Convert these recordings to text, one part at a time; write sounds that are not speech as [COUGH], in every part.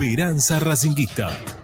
Esperanza Racinguista.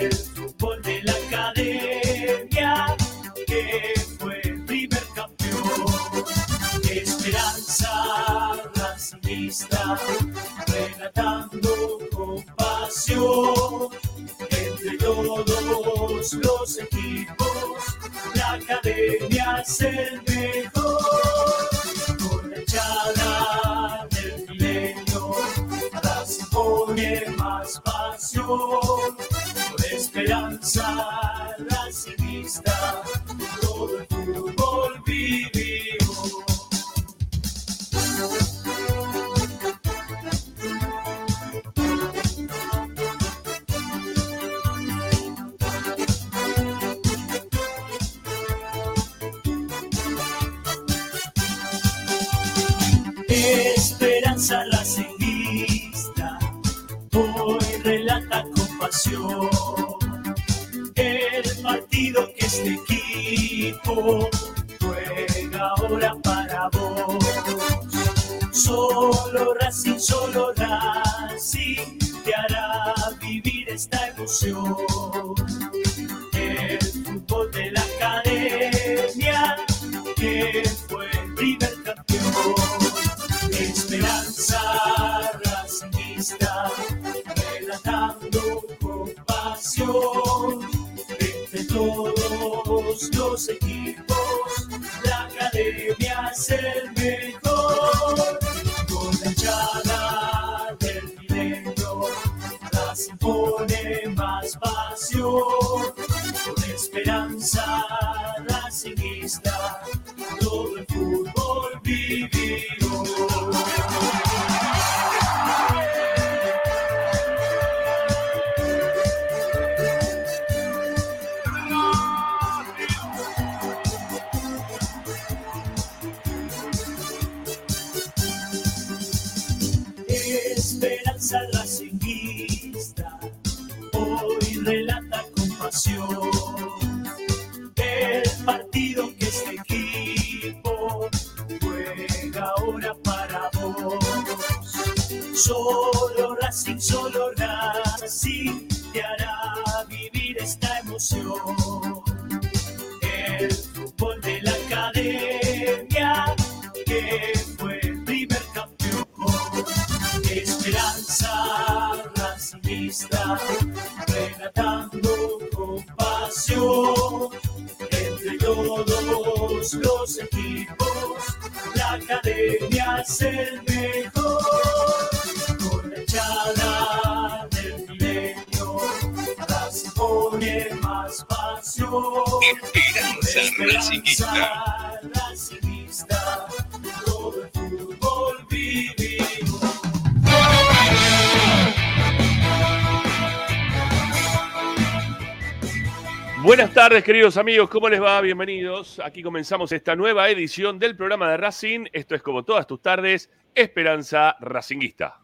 el fútbol de la academia, que fue primer campeón. Esperanza racista, relatando con pasión entre todos los equipos, la academia se queridos amigos, ¿cómo les va? Bienvenidos. Aquí comenzamos esta nueva edición del programa de Racing. Esto es como todas tus tardes, Esperanza Racinguista.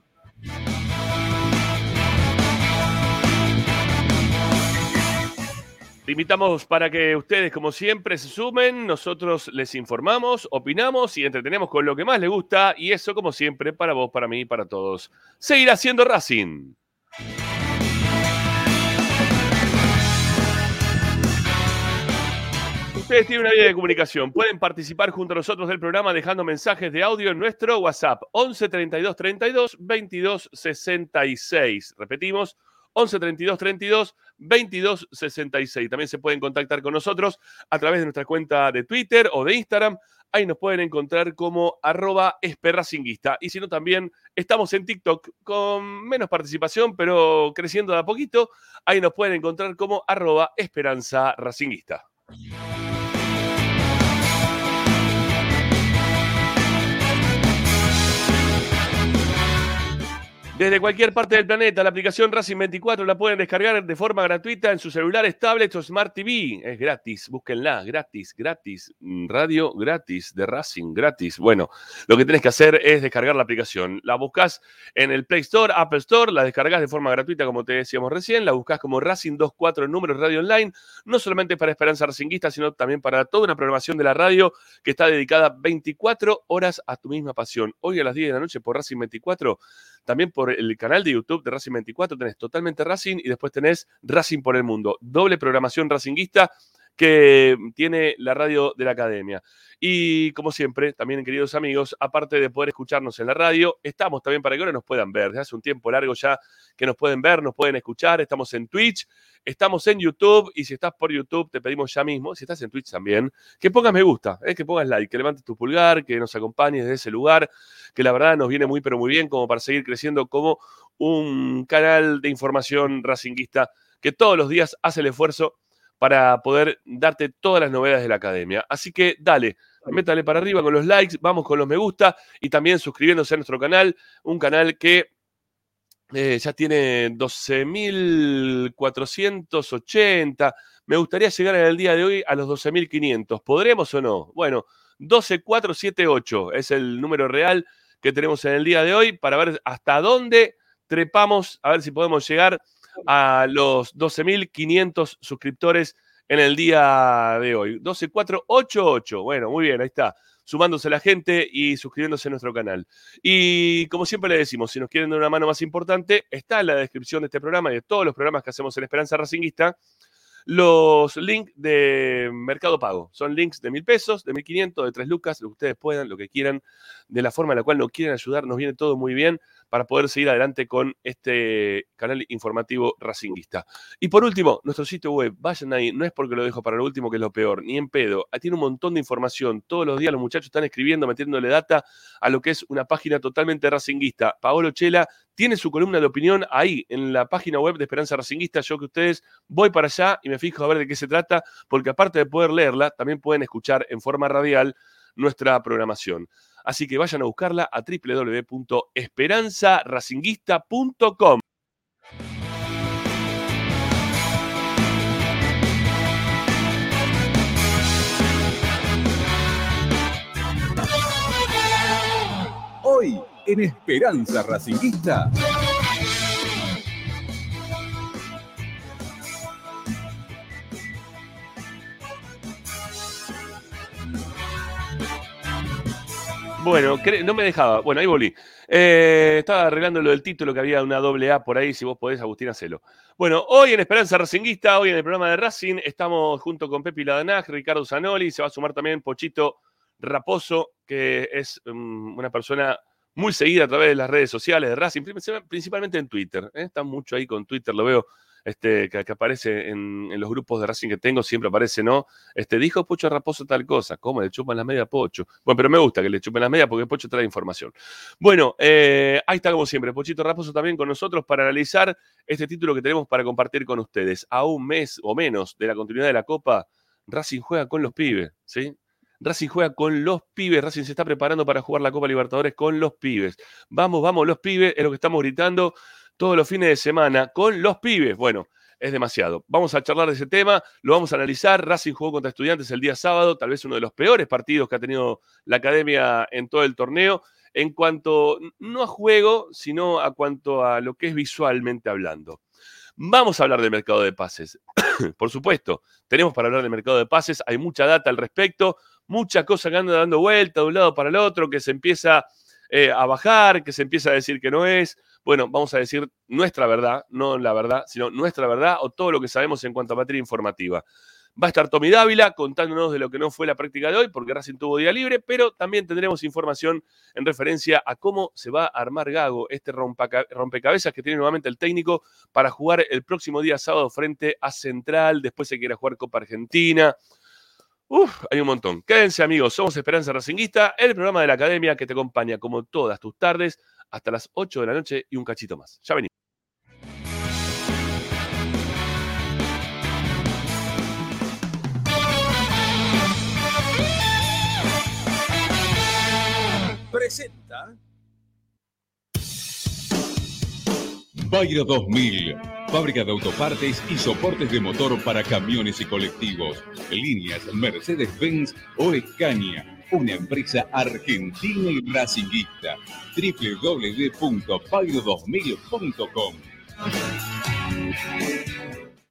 Te invitamos para que ustedes, como siempre, se sumen. Nosotros les informamos, opinamos y entretenemos con lo que más les gusta. Y eso, como siempre, para vos, para mí y para todos. Seguirá siendo Racing. Ustedes tienen una vía de comunicación. Pueden participar junto a nosotros del programa dejando mensajes de audio en nuestro WhatsApp 11 32 32 22 66. Repetimos, 11 32 32 22 66. También se pueden contactar con nosotros a través de nuestra cuenta de Twitter o de Instagram. Ahí nos pueden encontrar como arroba esperracinguista. Y si no, también estamos en TikTok con menos participación, pero creciendo de a poquito. Ahí nos pueden encontrar como arroba esperanza racinguista. Desde cualquier parte del planeta, la aplicación Racing 24 la pueden descargar de forma gratuita en sus celulares, tablets o Smart TV. Es gratis, búsquenla, gratis, gratis. Mm, Radio gratis, de Racing, gratis. Bueno, lo que tenés que hacer es descargar la aplicación. La buscas en el Play Store, Apple Store, la descargas de forma gratuita, como te decíamos recién. La buscas como Racing 24 en números radio online, no solamente para Esperanza Racinguista, sino también para toda una programación de la radio que está dedicada 24 horas a tu misma pasión. Hoy a las 10 de la noche por Racing 24 también por el canal de YouTube de Racing 24 tenés totalmente Racing y después tenés Racing por el Mundo. Doble programación racinguista que tiene la radio de la academia. Y como siempre, también queridos amigos, aparte de poder escucharnos en la radio, estamos también para que ahora nos puedan ver. Desde hace un tiempo largo ya que nos pueden ver, nos pueden escuchar. Estamos en Twitch, estamos en YouTube y si estás por YouTube te pedimos ya mismo, si estás en Twitch también, que pongas me gusta, eh, que pongas like, que levantes tu pulgar, que nos acompañes desde ese lugar, que la verdad nos viene muy pero muy bien como para seguir creciendo como un canal de información racinguista que todos los días hace el esfuerzo para poder darte todas las novedades de la academia. Así que dale, métale para arriba con los likes, vamos con los me gusta y también suscribiéndose a nuestro canal, un canal que eh, ya tiene 12.480. Me gustaría llegar en el día de hoy a los 12.500. ¿Podremos o no? Bueno, 12478 es el número real que tenemos en el día de hoy para ver hasta dónde trepamos, a ver si podemos llegar a los 12.500 suscriptores en el día de hoy. 12488. Bueno, muy bien, ahí está. Sumándose la gente y suscribiéndose a nuestro canal. Y como siempre le decimos, si nos quieren dar una mano más importante, está en la descripción de este programa y de todos los programas que hacemos en Esperanza Racinguista los links de Mercado Pago. Son links de mil pesos, de mil quinientos, de tres lucas, lo que ustedes puedan, lo que quieran, de la forma en la cual nos quieren ayudar, nos viene todo muy bien para poder seguir adelante con este canal informativo racinguista. Y por último, nuestro sitio web, vayan ahí, no es porque lo dejo para lo último que es lo peor, ni en pedo, tiene un montón de información, todos los días los muchachos están escribiendo, metiéndole data a lo que es una página totalmente racinguista. Paolo Chela tiene su columna de opinión ahí, en la página web de Esperanza Racinguista, yo que ustedes voy para allá y me fijo a ver de qué se trata, porque aparte de poder leerla, también pueden escuchar en forma radial nuestra programación. Así que vayan a buscarla a www.esperanzaracinguista.com. Hoy en Esperanza Racinguista. Bueno, no me dejaba. Bueno, ahí volví. Eh, estaba arreglando lo del título, que había una doble A por ahí. Si vos podés, Agustín, hacelo. Bueno, hoy en Esperanza Racinguista, hoy en el programa de Racing, estamos junto con Pepi Ladanaj, Ricardo Zanoli. Se va a sumar también Pochito Raposo, que es um, una persona muy seguida a través de las redes sociales de Racing, principalmente en Twitter. ¿eh? Está mucho ahí con Twitter, lo veo este, que, aparece en, los grupos de Racing que tengo, siempre aparece, ¿no? Este, dijo Pocho Raposo tal cosa, ¿cómo? Le chupan la media a Pocho. Bueno, pero me gusta que le chupen la media porque Pocho trae información. Bueno, eh, ahí está como siempre, Pochito Raposo también con nosotros para analizar este título que tenemos para compartir con ustedes. A un mes o menos de la continuidad de la Copa, Racing juega con los pibes, ¿sí? Racing juega con los pibes. Racing se está preparando para jugar la Copa Libertadores con los pibes. Vamos, vamos, los pibes, es lo que estamos gritando todos los fines de semana con los pibes. Bueno, es demasiado. Vamos a charlar de ese tema, lo vamos a analizar. Racing jugó contra estudiantes el día sábado, tal vez uno de los peores partidos que ha tenido la academia en todo el torneo, en cuanto no a juego, sino a cuanto a lo que es visualmente hablando. Vamos a hablar del mercado de pases. [COUGHS] Por supuesto, tenemos para hablar del mercado de pases, hay mucha data al respecto, mucha cosa que anda dando vuelta de un lado para el otro, que se empieza eh, a bajar, que se empieza a decir que no es bueno, vamos a decir nuestra verdad, no la verdad, sino nuestra verdad o todo lo que sabemos en cuanto a materia informativa. Va a estar Tommy Dávila contándonos de lo que no fue la práctica de hoy, porque Racing tuvo día libre, pero también tendremos información en referencia a cómo se va a armar Gago, este rompecabezas que tiene nuevamente el técnico para jugar el próximo día sábado frente a Central, después se quiere jugar Copa Argentina. Uf, hay un montón. Quédense amigos, somos Esperanza Racinguista, el programa de la academia que te acompaña como todas tus tardes hasta las 8 de la noche y un cachito más. Ya venimos. Presenta Bayro 2000, fábrica de autopartes y soportes de motor para camiones y colectivos. Líneas Mercedes-Benz o Escaña una empresa argentina y racinguista. www.pairo2000.com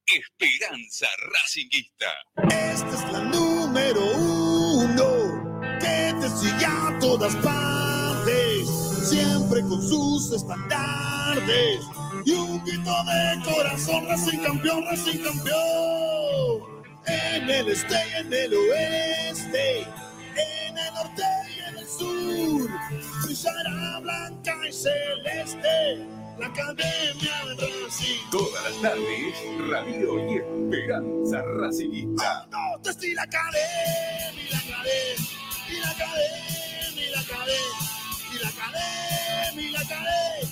Esperanza Racinguista. Esta es la número uno que te sigue a todas partes, siempre con sus estandartes y un grito de corazón, Racing campeón, Racing campeón. En el este y en el oeste norte y y la Academia Todas las tardes, Radio y Esperanza Racingista. Oh, no, te la Academia, la Academia, la Academia, la Academia, la Academia, la Academia,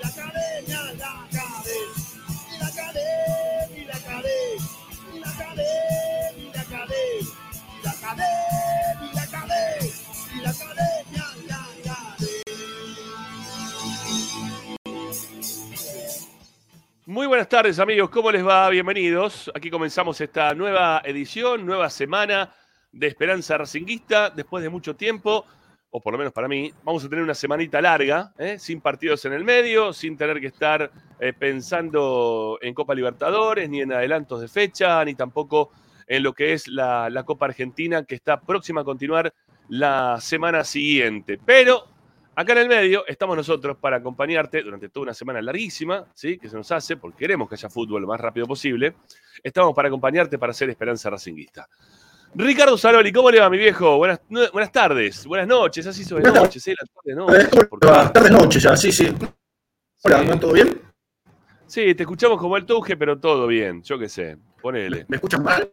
la Academia, la Academia, la Academia, la Academia, la Academia, la Academia, la Academia. Muy buenas tardes amigos, ¿cómo les va? Bienvenidos. Aquí comenzamos esta nueva edición, nueva semana de Esperanza Racinguista, después de mucho tiempo, o por lo menos para mí, vamos a tener una semanita larga, ¿eh? sin partidos en el medio, sin tener que estar eh, pensando en Copa Libertadores, ni en adelantos de fecha, ni tampoco en lo que es la, la Copa Argentina, que está próxima a continuar la semana siguiente. Pero Acá en el medio estamos nosotros para acompañarte durante toda una semana larguísima, ¿sí? que se nos hace, porque queremos que haya fútbol lo más rápido posible. Estamos para acompañarte para hacer Esperanza Racinguista. Ricardo Saloli, ¿cómo le va, mi viejo? Buenas, buenas tardes, buenas noches, así sobre Buenas noches, ¿eh? La tarde, noche, porque- tardes, noche ya, sí, sí. Hola, ¿no? ¿todo bien? Sí, te escuchamos como el tuje, pero todo bien, yo qué sé, ponele. ¿Me escuchan mal?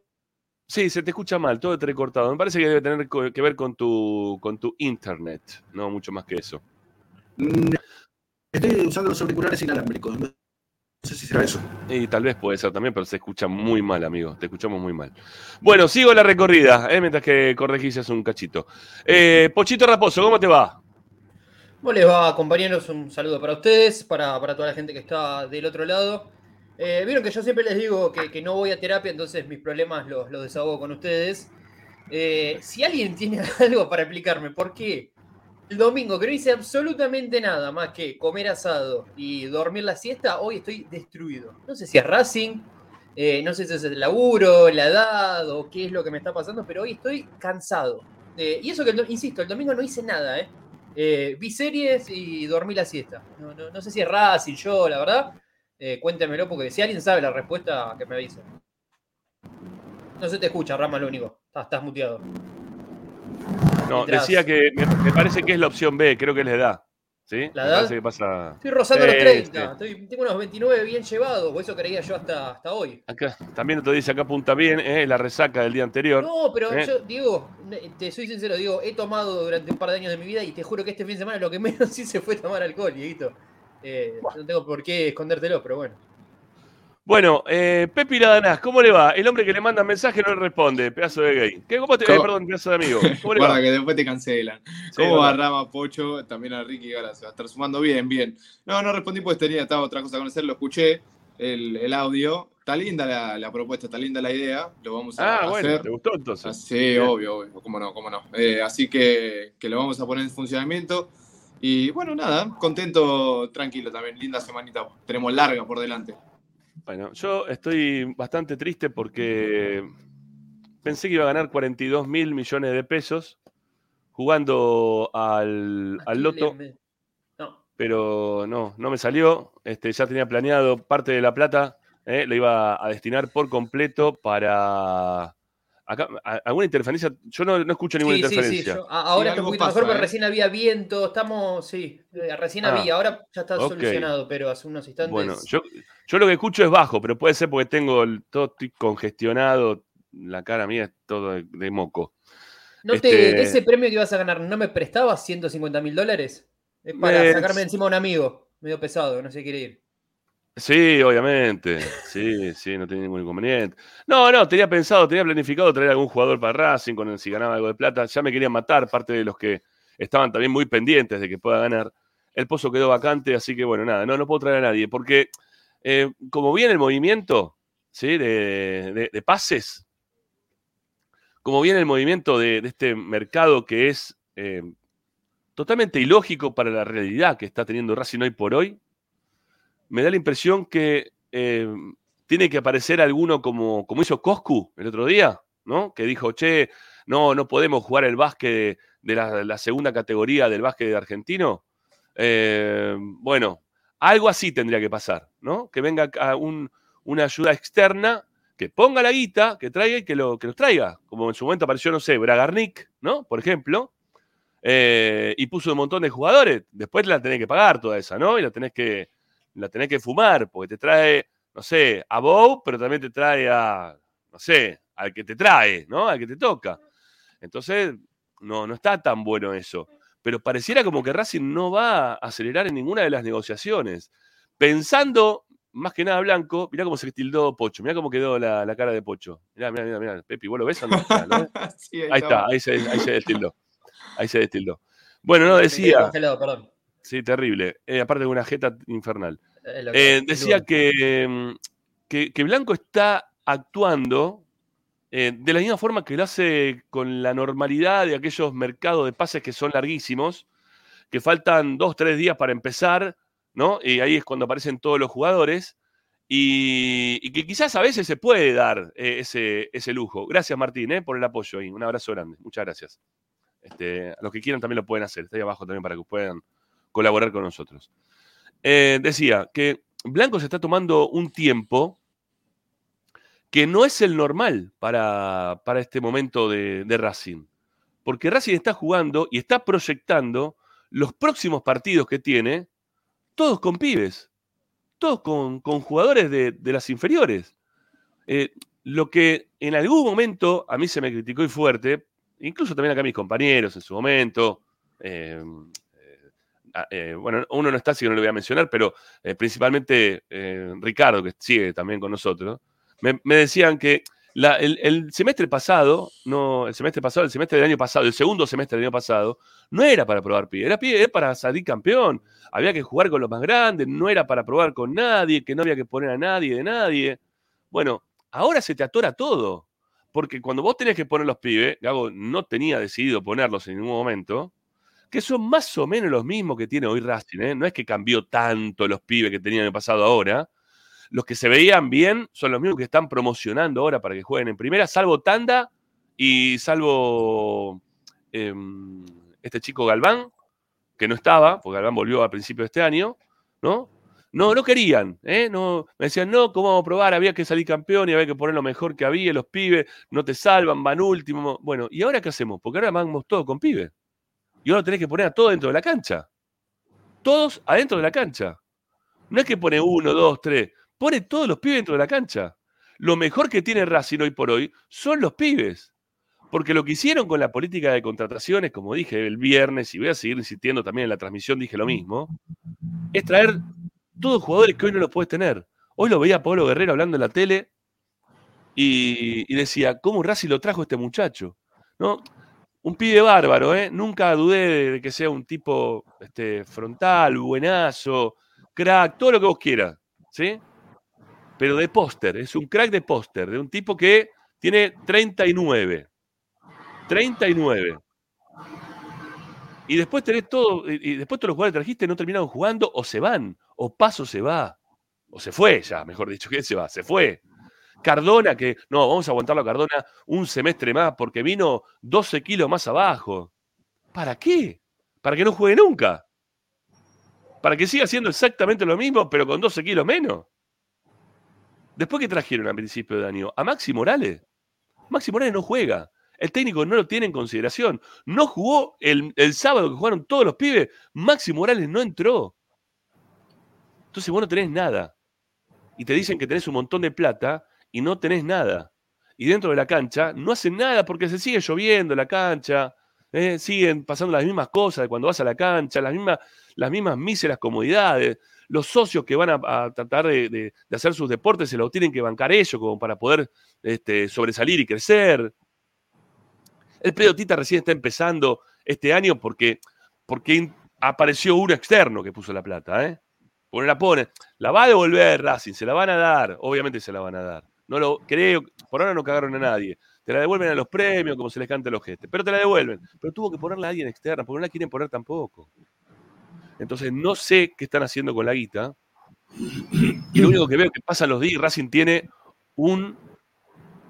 Sí, se te escucha mal, todo entrecortado. Me parece que debe tener que ver con tu, con tu internet, no mucho más que eso. Estoy usando los auriculares inalámbricos. No sé si será eso. Y tal vez puede ser también, pero se escucha muy mal, amigo. Te escuchamos muy mal. Bueno, sigo la recorrida, ¿eh? mientras que corregís hace un cachito. Eh, Pochito Raposo, ¿cómo te va? ¿Cómo les va, compañeros? Un saludo para ustedes, para, para toda la gente que está del otro lado. Eh, Vieron que yo siempre les digo que, no voy a terapia, entonces mis problemas los, los desahogo con ustedes. Eh, si alguien tiene [LAUGHS] algo para explicarme por qué el domingo, que no hice absolutamente nada más que comer asado y dormir la siesta, hoy estoy destruido. No sé si es Racing, eh, no sé si es el laburo, la edad o qué es lo que me está pasando, pero hoy estoy cansado. Eh, y eso que, insisto, el domingo no hice nada, ¿eh? Vi series y dormí la siesta. No, no- no sé si es Racing, yo, la verdad. Eh, cuéntemelo, porque si alguien sabe la respuesta, que me avise. No se te escucha, Rama, lo único. Estás, estás muteado. No, Mientras- decía que me, me parece que es la opción B, creo que es la edad. ¿Sí? ¿La edad? que pasa. Estoy rozando los 30. sí. Estoy- tengo unos 29 bien llevados, o eso creía yo hasta, hasta hoy. Acá, también te dice acá apunta bien, ¿eh? la resaca del día anterior. No, pero ¿Eh? yo, Diego, te soy sincero, Diego, he tomado durante un par de años de mi vida y te juro que este fin de semana lo que menos [LAUGHS] hice fue tomar alcohol, Dieguito. Eh, no tengo por qué escondértelo, pero bueno. Bueno, eh, Pepi Ladanás, ¿cómo le va? El hombre que le manda mensaje no le responde, pedazo de gay. ¿Qué, ¿Cómo te ¿Cómo? eh, perdón, pedazo de amigo? [LAUGHS] ¿Cómo le Guarda va? que después te cancelan. Sí, ¿Cómo va. Rama Pocho? También a Ricky ahora se va a estar sumando bien, bien. No, no respondí porque tenía estaba otra cosa con hacer, lo escuché, el, el audio. Está linda la, la propuesta, está linda la idea. Lo vamos a Ah, bueno, hacer. ¿te gustó entonces? Ah, Sí, Bien. obvio, obvio, cómo no, cómo no. Eh, así que, que lo vamos a poner en funcionamiento. Y bueno, nada, contento, tranquilo también. Linda semanita. Tenemos larga por delante. Bueno, yo estoy bastante triste porque pensé que iba a ganar 42 mil millones de pesos jugando al, al loto, No, pero no, no me salió. Este, ya tenía planeado parte de la plata, eh, la iba a destinar por completo para... Acá, ¿Alguna interferencia? Yo no, no escucho ninguna Sí, sí, sí. interferencia. yo- ahora está un poquito pasa, mejor, pero ¿eh? recién había viento. Estamos, sí, eh, recién Ah, había. Ahora ya está ok. solucionado, pero hace unos instantes. Bueno, yo, yo lo que escucho es bajo, pero puede ser porque tengo el, todo estoy congestionado, la cara mía es todo de, de moco. ¿No te, este- de ese premio que ibas a ganar, ¿no me prestabas 150 mil dólares? Es para Me- sacarme encima a un amigo. Medio pesado, no se quiere ir. Sí, obviamente. Sí, sí, no tenía ningún inconveniente. No, no, tenía pensado, tenía planificado traer algún jugador para Racing con el si ganaba algo de plata. Ya me querían matar, parte de los que estaban también muy pendientes de que pueda ganar. El pozo quedó vacante, así que bueno, nada, no, no puedo traer a nadie, porque eh, como viene el movimiento ¿sí? de, de- de pases, como viene el movimiento de, de este mercado que es eh, totalmente ilógico para la realidad que está teniendo Racing hoy por hoy, me da la impresión que eh, tiene que aparecer alguno como, como hizo Coscu el otro día, ¿no? Que dijo, che, no, no podemos jugar el básquet de la, segunda categoría del básquet argentino. Eh, bueno, algo así tendría que pasar, ¿no? Que venga a un- una ayuda externa, que ponga la guita, que traiga y que, lo, que los traiga. Como en su momento apareció, no sé, Bragarnik, ¿no? Por ejemplo. eh, y puso un montón de jugadores. Después la tenés que pagar toda esa, ¿no? Y la tenés que, la tenés que fumar, porque te trae, no sé, a Bow, pero también te trae a, no sé, al que te trae, ¿no? Al que te toca. Entonces, no, no está tan bueno eso. Pero pareciera como que Racing no va a acelerar en ninguna de las negociaciones. Pensando, más que nada Blanco, mirá cómo se tildó Pocho, mirá cómo quedó la, la cara de Pocho. Mirá, mirá, mirá, mirá. Pepi, ¿vos lo ves o no? [LAUGHS] Sí, Ahí está, ahí se, ahí se destildó. Ahí se destildó. Bueno, no, decía, perdón. Sí, terrible. Eh, aparte de una jeta infernal. Eh, decía que, mm, que, que Blanco está actuando eh, de la misma forma que lo hace con la normalidad de aquellos mercados de pases que son larguísimos, que faltan dos, tres días para empezar, ¿no? Y ahí es cuando aparecen todos los jugadores. Y, y que quizás a veces se puede dar ese, ese lujo. Gracias, Martín, por el apoyo ahí. Un abrazo grande. Muchas gracias. Este, a los que quieran también lo pueden hacer. Está ahí abajo también para que puedan colaborar con nosotros. Eh, decía que Blanco se está tomando un tiempo que no es el normal para, para este momento de, Racing. Porque Racing está jugando y está proyectando los próximos partidos que tiene, todos con pibes, todos con, con jugadores de, de las inferiores. Eh, lo que en algún momento a mí se me criticó y fuerte, incluso también acá mis compañeros en su momento, eh, ah, eh, bueno, uno no está, así que no lo voy a mencionar, pero eh, principalmente eh, Ricardo, que sigue también con nosotros, me, decían que el, semestre pasado, no, el semestre pasado, el semestre del año pasado, el segundo semestre del año pasado, no era para probar pibe, era pibe, era para salir campeón. Había que jugar con los más grandes, no era para probar con nadie, que no había que poner a nadie de nadie. Bueno, ahora se te atora todo. Porque cuando vos tenés que poner los pibes, Gago no tenía decidido ponerlos en ningún momento, que son más o menos los mismos que tiene hoy Racing, ¿eh? No es que cambió tanto los pibes que tenían en el pasado ahora. Los que se veían bien son los mismos que están promocionando ahora para que jueguen en primera, salvo Tanda y salvo em, este chico Galván, que no estaba, porque Galván volvió a principios de este año, ¿no? No, no querían, ¿eh? No, me decían, no, ¿cómo vamos a probar? Había que salir campeón y había que poner lo mejor que había, los pibes no te salvan, van último. Bueno, ¿y ahora qué hacemos? Porque ahora vamos todos con pibes. Y ahora tenés que poner a todos dentro de la cancha. Todos adentro de la cancha. No es que pone uno, dos, tres. Pone todos los pibes dentro de la cancha. Lo mejor que tiene Racing hoy por hoy son los pibes. Porque lo que hicieron con la política de contrataciones, como dije el viernes, y voy a seguir insistiendo también en la transmisión, dije lo mismo, es traer todos jugadores que hoy no los puedes tener. Hoy lo veía Pablo Guerrero hablando en la tele y, y decía, ¿cómo Racing lo trajo este muchacho? ¿No? Un pibe bárbaro, ¿eh? Nunca dudé de, que sea un tipo este, frontal, buenazo, crack, todo lo que vos quieras, ¿sí? Pero de póster, es un crack de póster, de un tipo que tiene 39. 39. Y después tenés todo, y después todos los jugadores trajiste no terminaron jugando o se van, o Paso se va, o se fue ya, mejor dicho, que se va, se fue. Cardona, que no, vamos a aguantarlo a Cardona un semestre más porque vino 12 kilos más abajo. ¿Para qué? Para que no juegue nunca. Para que siga haciendo exactamente lo mismo, pero con 12 kilos menos. Después que trajeron a principio de año a Maxi Morales. Maxi Morales no juega. El técnico no lo tiene en consideración. No jugó el, el sábado que jugaron todos los pibes. Maxi Morales no entró. Entonces vos no tenés nada. Y te dicen que tenés un montón de plata y no tenés nada. Y dentro de la cancha no hacen nada porque se sigue lloviendo la cancha. ¿eh? Siguen pasando las mismas cosas de cuando vas a la cancha, las mismas, las mismas míseras comodidades. Los socios que van a, tratar de, hacer sus deportes se los tienen que bancar ellos como para poder este, sobresalir y crecer. El predio Tita recién está empezando este año porque, porque apareció uno externo que puso la plata, ¿eh? No la pone. La va a devolver Racing, se la van a dar. Obviamente se la van a dar. No lo creo, por ahora no cagaron a nadie. Te la devuelven a los premios, como se les canta los gestes. Pero te la devuelven. Pero tuvo que ponerla a alguien externa, porque no la quieren poner tampoco. Entonces no sé qué están haciendo con la guita. Y lo único que veo que pasan los días, Racing tiene un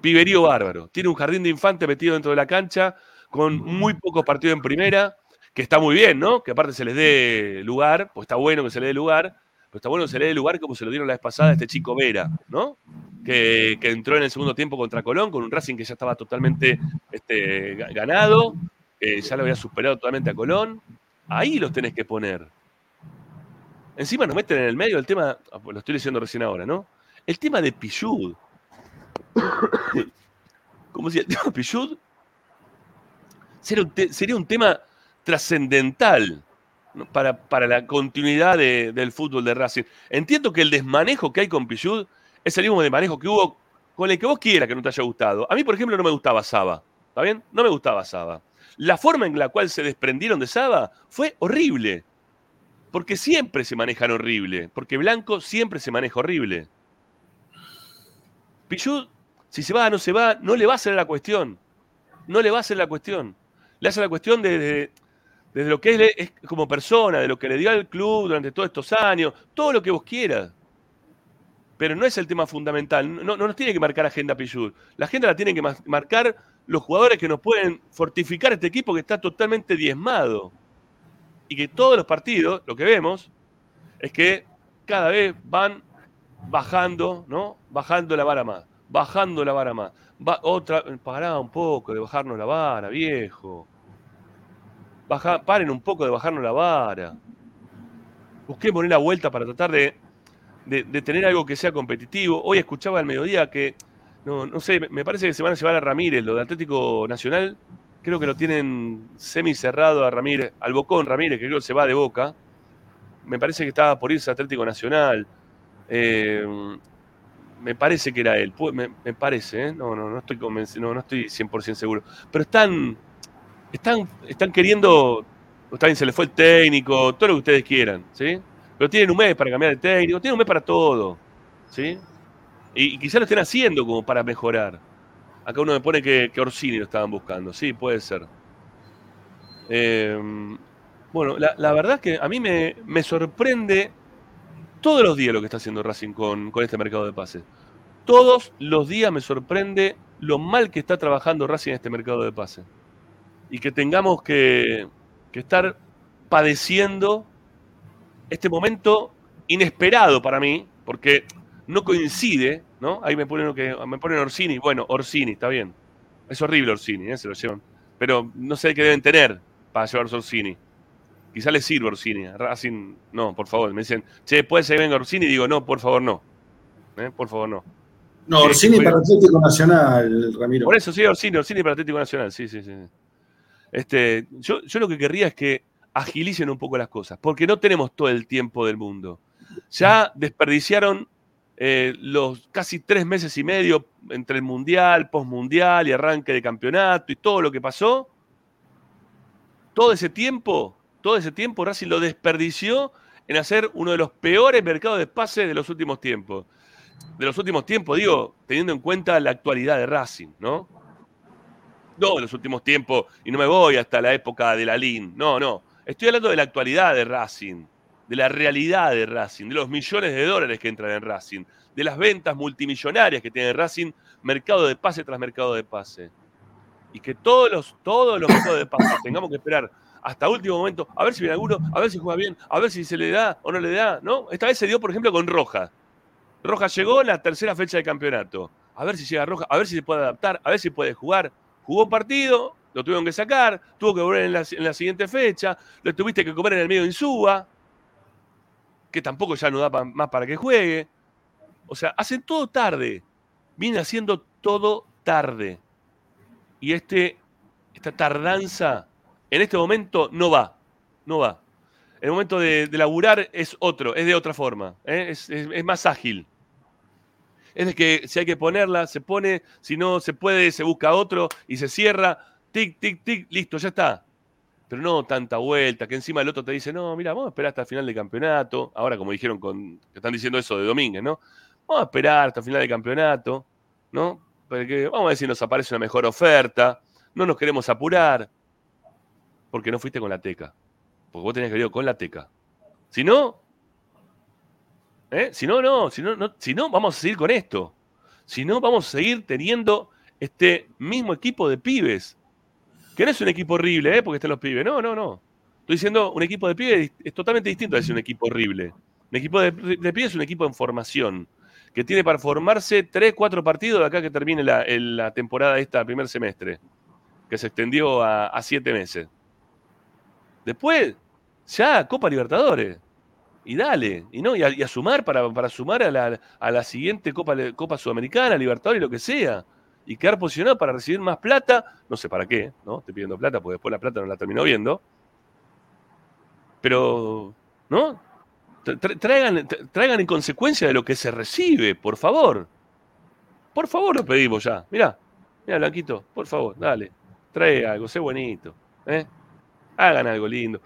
piberío bárbaro. Tiene un jardín de infantes metido dentro de la cancha, con muy pocos partidos en primera, que está muy bien, ¿no? Que aparte se les dé lugar, pues está bueno que se le dé lugar, pero está bueno que se le dé lugar como se lo dieron la vez pasada a este chico Vera, ¿no? Que, que entró en el segundo tiempo contra Colón, con un Racing que ya estaba totalmente este, ga- ganado, que ya lo había superado totalmente a Colón. Ahí los tenés que poner. Encima nos meten en el medio el tema, ah, pues lo estoy diciendo recién ahora, ¿no? El tema de Pichud. [COUGHS] Como si el tema de Pichud sería un, te- sería un tema trascendental. Para, para la continuidad de- del fútbol de Racing. Entiendo que el desmanejo que hay con Pichud es el mismo desmanejo que hubo con el que vos quieras que no te haya gustado. A mí, por ejemplo, no me gustaba Saba. ¿Está bien? No me gustaba Saba. La forma en la cual se desprendieron de Saba fue horrible. Porque siempre se manejan horrible. Porque Blanco siempre se maneja horrible. Pichud, si se va o no se va, no le va a hacer la cuestión. No le va a hacer la cuestión. Le hace la cuestión desde, desde lo que es, es como persona, de lo que le dio al club durante todos estos años, todo lo que vos quieras. Pero no es el tema fundamental. No, no nos tiene que marcar agenda Pichud. La agenda la tienen que ma- marcar los jugadores que nos pueden fortificar este equipo que está totalmente diezmado. Y que todos los partidos, lo que vemos, es que cada vez van bajando, ¿no? Bajando la vara más, bajando la vara más. Va, otra, pará un poco de bajarnos la vara, viejo. Baja, paren un poco de bajarnos la vara. Busquemos la vuelta para tratar de, de- tener algo que sea competitivo. Hoy escuchaba al mediodía que, no, no sé, me parece que se van a llevar a Ramírez, lo de Atlético Nacional. Creo que lo tienen semi cerrado a Ramírez, al Bocón Ramírez, que creo que se va de boca. Me parece que estaba por irse a Atlético Nacional. Eh, me parece que era él. Me, me parece, ¿eh? No, no, no estoy no, no estoy 100% seguro. Pero están, están, están queriendo. Está se les fue el técnico, todo lo que ustedes quieran, ¿sí? Pero tienen un mes para cambiar de técnico, tienen un mes para todo, ¿sí? Y, y quizás lo estén haciendo como para mejorar. Acá uno me pone que, que Orsini lo estaban buscando, sí, puede ser. Eh, bueno, la, la verdad es que a mí me, me sorprende todos los días lo que está haciendo Racing con, con este mercado de pases. Todos los días me sorprende lo mal que está trabajando Racing en este mercado de pases. Y que tengamos que, que estar padeciendo este momento inesperado para mí, porque no coincide, ¿no? Ahí me ponen, que, me ponen Orsini. Bueno, Orsini, está bien. Es horrible Orsini, ¿eh? se lo llevan. Pero no sé qué deben tener para llevarse Orsini. Quizá les sirve Orsini. Racing, no, por favor. Me dicen, che, ¿puede ser que venga Orsini? Y digo, no, por favor, no. ¿Eh? Por favor, no. No, Orsini para Atlético Nacional, Ramiro. Por eso sí, Orsini, Orsini para Atlético Nacional, sí, sí, sí. Este, yo, lo que querría es que agilicen un poco las cosas, porque no tenemos todo el tiempo del mundo. Ya desperdiciaron eh, los casi tres meses y medio entre el Mundial, Postmundial y arranque de campeonato y todo lo que pasó. Todo ese tiempo, todo ese tiempo Racing lo desperdició en hacer uno de los peores mercados de pase de los últimos tiempos. De los últimos tiempos, digo, teniendo en cuenta la actualidad de Racing, ¿no? No, los últimos tiempos, y no me voy hasta la época de la LIN, no, no. Estoy hablando de la actualidad de Racing, de la realidad de Racing, de los millones de dólares que entran en Racing, de las ventas multimillonarias que tiene Racing, mercado de pase tras mercado de pase. Y que todos los, todos los mercados de pase [COUGHS] tengamos que esperar hasta último momento, a ver si viene alguno, a ver si juega bien, a ver si se le da o no le da, ¿no? Esta vez se dio, por ejemplo, con Roja. Roja llegó en la tercera fecha de campeonato. A ver si llega Roja, a ver si se puede adaptar, a ver si puede jugar. Jugó partido, lo tuvieron que sacar, tuvo que volver en la, en la siguiente fecha, lo tuviste que comer en el medio de Insúa, que tampoco ya no da más para que juegue. O sea, hacen todo tarde. Viene haciendo todo tarde. Y este, esta tardanza en este momento no va. No va. El momento de, de laburar es otro, es de otra forma. ¿eh? Es- es más ágil. Es de que si hay que ponerla, se pone, si no se puede, se busca otro y se cierra. Tic, tic, tic, listo, ya está. Pero no tanta vuelta, que encima el otro te dice, no, mira, vamos a esperar hasta el final del campeonato. Ahora, como dijeron que están diciendo eso de Domínguez, ¿no? Vamos a esperar hasta el final del campeonato, ¿no? Porque vamos a ver si nos aparece una mejor oferta. No nos queremos apurar. Porque no fuiste con la teca. Porque vos tenías que ir con la teca. Si no, ¿eh? Si no, no, si no, no, si no, vamos a seguir con esto. Si no, vamos a seguir teniendo este mismo equipo de pibes. Que no es un equipo horrible, ¿eh? Porque están los pibes. No, no, no. Estoy diciendo un equipo de pibes es totalmente distinto a decir un equipo horrible. Un equipo de, pibes es un equipo en formación. Que tiene para formarse 3, 4 partidos de acá que termine la, el- la temporada esta, primer semestre. Que se extendió a 7 meses. Después, ya Copa Libertadores. Y dale, y no, y a, sumar para, para sumar a la, a la siguiente Copa, Copa Sudamericana, Libertadores, lo que sea. Y quedar posicionado para recibir más plata, no sé para qué, ¿no? Estoy pidiendo plata, porque después la plata no la termino viendo. Pero, ¿no? Tra- tra- Traigan, tra- traigan en consecuencia de lo que se recibe, por favor. Por favor, lo pedimos ya. Mirá, mirá, Blanquito, por favor, dale. Trae algo, sé bonito. ¿eh? Hagan algo lindo.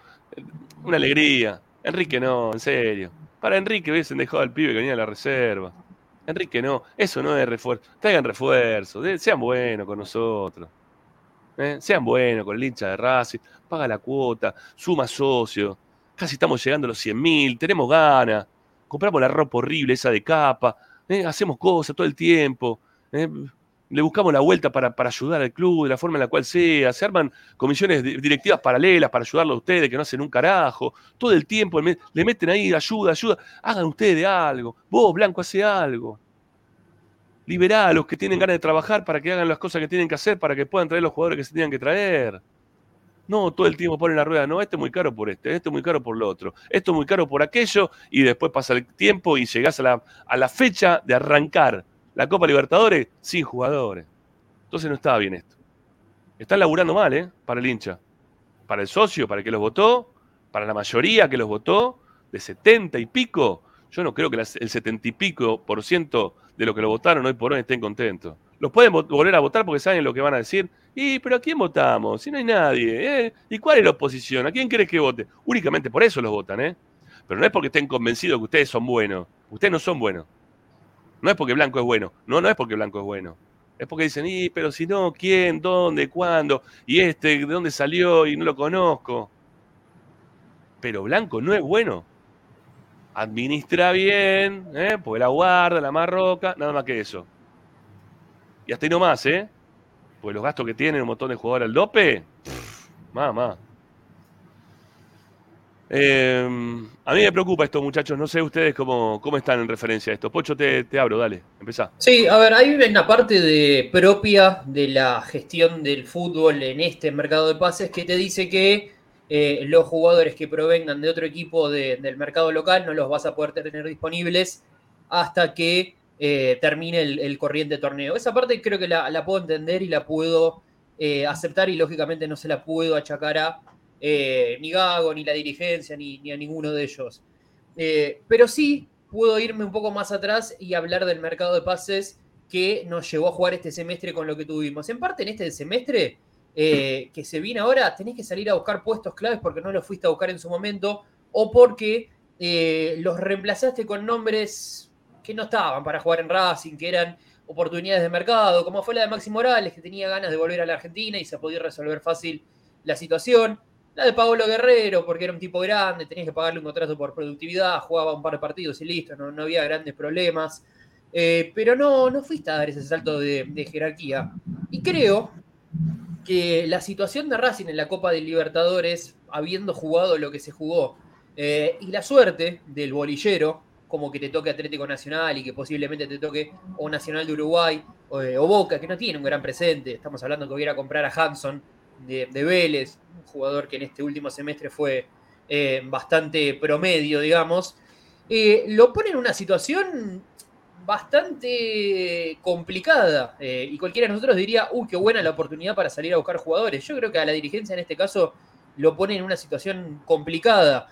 Una alegría. Enrique no, en serio. Para Enrique hubiesen dejado al pibe que venía a la reserva. Enrique no, eso no es refuerzo. Traigan refuerzo, sean buenos con nosotros. ¿eh? Sean buenos con el hincha de Racing, paga la cuota, suma socio. Casi estamos llegando a los 100.000, tenemos ganas. Compramos la ropa horrible esa de capa, ¿eh? hacemos cosas todo el tiempo. ¿eh? Le buscamos la vuelta para, para ayudar al club de la forma en la cual sea. Se arman comisiones di- directivas paralelas para ayudarlo a ustedes que no hacen un carajo. Todo el tiempo le meten ahí ayuda, ayuda. Hagan ustedes algo. Vos, Blanco, hace algo. Liberá a los que tienen ganas de trabajar para que hagan las cosas que tienen que hacer, para que puedan traer los jugadores que se tengan que traer. No, todo el tiempo ponen la rueda. No, este es muy caro por este, este es muy caro por lo otro, esto es muy caro por aquello, y después pasa el tiempo y llegás a la, a la fecha de arrancar la Copa Libertadores sin jugadores. Entonces no estaba bien esto. Están laburando mal, ¿eh? Para el hincha. Para el socio, para el que los votó, para la mayoría que los votó, de 70 y pico. Yo no creo que el 70 y pico por ciento de lo que lo votaron hoy por hoy estén contentos. Los pueden vo- volver a votar porque saben lo que van a decir. Y, pero ¿a quién votamos? Si no hay nadie. ¿eh? ¿Y cuál es la oposición? ¿A quién querés que vote? Únicamente por eso los votan, ¿eh? Pero no es porque estén convencidos que ustedes son buenos. Ustedes no son buenos. No es porque Blanco es bueno. No, no es porque Blanco es bueno. Es porque dicen, y, pero si no, ¿quién? ¿Dónde? ¿Cuándo? ¿Y este? ¿De dónde salió? Y no lo conozco. Pero Blanco no es bueno. Administra bien, ¿eh? porque la guarda, la marroca, nada más que eso. Y hasta ahí nomás, ¿eh? Porque los gastos que tienen un montón de jugadores al dope, mamá. Eh, a mí me preocupa esto, muchachos. No sé ustedes cómo, cómo están en referencia a esto. Pocho, te, te abro, dale, empezá. Sí, a ver, hay una parte propia de la gestión del fútbol en este mercado de pases que te dice que eh, los jugadores que provengan de otro equipo de- del mercado local no los vas a poder tener disponibles hasta que eh, termine el, corriente torneo. Esa parte creo que la, la puedo entender y la puedo eh, aceptar y lógicamente no se la puedo achacar a eh, ni Gago, ni la dirigencia, ni, ni a ninguno de ellos. Eh, pero sí puedo irme un poco más atrás y hablar del mercado de pases que nos llevó a jugar este semestre con lo que tuvimos. En parte en este semestre eh, que se viene ahora, tenés que salir a buscar puestos claves porque no los fuiste a buscar en su momento o porque eh, los reemplazaste con nombres que no estaban para jugar en Racing, que eran oportunidades de mercado, como fue la de Maxi Morales, que tenía ganas de volver a la Argentina y se podía resolver fácil la situación. La de Pablo Guerrero, porque era un tipo grande, tenías que pagarle un contrato por productividad, jugaba un par de partidos y listo, no, no había grandes problemas. Eh, pero no, no fuiste a dar ese salto de, jerarquía. Y creo que la situación de Racing en la Copa de Libertadores, habiendo jugado lo que se jugó, eh, y la suerte del bolillero, como que te toque Atlético Nacional y que posiblemente te toque o Nacional de Uruguay o, eh, o Boca, que no tiene un gran presente. Estamos hablando que hubiera comprar a Hanson de, Vélez, un jugador que en este último semestre fue eh, bastante promedio, digamos. Eh, lo pone en una situación bastante complicada. eh, y cualquiera de nosotros diría, uy, qué buena la oportunidad para salir a buscar jugadores. Yo creo que a la dirigencia en este caso lo pone en una situación complicada.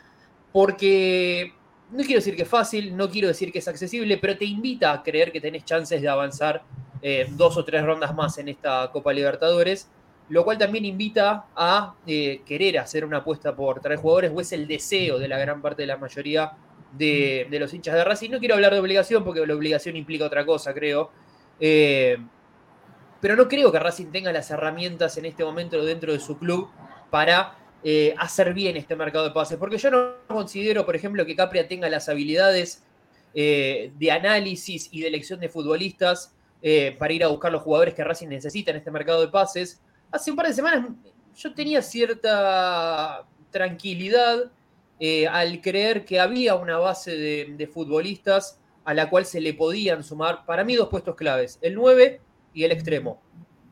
Porque no quiero decir que es fácil, no quiero decir que es accesible, pero te invita a creer que tenés chances de avanzar dos o tres rondas más en esta Copa Libertadores. Lo cual también invita a eh, querer hacer una apuesta por traer jugadores, o es el deseo de la gran parte de la mayoría de, de los hinchas de Racing. No quiero hablar de obligación porque la obligación implica otra cosa, creo. Eh, pero no creo que Racing tenga las herramientas en este momento dentro de su club para eh, hacer bien este mercado de pases. Porque yo no considero, por ejemplo, que Capria tenga las habilidades de análisis y de elección de futbolistas para ir a buscar los jugadores que Racing necesita en este mercado de pases. Hace un par de semanas yo tenía cierta tranquilidad eh, al creer que había una base de, futbolistas a la cual se le podían sumar, para mí, dos puestos claves, el 9 y el extremo.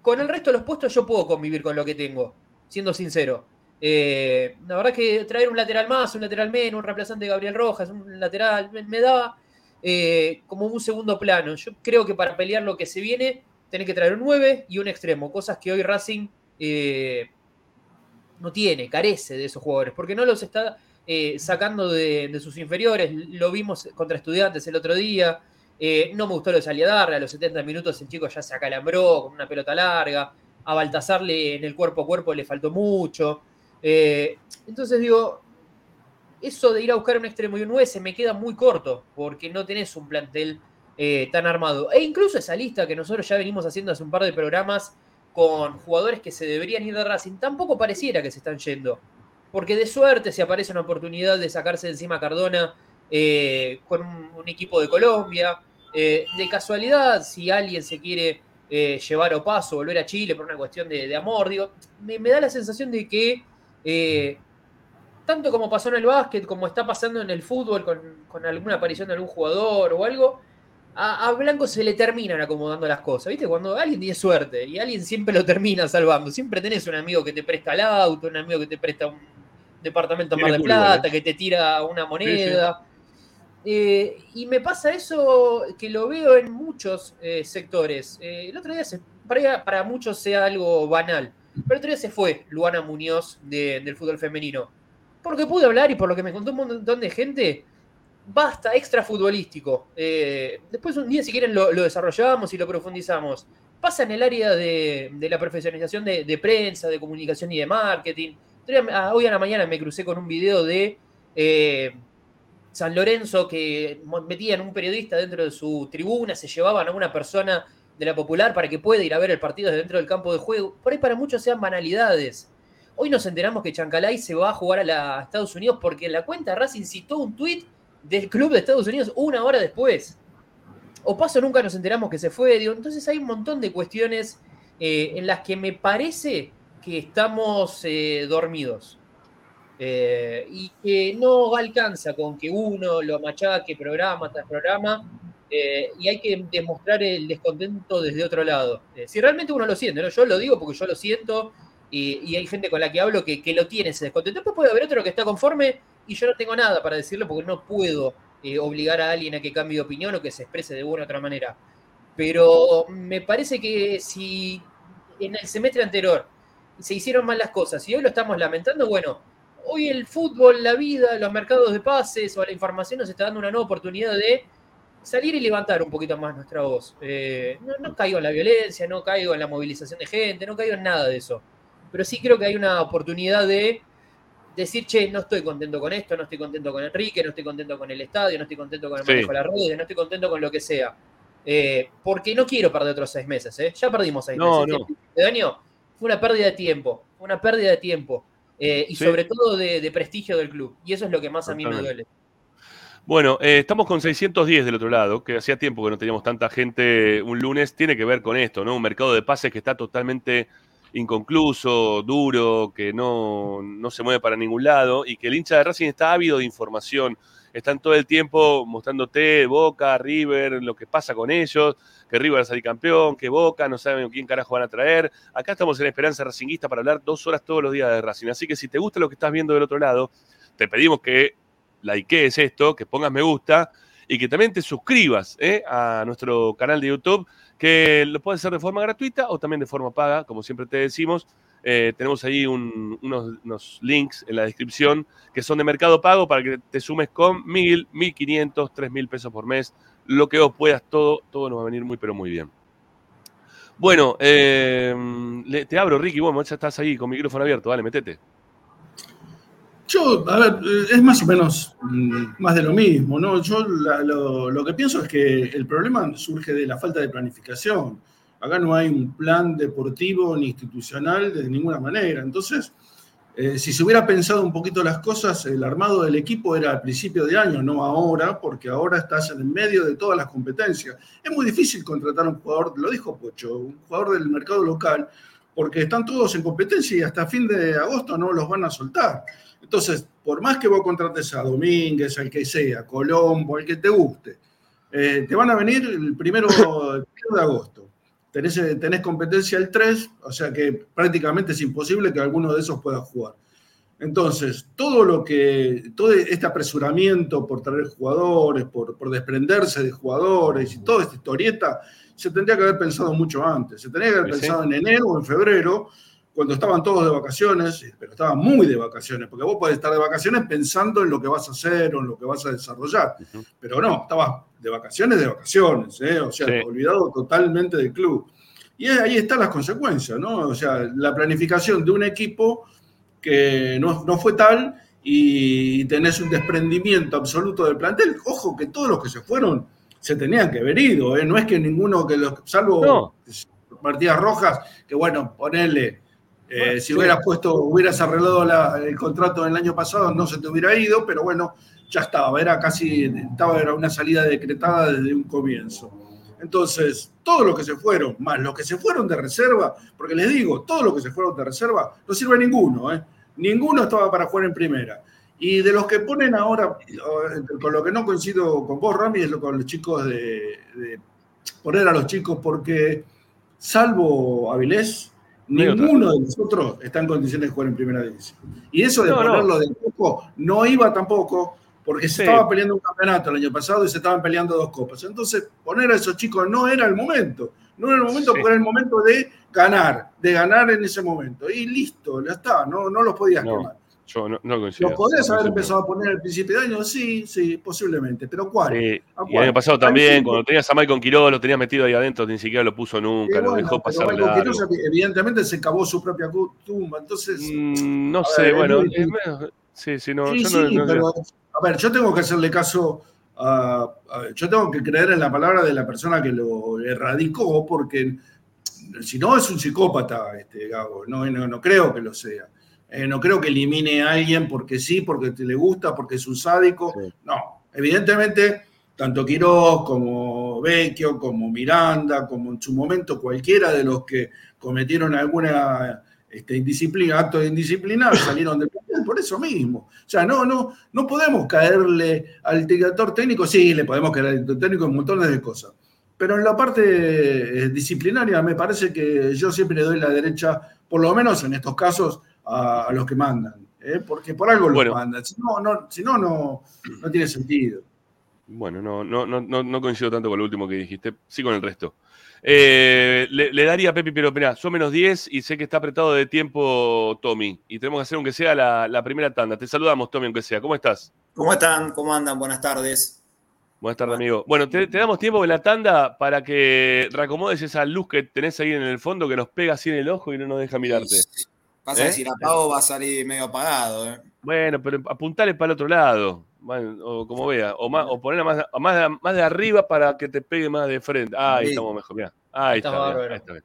Con el resto de los puestos yo puedo convivir con lo que tengo, siendo sincero. Eh, la verdad que traer un lateral más, un lateral menos, un reemplazante de Gabriel Rojas, un lateral, me, me da eh, como un segundo plano. Yo creo que para pelear lo que se viene, tenés que traer un 9 y un extremo, cosas que hoy Racing eh, no tiene, carece de esos jugadores, porque no los está eh, sacando de, sus inferiores. Lo vimos contra estudiantes el otro día. Eh, no me gustó lo de Saliadarra, a los 70 minutos el chico ya se acalambró con una pelota larga. A Baltasar le, en el cuerpo a cuerpo le faltó mucho. Entonces digo, eso de ir a buscar un extremo y un 9 se me queda muy corto, porque no tenés un plantel eh, tan armado. E incluso esa lista que nosotros ya venimos haciendo hace un par de programas con jugadores que se deberían ir de Racing, tampoco pareciera que se están yendo. Porque de suerte si aparece una oportunidad de sacarse de encima a Cardona eh, con un, equipo de Colombia. Eh, de casualidad, si alguien se quiere llevar o paso, volver a Chile por una cuestión de, amor, digo, me, me da la sensación de que tanto como pasó en el básquet, como está pasando en el fútbol con, con alguna aparición de algún jugador o algo, a, a Blanco se le terminan acomodando las cosas. ¿Viste? Cuando alguien tiene suerte y alguien siempre lo termina salvando. Siempre tenés un amigo que te presta el auto, un amigo que te presta un departamento en Mar del fútbol, Plata, que te tira una moneda. Eh, y me pasa eso que lo veo en muchos eh, sectores. Eh, el otro día, se, para, para muchos sea algo banal, pero el otro día se fue Luana Muñoz de- del fútbol femenino. Porque pude hablar y por lo que me contó un montón de gente, basta, extra futbolístico. Eh, después un día, si quieren, lo, desarrollamos y lo profundizamos. Pasa en el área de, la profesionalización de, prensa, de comunicación y de marketing. Hoy a- Hoy a la mañana me crucé con un video de eh, San Lorenzo que metían un periodista dentro de su tribuna, se llevaban a una persona de la popular para que pueda ir a ver el partido desde dentro del campo de juego. Por ahí para muchos sean banalidades. Hoy nos enteramos que Chancalay se va a jugar a, la- Estados Unidos porque la cuenta Racing citó un tuit del club de Estados Unidos una hora después. O paso nunca nos enteramos que se fue. digo, entonces hay un montón de cuestiones eh, en las que me parece que estamos eh, dormidos. Eh, y que no alcanza con que uno lo machaque programa tras programa y hay que demostrar el descontento desde otro lado. Si realmente uno lo siente, ¿no? yo lo digo porque yo lo siento y, y hay gente con la que hablo que, que lo tiene ese descontento. Después puede haber otro que está conforme y yo no tengo nada para decirlo porque no puedo eh, obligar a alguien a que cambie de opinión o que se exprese de una u otra manera. Pero me parece que si en el semestre anterior se hicieron mal las cosas y hoy lo estamos lamentando, bueno, hoy el fútbol, la vida, los mercados de pases o la información nos está dando una nueva oportunidad de salir y levantar un poquito más nuestra voz. Eh, no, no caigo en la violencia, no caigo en la movilización de gente, no caigo en nada de eso. Pero sí creo que hay una oportunidad de decir, che, no estoy contento con esto, no estoy contento con Enrique, no estoy contento con el estadio, no estoy contento con el Sí. manejo de las redes, no estoy contento con lo que sea. Eh, porque no quiero perder otros seis meses, ¿eh? Ya perdimos seis No, meses. no. Este año fue una pérdida de tiempo, fue una pérdida de tiempo. eh, y Sí. sobre todo de, de prestigio del club. Y eso es lo que más a mí me duele. Bueno, eh, estamos con 610 del otro lado, que hacía tiempo que no teníamos tanta gente un lunes. Tiene que ver con esto, ¿no? Un mercado de pases que está totalmente inconcluso, duro, que no, no se mueve para ningún lado y que el hincha de Racing está ávido de información. Están todo el tiempo mostrándote Boca, River, lo que pasa con ellos, que River va campeón, que Boca, no saben quién carajo van a traer. Acá estamos en Esperanza Racinguista para hablar dos horas todos los días de Racing. Así que si te gusta lo que estás viendo del otro lado, te pedimos que likees esto, que pongas me gusta y que también te suscribas ¿eh? a nuestro canal de YouTube, que lo puedes hacer de forma gratuita o también de forma paga, como siempre te decimos. Eh, tenemos ahí un- unos, unos links en la descripción que son de mercado pago para que te sumes con mil, mil quinientos, tres mil pesos por mes, lo que vos puedas, todo, todo nos va a venir muy, pero muy bien. Bueno, eh, te abro, Ricky, bueno, ya estás ahí con micrófono abierto, dale, metete. Yo, a ver, es más o menos mm, más de lo mismo, ¿no? Yo la- lo, lo que pienso es que el problema surge de la falta de planificación. Acá no hay un plan deportivo ni institucional de ninguna manera. Entonces, eh, si se hubiera pensado un poquito las cosas, el armado del equipo era al principio de año, no ahora, porque ahora estás en el medio de todas las competencias. Es muy difícil contratar a un jugador, lo dijo Pocho, un jugador del mercado local, porque están todos en competencia y hasta fin de agosto no los van a soltar. Entonces, por más que vos contrates a Domínguez, al que sea, Colombo, al que te guste, eh, te van a venir el primero, el primero de agosto. Tenés, eh, tenés competencia el 3, o sea que prácticamente es imposible que alguno de esos pueda jugar. Entonces, todo lo que, todo este apresuramiento por traer jugadores, por, por desprenderse de jugadores y toda esta historieta, se tendría que haber pensado mucho antes. Se tendría que haber sí. pensado en enero o en febrero, cuando estaban todos de vacaciones, pero estaban muy de vacaciones, porque vos podés estar de vacaciones pensando en lo que vas a hacer o en lo que vas a desarrollar. Pero no, estabas de vacaciones, de vacaciones, ¿eh? o sea, Sí. olvidado totalmente del club. Y ahí están las consecuencias, ¿no? O sea, la planificación de un equipo que no, no fue tal y tenés un desprendimiento absoluto del plantel, ojo que todos los que se fueron se tenían que haber ido, ¿eh? no es que ninguno que los, salvo No. partidas rojas, que bueno, Bueno, si hubieras puesto, hubieras arreglado la- el contrato del año pasado, no se te hubiera ido, pero bueno, ya estaba, era casi, estaba, era una salida decretada desde un comienzo. Entonces, todos los que se fueron, más los que se fueron de reserva, porque les digo, todos los que se fueron de reserva, no sirve ninguno, ¿eh? Ninguno estaba para jugar en primera. Y de los que ponen ahora, eh, con lo que no coincido con vos, Rami, es lo con los chicos de, de poner a los chicos, porque salvo Avilés. Ninguno de nosotros está en condiciones de jugar en primera división. Y eso de No, no. ponerlo de poco no iba tampoco, porque se estaba peleando un campeonato el año pasado y se estaban peleando dos copas. Entonces, poner a esos chicos no era el momento. No era el momento Sí. porque era el momento de ganar, de ganar en ese momento. Y listo, ya está, no, no los podías No, quemar. Yo no, no coincido. ¿Los podrías haber empezado a poner al principio de año? Sí, sí, posiblemente. ¿Pero cuál? Sí, ¿A y el año pasado también, cuando tenías a Michael Quiroz, lo tenías metido ahí adentro, ni siquiera lo puso nunca, lo dejó pasar Michael. Quiroz, evidentemente se cavó su propia tumba. Entonces, Mm, no sé, ver, bueno, es medio- sí, sí, no, sí, yo no, sí, no- pero a ver, yo tengo que hacerle caso a, a- yo tengo que creer en la palabra de la persona que lo erradicó, porque si no es un psicópata, este Gago, no, no, no creo que lo sea. Eh, no creo que elimine a alguien porque sí, porque te le gusta, porque es un sádico. Sí. No, evidentemente, tanto Quiroz como Vecchio, como Miranda, como en su momento cualquiera de los que cometieron alguna este, indisciplina, acto de indisciplina, [LAUGHS] salieron del plantel por eso mismo. O sea, no, no, no podemos caerle al director técnico, sí, le podemos caer al director técnico en montones de cosas. Pero en la parte eh, disciplinaria me parece que yo siempre le doy la derecha, por lo menos en estos casos, a, a los que mandan. ¿eh? Porque por algo los Bueno. mandan. Si no, no, si no, no, no tiene sentido. Bueno, no, no, no, no, no coincido tanto con lo último que dijiste, sí con el resto. Eh, le, le daría a Pepi, pero mirá, son menos 10 y sé que está apretado de tiempo Tommy. Y tenemos que hacer aunque sea la, la primera tanda. Te saludamos, Tommy, aunque sea. ¿Cómo estás? ¿Cómo están? ¿Cómo andan? Buenas tardes. Buenas tardes, amigo. Bueno, te, te damos tiempo en la tanda para que reacomodes esa luz que tenés ahí en el fondo que nos pega así en el ojo y no nos deja mirarte. Pasa ¿Eh? que si la apago va a salir medio apagado. ¿eh? Bueno, pero apuntale para el otro lado, bueno, o como vea, o, más, o ponerla más, más, de, más de arriba para que te pegue más de frente. Ahí Sí. estamos mejor, mirá. Ahí Está está, ahí está bien.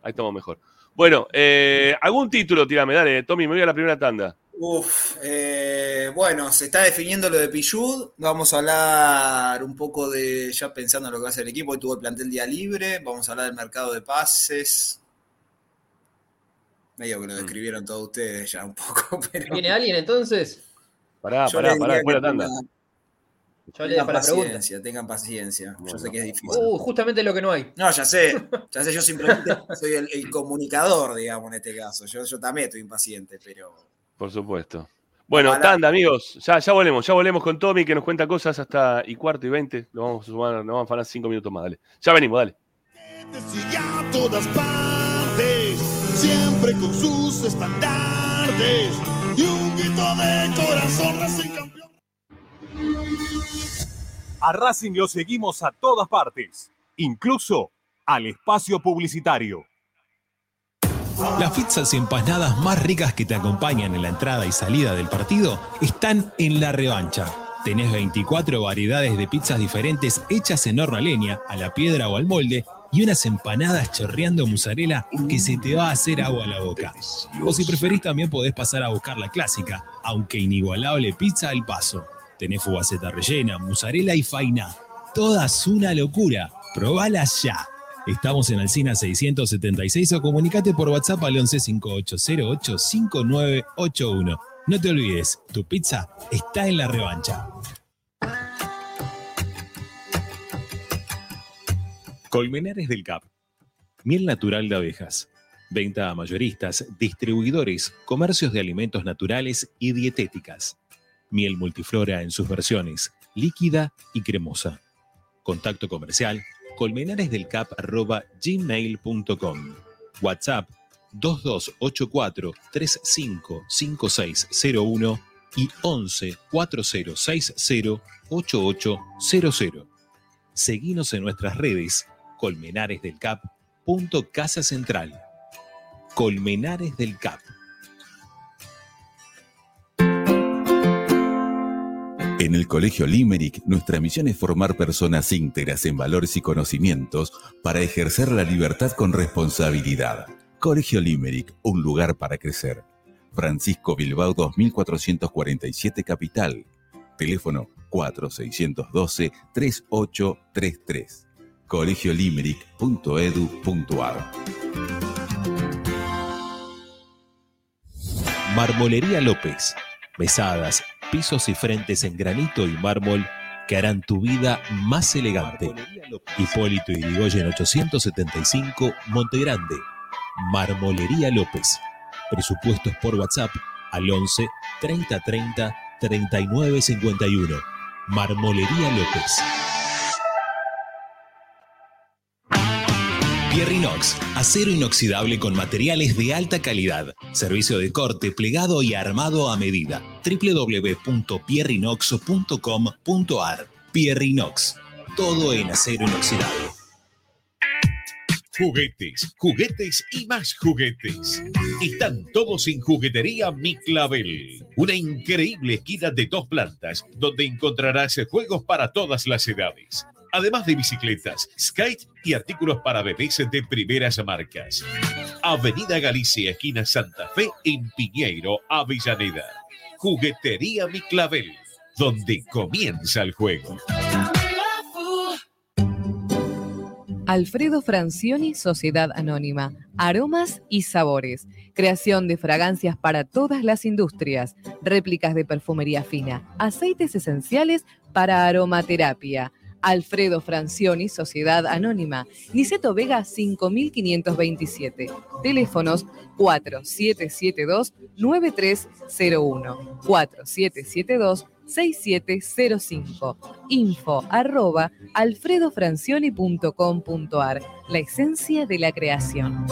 Ahí estamos mejor. Bueno, eh, algún título, tirame, dale, Tommy, me voy a la primera tanda. Uf, eh, bueno, se está definiendo lo de Pichud. Vamos a hablar un poco de, ya pensando en lo que va a ser el equipo, hoy tuvo el plantel día libre. Vamos a hablar del mercado de pases. Medio Mm. que lo describieron todos ustedes ya un [LAUGHS] poco, pero. ¿Viene alguien entonces? Pará, yo pará, pará, después la tanda. Yo le tengan dejo la pregunta. paciencia, tengan paciencia. Yo sé que es difícil. Uh, justamente lo que no hay. No, ya sé, [LAUGHS] ya sé, yo simplemente soy el, el comunicador, digamos, en este caso. Yo, yo también estoy impaciente, pero Por supuesto. Bueno, Ojalá. tanda, amigos. Ya, ya volvemos, ya volvemos con Tommy que nos cuenta cosas hasta y cuarto y veinte. Lo vamos a sumar, nos vamos a afanar cinco minutos más, dale. Ya venimos, dale. Siempre con sus estandartes y un grito de corazón Racing campeón. A Racing lo seguimos a todas partes, incluso al espacio publicitario. Las pizzas empanadas más ricas que te acompañan en la entrada y salida del partido están en la revancha. Tenés 24 variedades de pizzas diferentes hechas en horno a leña, a la piedra o al molde y unas empanadas chorreando mozzarella que se te va a hacer agua a la boca. O si preferís también podés pasar a buscar la clásica, aunque inigualable pizza al paso. Tenés fugaceta rellena, mozzarella y faina. Todas una locura. Probalas ya. Estamos en Alcina 676 o comunicate por WhatsApp al 11 5808 5981. No te olvides, tu pizza está en la revancha. Colmenares del Cap. Miel natural de abejas. Venta a mayoristas, distribuidores, comercios de alimentos naturales y dietéticas. Miel multiflora en sus versiones, líquida y cremosa. Contacto comercial colmenaresdelcap.gmail.com WhatsApp 2284 355601 y 11 4060 8800. Seguinos en nuestras redes Colmenares del Cap. punto Casa Central. Colmenares del Cap. En el Colegio Limerick, nuestra misión es formar personas íntegras en valores y conocimientos para ejercer la libertad con responsabilidad. Colegio Limerick, un lugar para crecer. Francisco Bilbao 2447 Capital. Teléfono 4612-3833. colegiolimerick.edu.ar Marmolería López. Mesadas, pisos y frentes en granito y mármol que harán tu vida más elegante. Hipólito Yrigoyen 875, Montegrande. Marmolería López. Presupuestos por WhatsApp al 11 30 30 39 51. Marmolería López. Pierrinox, acero inoxidable con materiales de alta calidad. Servicio de corte, plegado y armado a medida. www.pierrinox.com.ar Pierrinox, todo en acero inoxidable. Juguetes, juguetes y más juguetes. Están todos en Juguetería Mi Clavel. Una increíble esquina de dos plantas donde encontrarás juegos para todas las edades además de bicicletas, skate y artículos para bebés de primeras marcas. Avenida Galicia, esquina Santa Fe, en Piñeiro, Avellaneda. Juguetería Mi Clavel, donde comienza el juego. Alfredo Francioni, Sociedad Anónima. Aromas y sabores. Creación de fragancias para todas las industrias. Réplicas de perfumería fina. Aceites esenciales para aromaterapia. Alfredo Francioni, Sociedad Anónima, Niceto Vega 5527. Teléfonos 4772-9301, 4772-6705. Info arroba alfredofrancioni.com.ar. La esencia de la creación.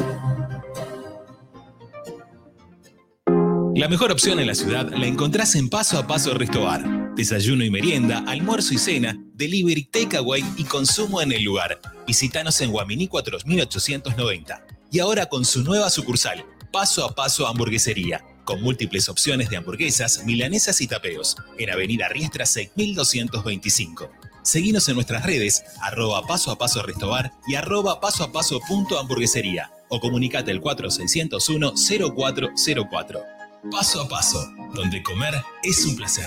La mejor opción en la ciudad la encontrás en Paso a Paso Restobar. Desayuno y merienda, almuerzo y cena, delivery, takeaway y consumo en el lugar. Visítanos en Guaminí 4890. Y ahora con su nueva sucursal, Paso a Paso Hamburguesería, con múltiples opciones de hamburguesas, milanesas y tapeos, en Avenida Riestra 6225. Seguinos en nuestras redes, arroba paso a paso restobar y arroba paso a paso punto hamburguesería o comunicate al 4601 0404. Paso a paso, donde comer es un placer.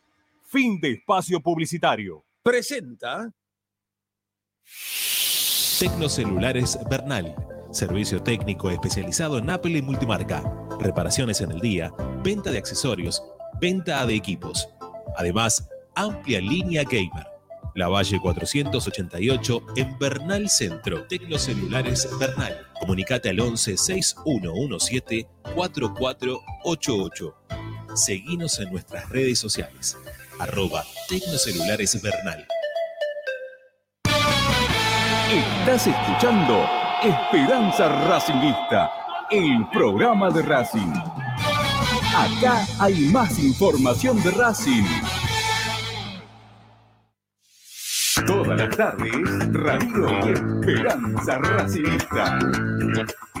Fin de espacio publicitario. Presenta Tecnocelulares Bernal. Servicio técnico especializado en Apple y multimarca. Reparaciones en el día, venta de accesorios, venta de equipos. Además, amplia línea gamer. La Valle 488 en Bernal Centro. Tecnocelulares Bernal. Comunicate al 11 6117 4488. Seguinos en nuestras redes sociales. Arroba Tecnocelulares Bernal. Estás escuchando Esperanza Racingista, el programa de Racing. Acá hay más información de Racing. Todas las tardes, Radio Esperanza Racingista.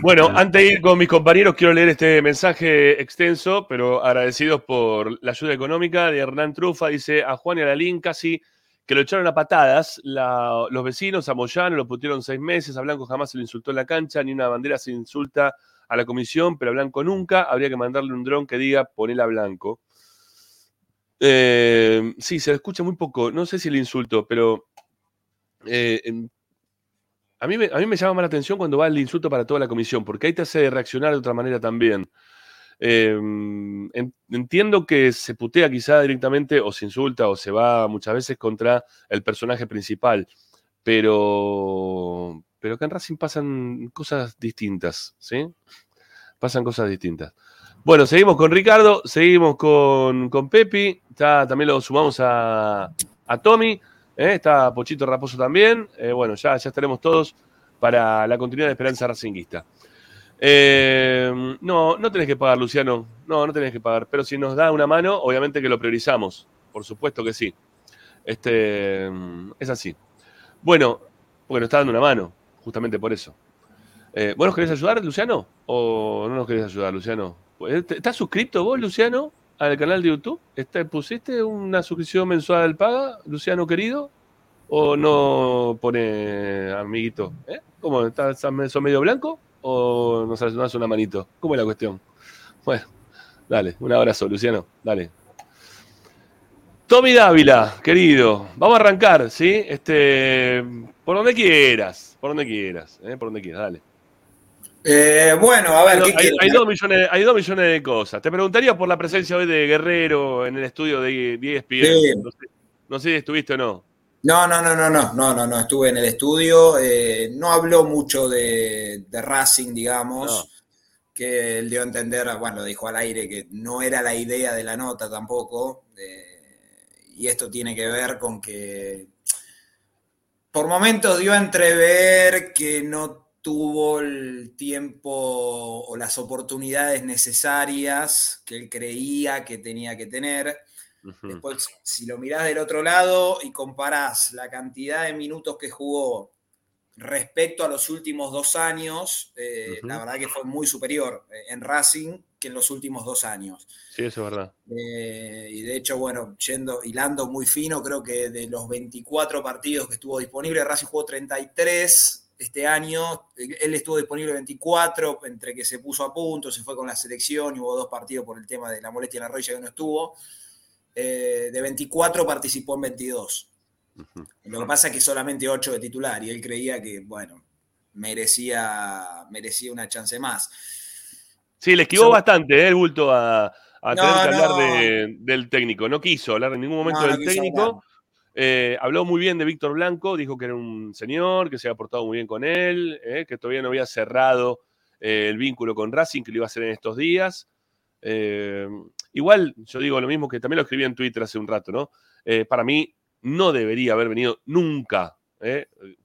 Bueno, antes de ir con mis compañeros, quiero leer este mensaje extenso, pero agradecidos por la ayuda económica de Hernán Trufa. Dice a Juan y a Lalín casi que lo echaron a patadas. La- los vecinos a Moyano lo pusieron seis meses. A Blanco jamás se lo insultó en la cancha, ni una bandera se insulta a la comisión, pero a Blanco nunca. Habría que mandarle un dron que diga ponela a Blanco. Eh, sí, se escucha muy poco. No sé si le insulto, pero eh, en- a, mí me, a mí me llama más la atención cuando va el insulto para toda la comisión, porque ahí te hace reaccionar de otra manera también. En- entiendo que se putea quizá directamente o se insulta o se va muchas veces contra el personaje principal, pero, pero acá en Racing pasan cosas distintas, ¿sí? Pasan cosas distintas. Bueno, seguimos con Ricardo, seguimos con, con Pepi, también lo sumamos a, a Tommy, ¿eh? está Pochito Raposo también. Eh, bueno, ya, ya estaremos todos para la continuidad de Esperanza Racinguista. Eh, no, no tenés que pagar, Luciano. No, no tenés que pagar. Pero si nos da una mano, obviamente que lo priorizamos. Por supuesto que sí. Este, es así. Bueno, porque nos está dando una mano, justamente por eso. Eh, ¿Vos nos querés ayudar, Luciano? ¿O no nos querés ayudar, Luciano? ¿Estás suscrito vos, Luciano, al canal de YouTube? ¿Está- ¿Pusiste una suscripción mensual al paga, Luciano querido? ¿O no pone amiguito? ¿Eh? ¿Cómo? ¿Estás, ¿Sos medio blanco? ¿O nos haces una manito? ¿Cómo es la cuestión? Bueno, dale, un abrazo, Luciano. Dale. Tommy Dávila, querido, vamos a arrancar, ¿sí? Este, por donde quieras, por donde quieras, ¿eh? por donde quieras, dale. Eh, bueno, a ver, Hay, ¿qué hay- hay dos millones, hay dos millones de cosas. Te preguntaría por la presencia hoy de Guerrero en el estudio de, de ESPN. Sí. No, sé, no sé si estuviste o no. No, no, no, no, no, no, no, no, estuve en el estudio, eh, no habló mucho de, de Racing, digamos, que él dio a entender, bueno, dijo al aire que no era la idea de la nota tampoco, eh, y esto tiene que ver con que por momentos dio a entrever que no tuvo el tiempo o las oportunidades necesarias que él creía que tenía que tener. Después, si lo mirás del otro lado y comparás la cantidad de minutos que jugó respecto a los últimos dos años, eh, la verdad que fue muy superior eh, en Racing que en los últimos dos años. Sí, eso es verdad. Eh, y de hecho, bueno, yendo, hilando muy fino, creo que de los 24 partidos que estuvo disponible, Racing jugó 33 este año. Él estuvo disponible 24, entre que se puso a punto, se fue con la selección y hubo dos partidos por el tema de la molestia en la rodilla que no estuvo. Eh, de 24 participó en 22. Lo que pasa es que solamente 8 de titular y él creía que, bueno, merecía, merecía una chance más. Sí, le esquivó bastante ¿eh? el bulto a, a No, tener que hablar de- del técnico. No quiso hablar en ningún momento No, del técnico. hablar. Eh, habló muy bien de Víctor Blanco, dijo que era un señor, que se había portado muy bien con él, eh, que todavía no había cerrado eh, el vínculo con Racing, que lo iba a hacer en estos días. Igual, yo digo lo mismo que también lo escribí en Twitter hace un rato, ¿no? Para mí no debería haber venido nunca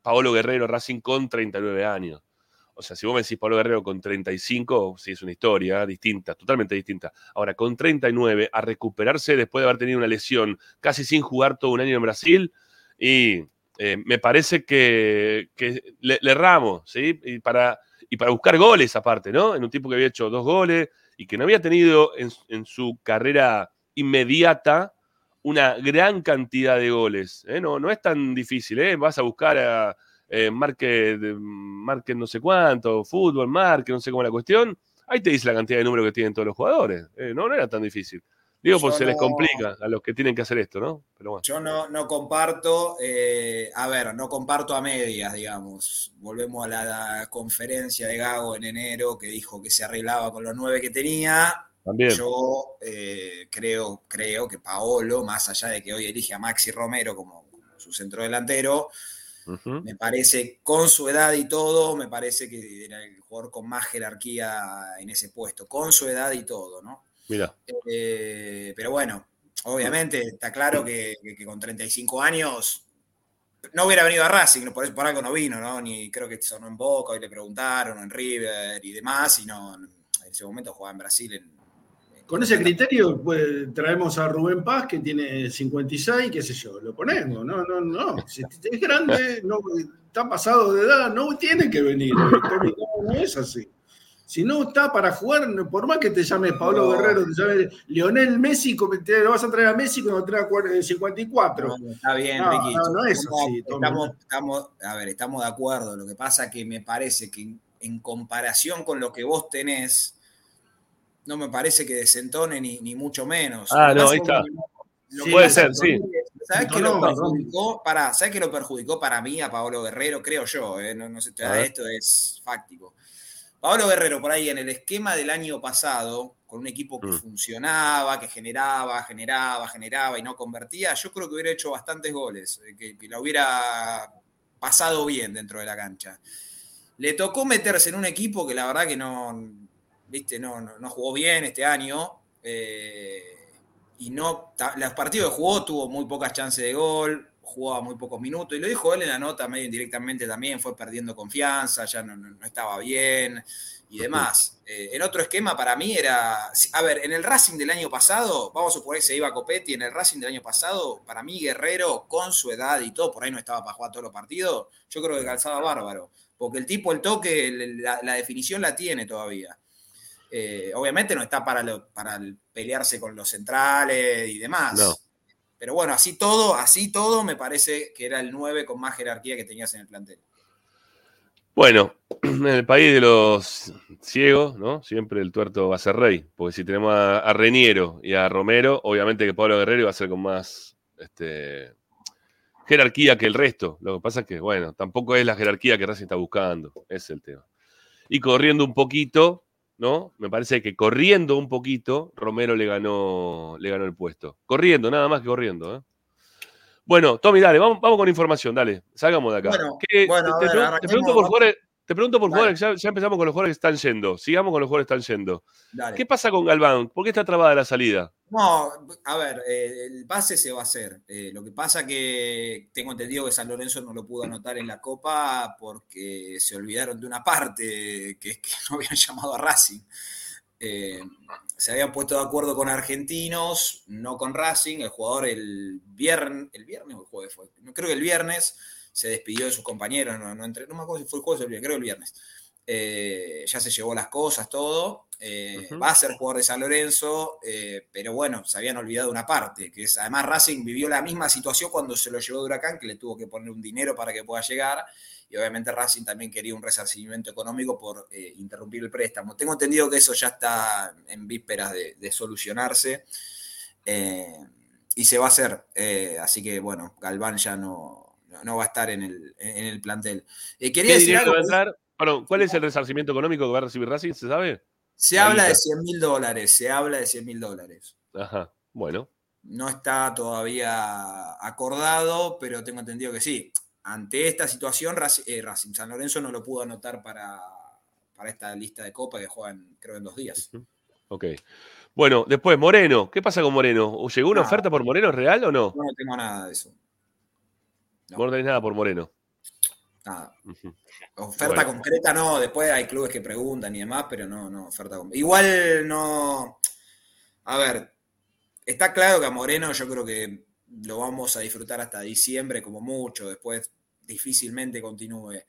Paolo Guerrero Racing con 39 años. O sea, si vos me decís Pablo Guerrero con 35, sí es una historia distinta, totalmente distinta. Ahora, con 39, a recuperarse después de haber tenido una lesión, casi sin jugar todo un año en Brasil, y eh, me parece que, le, le erramos, ¿sí? Y para, y para buscar goles aparte, ¿no? En un tipo que había hecho dos goles y que no había tenido en, en su carrera inmediata una gran cantidad de goles. ¿eh? No, no es tan difícil, ¿eh? Vas a buscar a eh, Marque, Marque no sé cuánto, fútbol, Marque, no sé cómo la cuestión. Ahí te dice la cantidad de números que tienen todos los jugadores. ¿eh? No, no era tan difícil. Digo, pues se les complica a los que tienen que hacer esto, ¿no? Pero bueno. Yo no, no comparto, eh, a ver, no comparto a medias, digamos. Volvemos a la, la conferencia de Gago en enero que dijo que se arreglaba con los nueve que tenía. También. Yo eh, creo, creo que Paolo, más allá de que hoy elige a Maxi Romero como, como su centro delantero, Me parece, con su edad y todo, me parece que era el jugador con más jerarquía en ese puesto, con su edad y todo, ¿no? Mira. Eh, pero bueno, obviamente está claro que, que- con 35 años no hubiera venido a Racing, no, por, eso- por algo no vino, ¿no? Ni creo que sonó en Boca, hoy le preguntaron, en River y demás, y no, en ese momento jugaba en Brasil. en- Con ese criterio, pues traemos a Rubén Paz, que tiene 56, qué sé yo, lo ponemos. No, no, no. Si es grande, no, está pasado de edad, no tiene que venir. No, es así. Si no está para jugar, por más que te llames Pablo. Guerrero, te llames Lionel Messi, te lo vas a traer a Messi cuando eh, 54. No, está bien, No, Ricky. no, no es así. Estamos, estamos- a ver, estamos de acuerdo. Lo que pasa que me parece que en comparación con lo que vos tenés, no me parece que desentone ni, ni mucho menos. Ah, no, ahí es está. lo Sí, puede ser, sí. ¿Sabes qué lo perjudicó? ¿sabes qué lo perjudicó para mí a Pablo Guerrero? Creo yo, eh, no, no sé, esto es fáctico. Pablo Guerrero, por ahí en el esquema del año pasado, con un equipo que Mm. funcionaba, que generaba, generaba, generaba y no convertía, yo creo que hubiera hecho bastantes goles, eh, que, que la hubiera pasado bien dentro de la cancha. Le tocó meterse en un equipo que la verdad que no, viste, no, no, no jugó bien este año. eh, y no, los partidos que jugó tuvo muy pocas chances de gol, jugaba muy pocos minutos. Y lo dijo él en la nota medio indirectamente también, fue perdiendo confianza, ya no, no- no estaba bien y demás. Eh, en otro esquema para mí era, a ver, en el Racing del año pasado, vamos a suponer que se iba a Copetti, en el Racing del año pasado, para mí Guerrero, con su edad y todo, por ahí no estaba para jugar todos los partidos, yo creo que calzaba bárbaro, porque el tipo, el toque, la definición la tiene todavía. Eh, obviamente no está para, lo- para el pelearse con los centrales y demás. No. Pero bueno, así todo, así todo me parece que era el 9 con más jerarquía que tenías en el plantel. Bueno, [CLEARS THROAT] en el país de los ciegos, ¿no? Siempre el tuerto va a ser rey. Porque si tenemos a, a Reniero y a Romero, obviamente que Pablo Guerrero va a ser con más este, jerarquía que el resto. Lo que pasa es que, bueno, tampoco es la jerarquía que Racing está buscando. Ese es el tema. Y corriendo un poquito, ¿no? Me parece que corriendo un poquito, Romero le ganó, le ganó el puesto. Corriendo, nada más que corriendo, ¿eh? Bueno, Tommy, dale, vamos, vamos con información, dale, salgamos de acá. Bueno, ¿Qué- bueno, a te, ver, pregunto por vamos. Te pregunto por jugadores, ya, ya empezamos con los jugadores que están yendo. Sigamos con los jugadores que están yendo. Dale. ¿Qué pasa con Galván? ¿Por qué está trabada la salida? No, a ver, eh, el pase se va a hacer. Eh, lo que pasa que tengo entendido que San Lorenzo no lo pudo anotar en la Copa porque se olvidaron de una parte, que es que [LAUGHS] no habían llamado a Racing. Eh, se habían puesto de acuerdo con argentinos, no con Racing. El jugador el viernes, el viernes o el jueves fue, no creo que el viernes se despidió de sus compañeros, no, no, entre- no me acuerdo si fue el jueves o el viernes, creo que el viernes. Eh, ya se llevó las cosas, todo. Eh. Va a ser jugador de San Lorenzo, eh, pero bueno, se habían olvidado una parte, que es además Racing vivió la misma situación cuando se lo llevó de Huracán, que le tuvo que poner un dinero para que pueda llegar, y obviamente Racing también quería un resarcimiento económico por interrumpir el préstamo. Tengo entendido que eso ya está en vísperas de, de solucionarse, y se va a hacer, así que bueno, Galván ya no, no- no va a estar en el, en el plantel. Eh, quería ¿Qué decir dinero algo, va a entrar? Perdón, ¿cuál es el resarcimiento económico que va a recibir Racing? ¿Se sabe? se La habla de guita. 100 mil dólares, se habla de 100 mil dólares. Ajá, bueno. No está todavía acordado, pero tengo entendido que sí. Ante esta situación, eh, Racing San Lorenzo no lo pudo anotar para, para esta lista de Copa que juegan, creo, en dos días. Ok. Bueno, después, Moreno. ¿Qué pasa con Moreno? ¿Llegó una Nada. oferta por Moreno real o no? No, no tengo nada de eso. No, tenés nada por Moreno. Nada. Oferta Bueno. concreta no, después hay clubes que preguntan y demás, pero no, no, oferta concreta. Igual no. A ver, está claro que a Moreno yo creo que lo vamos a disfrutar hasta diciembre como mucho, después difícilmente continúe.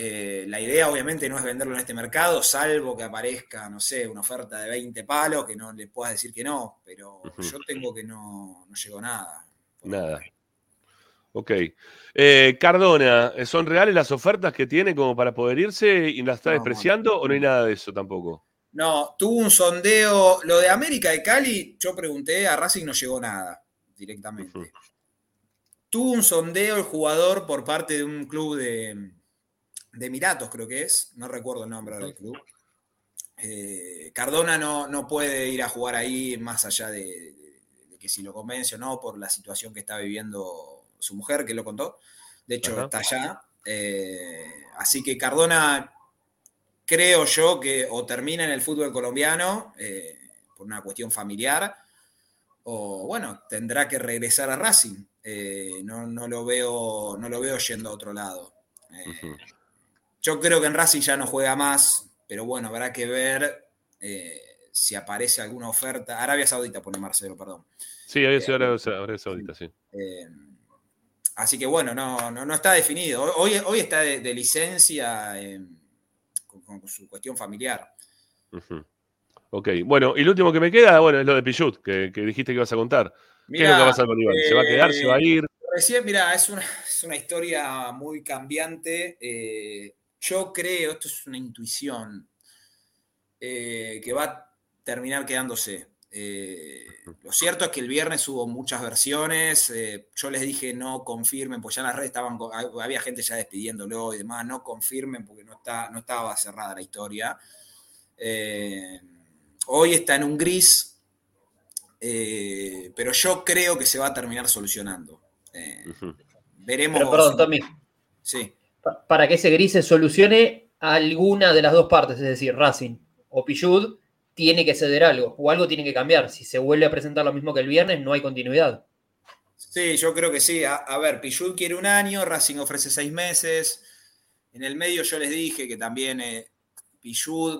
Eh, la idea obviamente no es venderlo en este mercado, salvo que aparezca, no sé, una oferta de 20 palos, que no le puedas decir que no, pero yo tengo que no, no llegó nada. Nada. Ok. Eh, Cardona, ¿son reales las ofertas que tiene como para poder irse y las está No, despreciando o no hay nada de eso tampoco? No, tuvo un sondeo. Lo de América de Cali, yo pregunté, a Racing no llegó nada directamente. Tuvo un sondeo el jugador por parte de un club de, de Emiratos, creo que es. No recuerdo el nombre del club. Eh, Cardona no, no puede ir a jugar ahí más allá de, de- de que si lo convence o no por la situación que está viviendo su mujer, que lo contó. De hecho, Ajá. está allá. Eh, así que Cardona creo yo que o termina en el fútbol colombiano eh, por una cuestión familiar, o bueno, tendrá que regresar a Racing. Eh, no, no lo veo, no lo veo yendo a otro lado. Yo creo que en Racing ya no juega más, pero bueno, habrá que ver si aparece alguna oferta. Arabia Saudita pone Marcelo, perdón. Sí, Arabia Saudita, sí. Eh, así que bueno, no, no, no está definido. Hoy, hoy está de, de licencia eh, con, con su cuestión familiar. Ujú. Ok, bueno, y lo último que me queda, bueno, es lo de Pichut, que, que dijiste que ibas a contar. ¿Qué es lo que va a pasar con Iván? ¿Se va a quedar? ¿Se va a ir? Recién, mira, es una, es una historia muy cambiante. Eh, yo creo, esto es una intuición, eh, que va a terminar quedándose. Eh, lo cierto es que el viernes hubo muchas versiones. eh, yo les dije no confirmen, pues ya en las redes estaban, había gente ya despidiéndolo y demás. No confirmen porque no, está, no estaba cerrada la historia. Eh, hoy está en un gris, eh, pero yo creo que se va a terminar solucionando. Eh, veremos. Pero perdón, Tommy, Sí. pa- para que ese gris se solucione alguna de las dos partes, es decir, Racing o Pillud, tiene que ceder algo o algo tiene que cambiar. Si se vuelve a presentar lo mismo que el viernes, no hay continuidad. Sí, yo creo que sí. A, ver, Pillud quiere un año, Racing ofrece seis meses. En el medio yo les dije que también eh,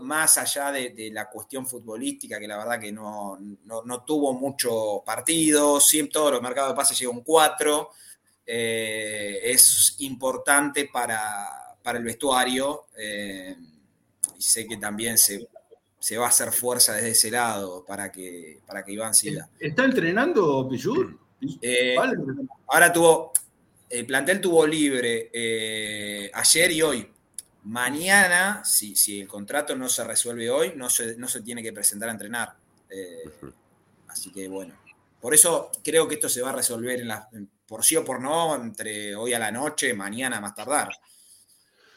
más allá de, la cuestión futbolística, que la verdad que no, no, no tuvo muchos partidos, siempre todos los mercados de pases llegó un 4, eh, es importante para, para el vestuario eh, y sé que también se, se, va a hacer fuerza desde ese lado para que, para que Iván siga. ¿Está entrenando Pichud? Eh, vale. Ahora tuvo, el plantel tuvo libre eh, ayer y hoy. Mañana, si, si, el contrato no se resuelve hoy, no se, no se tiene que presentar a entrenar. Eh, así que bueno, por eso creo que esto se va a resolver en la, por sí o por no, entre hoy a la noche, mañana más tardar.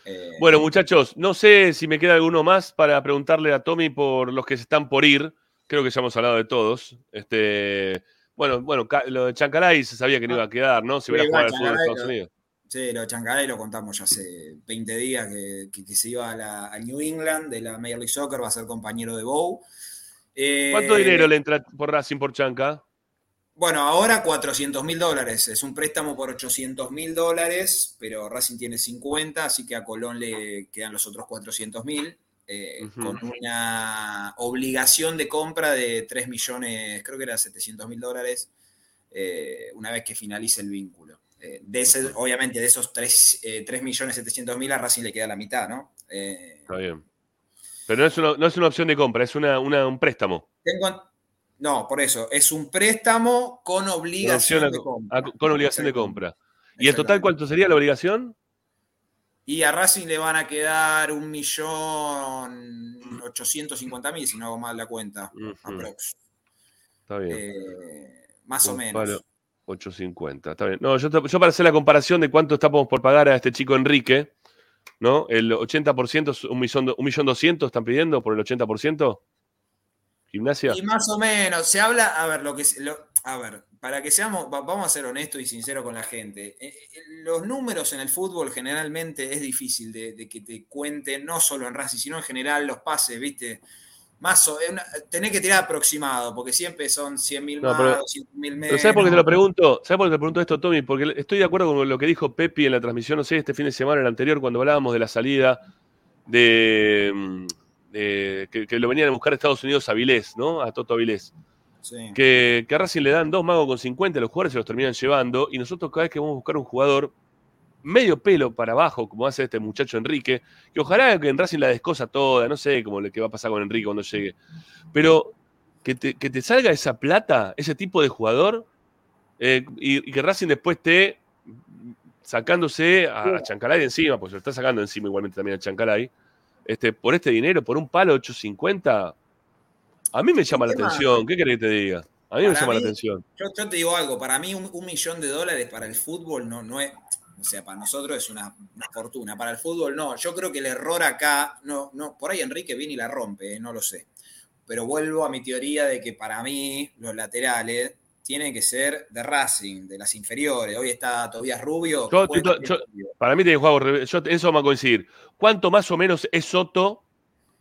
Eh, bueno, muchachos, no sé si me queda alguno más para preguntarle a Tommy por los que se están por ir. Creo que ya hemos hablado de todos. Este, bueno, bueno, lo de Chancalay se sabía que no iba a quedar, ¿no? Si hubiera jugado al fútbol de Estados Unidos. Sí, lo de Chancalay lo contamos ya hace 20 días que, que, que se iba a, la, a, New England de la Major League Soccer, va a ser compañero de Bow. Eh, ¿Cuánto dinero le entra por Racing por Chanca? Bueno, ahora 400 mil dólares. Es un préstamo por 800 mil dólares, pero Racing tiene 50, así que a Colón le quedan los otros 400 mil. Eh, uh -huh. con una obligación de compra de 3 millones, creo que era 700 mil dólares, eh, una vez que finalice el vínculo. Eh, de ese, obviamente, de esos 3, eh, 3 millones 700 mil a Racing le queda la mitad, ¿no? Está bien. Pero no es una, no es una opción de compra, es una, una, un préstamo. Tengo, no, por eso, es un préstamo con obligación a, de compra. A, con obligación de compra. ¿Y en total cuánto sería la obligación? Y a Racing le van a quedar un millón ochocientos cincuenta mil, si no hago mal la cuenta. Uh -huh. Está bien. Eh, más o menos. Vale, 850, está bien. No, yo, yo, para hacer la comparación de cuánto estamos por pagar a este chico Enrique, ¿no? El 80% es un millón, un millón doscientos están pidiendo por el 80%. Gimnasia. Y más o menos, se habla, a ver, lo que lo, a ver, para que seamos, vamos a ser honestos y sinceros con la gente. Eh, los números en el fútbol generalmente es difícil de, de, que te cuenten, no solo en Racing, sino en general los pases, ¿viste? Más o, una, tenés que tirar aproximado, porque siempre son 100 mil no, más, 100 mil menos. ¿Sabes por qué te lo pregunto? ¿Sabes por qué te pregunto esto, Tommy? Porque estoy de acuerdo con lo que dijo Pepi en la transmisión, no sé, este fin de semana, el anterior, cuando hablábamos de la salida de. De que, que, lo venían a buscar a Estados Unidos a Vilés, ¿no? A Toto Vilés. Sí. Que, que, a Racing le dan dos magos con 50, los jugadores se los terminan llevando, y nosotros cada vez que vamos a buscar un jugador medio pelo para abajo, como hace este muchacho Enrique, que ojalá que en Racing la descosa toda, no sé cómo le va a pasar con Enrique cuando llegue, pero que te, que te salga esa plata, ese tipo de jugador, eh, y, y, que Racing después esté sacándose a, a Chancalay de encima, pues se lo está sacando encima igualmente también a Chancalay, este, por este dinero, por un palo 850, a mí me llama la atención, ¿qué querés que te diga? A mí para me llama mí, la atención. Yo, yo, te digo algo, para mí un, un, millón de dólares para el fútbol no, no es, o sea, para nosotros es una, una, fortuna, para el fútbol no. Yo creo que el error acá, no, no, por ahí Enrique viene y la rompe, eh, no lo sé. Pero vuelvo a mi teoría de que para mí los laterales tienen que ser de Racing, de las inferiores. Hoy está Tobías Rubio. Yo, yo, yo, para mí tiene que jugar, yo, eso vamos a coincidir. ¿Cuánto más o menos es Soto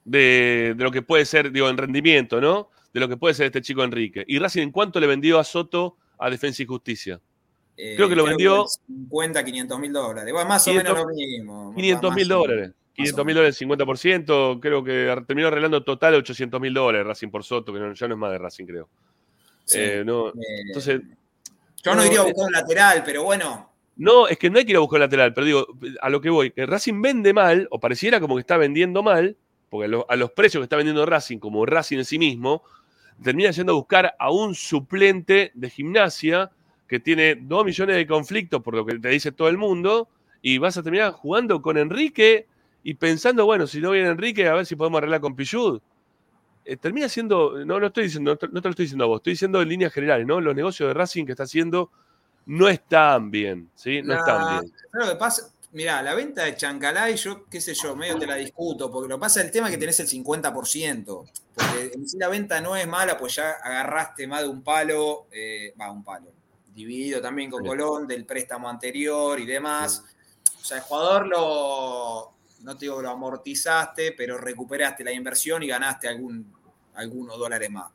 de, de, lo que puede ser, digo, en rendimiento, ¿no? De lo que puede ser este chico Enrique. ¿Y Racing en cuánto le vendió a Soto a Defensa y Justicia? Eh, creo que lo creo vendió. Que 50, 500 mil dólares. Bueno, más 500, o menos lo mismo. 500 mil dólares. 500 mil dólares, 50%. Creo que terminó arreglando total 800 mil dólares Racing por Soto, que no, ya no es más de Racing, creo. Sí, eh, no, eh, entonces. Yo no, iría a buscar un lateral, pero bueno. No, es que no hay que ir a buscar un lateral, pero digo, a lo que voy, que Racing vende mal, o pareciera como que está vendiendo mal, porque a, lo, a los precios que está vendiendo Racing, como Racing en sí mismo, termina yendo a buscar a un suplente de gimnasia que tiene dos millones de conflictos, por lo que te dice todo el mundo, y vas a terminar jugando con Enrique y pensando, bueno, si no viene Enrique, a ver si podemos arreglar con Pillud. Eh, termina siendo, no, no estoy diciendo, no, no te lo estoy diciendo a vos, estoy diciendo en líneas generales, ¿no? Los negocios de Racing que está haciendo no están bien, ¿sí? No la, están bien. Lo que pasa, mirá, la venta de Chancalay, yo, qué sé yo, medio te la discuto, porque lo que pasa es el tema es que tenés el 50%, porque en sí la venta no es mala, pues ya agarraste más de un palo, eh, va, un palo, dividido también con. Colón del préstamo anterior y demás. O sea, el jugador lo, no te digo lo amortizaste, pero recuperaste la inversión y ganaste algún, algunos dólares más.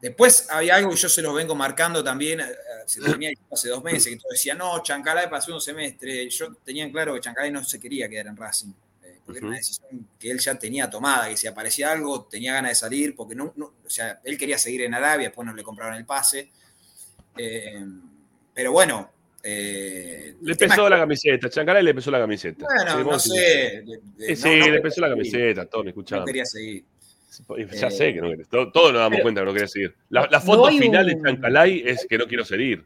Después había algo que yo se los vengo marcando también, eh, se tenía hace dos meses, que todos decían, no, Chancalay pasó un semestre. Yo tenía en claro que Chancalay no se quería quedar en Racing, eh, porque era una decisión que él ya tenía tomada, que si aparecía algo tenía ganas de salir, porque no, no- o sea, él quería seguir en Arabia, después no le compraron el pase. Eh, pero bueno. Eh, Le pesó es la que- camiseta, Chancalay le pesó la camiseta. Bueno, no sé. de- de- Sí, sí, no- no le quería pesó la camiseta, Tony, escuchame. No quería seguir. Ya Eh, sé que no querés. Todo- Todos nos damos pero- cuenta que no querés seguir. La, foto hay final un- de Chancalay es que no quiero seguir.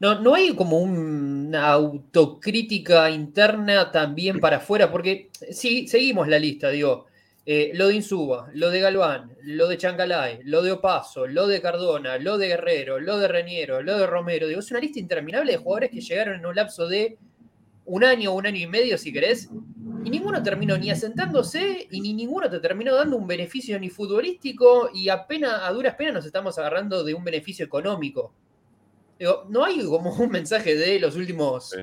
No, no hay como una autocrítica interna también para afuera, porque sí, seguimos la lista, digo. Eh, lo de Insuba, lo de Galván, lo de Chancalay, lo de Opaso, lo de Cardona, lo de Guerrero, lo de Reñero, lo de Romero. Digo, es una lista interminable de jugadores que llegaron en un lapso de un año, un año y medio, si querés, y ninguno terminó ni asentándose y ni ninguno te terminó dando un beneficio ni futbolístico y apenas, a duras penas nos estamos agarrando de un beneficio económico. Digo, no hay como un mensaje de los últimos.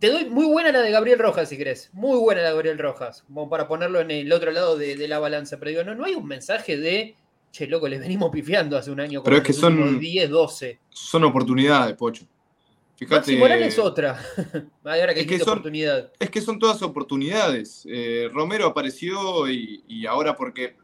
Te doy muy buena la de Gabriel Rojas, si querés. Muy buena la de Gabriel Rojas, como para ponerlo en el otro lado de, de la balanza. Pero digo, no, no hay un mensaje de, che, loco, les venimos pifiando hace un año. Pero es que son- 10, 12. Son oportunidades, Pocho. Fíjate. Morales otra. [LAUGHS] Ahora que Es que son- oportunidad. Es que son todas oportunidades. Eh, Romero apareció y, y ahora porque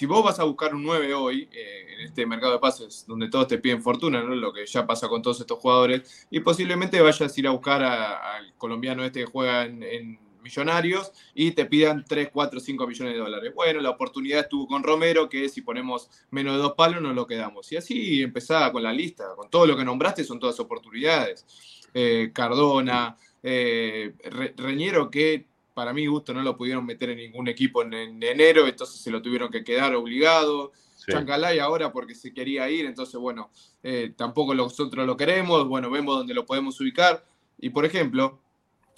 si vos vas a buscar un 9 hoy eh, en este mercado de pases donde todos te piden fortuna, ¿no? lo que ya pasa con todos estos jugadores, y posiblemente vayas a ir a buscar al colombiano este que juega en, Millonarios y te pidan 3, 4, 5 millones de dólares. Bueno, la oportunidad estuvo con Romero, que si ponemos menos de dos palos nos lo quedamos. Y así empezaba con la lista, con todo lo que nombraste son todas oportunidades. Eh, Cardona, eh, Re- Reñero, que para mi gusto no lo pudieron meter en ningún equipo en, en enero, entonces se lo tuvieron que quedar obligado. Sí. Chancalay ahora porque se quería ir, entonces bueno, eh, tampoco nosotros lo queremos, bueno, vemos dónde lo podemos ubicar. Y por ejemplo,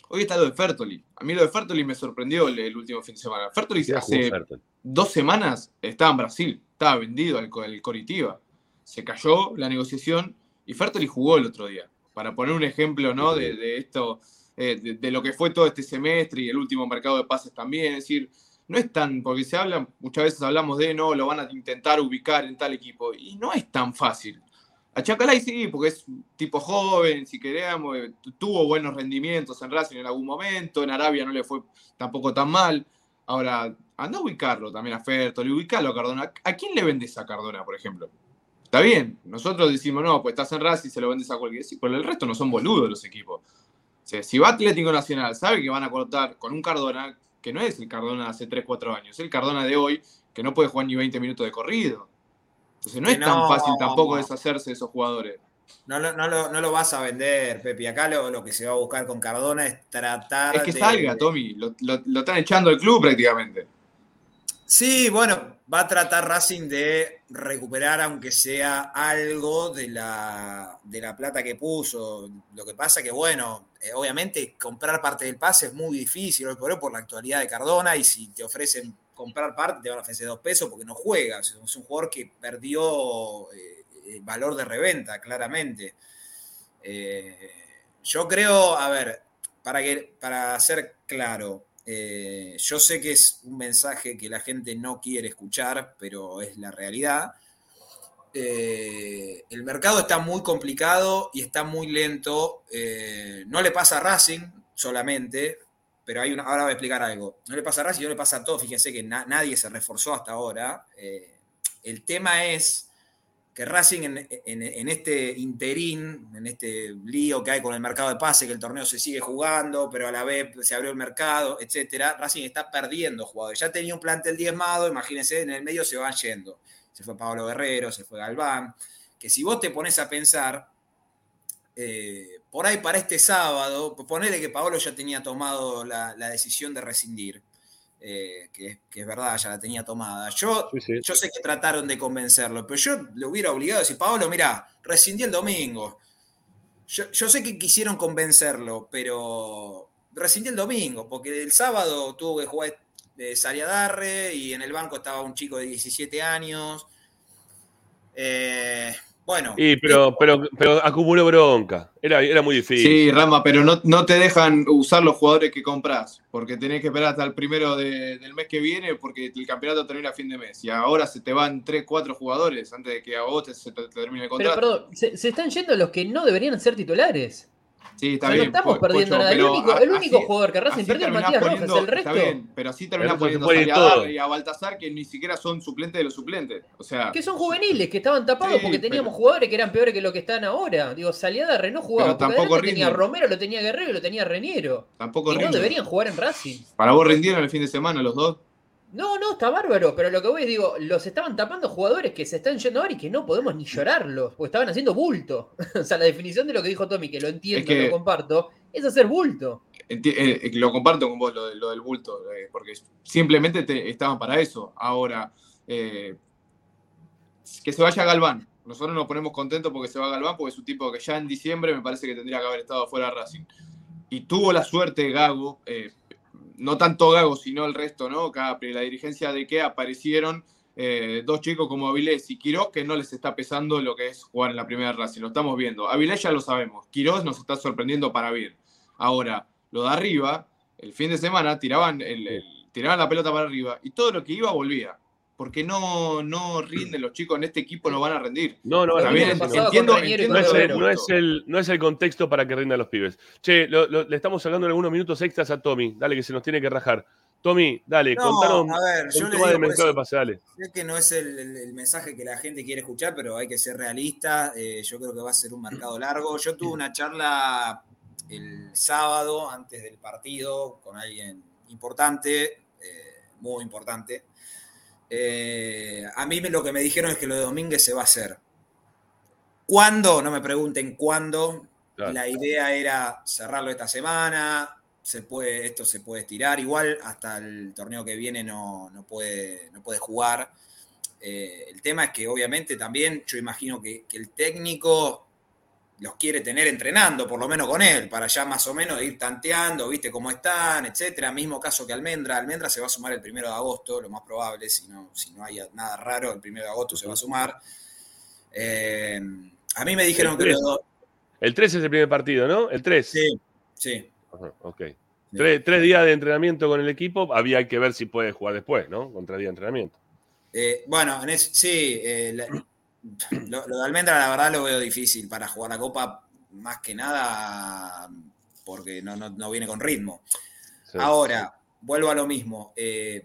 hoy está lo de Fertoli. A mí lo de Fertoli me sorprendió el, el último fin de semana. Fertoli hace Fertoli. dos semanas estaba en Brasil, estaba vendido al, al Coritiba. Se cayó la negociación y Fertoli jugó el otro día. Para poner un ejemplo ¿no? de, de esto, eh, de, lo que fue todo este semestre y el último mercado de pases también. Es decir, no es tan, porque se habla, muchas veces hablamos de no, lo van a intentar ubicar en tal equipo. Y no es tan fácil. A Chacalay sí, porque es tipo joven, si queremos, eh, tu- tuvo buenos rendimientos en Racing en algún momento, en Arabia no le fue tampoco tan mal. Ahora, anda a ubicarlo también a Fertoli, ubicarlo a Cardona. ¿A quién le vendes a Cardona, por ejemplo? Está bien, nosotros decimos, no, pues estás en Racing, se lo vendes a cualquiera. Sí, pero el resto no son boludos los equipos. O sea, si va Atlético Nacional, sabe que van a cortar con un Cardona, que no es el Cardona de hace 3, 4 años, es el Cardona de hoy, que no puede jugar ni 20 minutos de corrido. Entonces no es tan fácil tampoco deshacerse de esos jugadores. No lo, no, lo, no lo vas a vender, Pepi. Acá lo, lo que se va a buscar con Cardona es tratar Es que de- salga, Tommy. Lo, lo- lo están echando del club prácticamente. Sí, bueno, va a tratar Racing de recuperar, aunque sea algo de la, de la plata que puso. Lo que pasa que, bueno, eh, obviamente comprar parte del pase es muy difícil hoy por hoy por la actualidad de Cardona y si te ofrecen comprar parte te van a ofrecer dos pesos porque no juega. O sea, es un jugador que perdió eh, el valor de reventa, claramente. Eh, yo creo, a ver, para, que, para ser claro, eh, yo sé que es un mensaje que la gente no quiere escuchar, pero es la realidad. Eh, el mercado está muy complicado y está muy lento. Eh, no le pasa a Racing solamente, pero hay una, ahora voy a explicar algo. No le pasa a Racing, no le pasa a todos. Fíjense que na- nadie se reforzó hasta ahora. El tema es que Racing en, en- este interín, en este lío que hay con el mercado de pase, que el torneo se sigue jugando, pero a la vez se abrió el mercado, etcétera, Racing está perdiendo jugadores. Ya tenía un plantel diezmado, imagínense, en el medio se van yendo. Se fue Pablo Guerrero, se fue Galván. Que si vos te pones a pensar, eh, por ahí para este sábado, ponele que Pablo ya tenía tomado la decisión de rescindir, eh, que, que es verdad, ya la tenía tomada. Yo, yo sé que trataron de convencerlo, pero yo le hubiera obligado a decir, Pablo, mira, rescindí el domingo. Yo, yo sé que quisieron convencerlo, pero rescindí el domingo, porque el sábado tuvo que jugar de Sariadarre y en el banco estaba un chico de 17 años. Eh, Bueno, Y, pero, pero, pero acumuló bronca. Era, era muy difícil. Sí, Rama, pero no, no te dejan usar los jugadores que compras, porque tenés que esperar hasta el primero de- del mes que viene, porque el campeonato termina a fin de mes. Y ahora se te van 3, 4 jugadores antes de que a vos te- se te termine el Pero contrato. perdón, se, se están yendo los que no deberían ser titulares. Sí, O está sea, estamos Po- perdiendo Pocho, nada. El único, a- el único así- jugador que Racing perdió es Matías poniendo- Rojas, el resto. Está bien, pero así se poniendo a y a Baltasar, que ni siquiera son suplentes de los suplentes. O sea, Que son juveniles, que estaban tapados Sí, porque teníamos pero- jugadores que eran peores que lo que están ahora. Digo, Saliada no jugaba. Pero tampoco tenía. Romero, lo tenía Guerrero y lo tenía Reniero. tampoco y no deberían jugar en Racing. Para vos rindieron el fin de semana los dos. No, no, está bárbaro, pero lo que voy es, digo, los estaban tapando jugadores que se están yendo ahora y que no podemos ni llorarlos, porque estaban haciendo bulto. [LAUGHS] o sea, la definición de lo que dijo Tommy, que lo entiendo, Es que- lo comparto, es hacer bulto. Eh, eh, lo comparto con vos, lo, de- lo del bulto, eh, porque simplemente te- estaban para eso. Ahora, eh, que se vaya Galván. Nosotros nos ponemos contentos porque se va Galván, porque es un tipo que ya en diciembre me parece que tendría que haber estado fuera de Racing. Y tuvo la suerte Gago, no tanto Gago, sino el resto, ¿no? Capri, la dirigencia de que aparecieron eh, dos chicos como Avilés y Quiroz que no les está pesando lo que es jugar en la primera Racing. Lo estamos viendo. Avilés ya lo sabemos. Quiroz nos está sorprendiendo para bien. Ahora, lo de arriba, el fin de semana tiraban, el- tiraban la pelota para arriba y todo lo que iba volvía. Porque no, no rinden los chicos en este equipo, no van a rendir. No, no, bien, no, no, entiendo- no es, el, no, es el, no es el contexto para que rindan los pibes. Che, lo- lo- le estamos sacando algunos minutos extras a Tommy. Dale, que se nos tiene que rajar. Tommy, dale, No, contanos a ver, yo les más del digo, mercado de pase, dale. Sé que no es el, el- el mensaje que la gente quiere escuchar, pero hay que ser realista. Eh, yo creo que va a ser un mercado largo. Yo tuve una charla el sábado antes del partido con alguien importante, eh, muy importante. Eh, a mí me- lo que me dijeron es que lo de Domínguez se va a hacer. ¿Cuándo? No me pregunten cuándo. Claro. La idea era cerrarlo esta semana. Se puede, esto se puede estirar. Igual hasta el torneo que viene no, no puede, no puede jugar. Eh, el tema es que obviamente también yo imagino que, que el técnico los quiere tener entrenando, por lo menos con él, para ya más o menos ir tanteando, viste cómo están, etcétera. Mismo caso que Almendra. Almendra se va a sumar el primero de agosto, lo más probable, si no, si no hay nada raro, el primero de agosto se va a sumar. Eh, a mí me dijeron que los dos. El 3 es el primer partido, ¿no? El 3. Sí, sí. Ajá, ok. Tres, tres días de entrenamiento con el equipo. Había que ver si puede jugar después, ¿no? Con tres días de entrenamiento. Eh, bueno, en es- sí, eh, la- lo, lo de Almendra la verdad lo veo difícil para jugar la Copa, más que nada porque no, no- no viene con ritmo. Sí, Ahora, vuelvo a lo mismo. eh,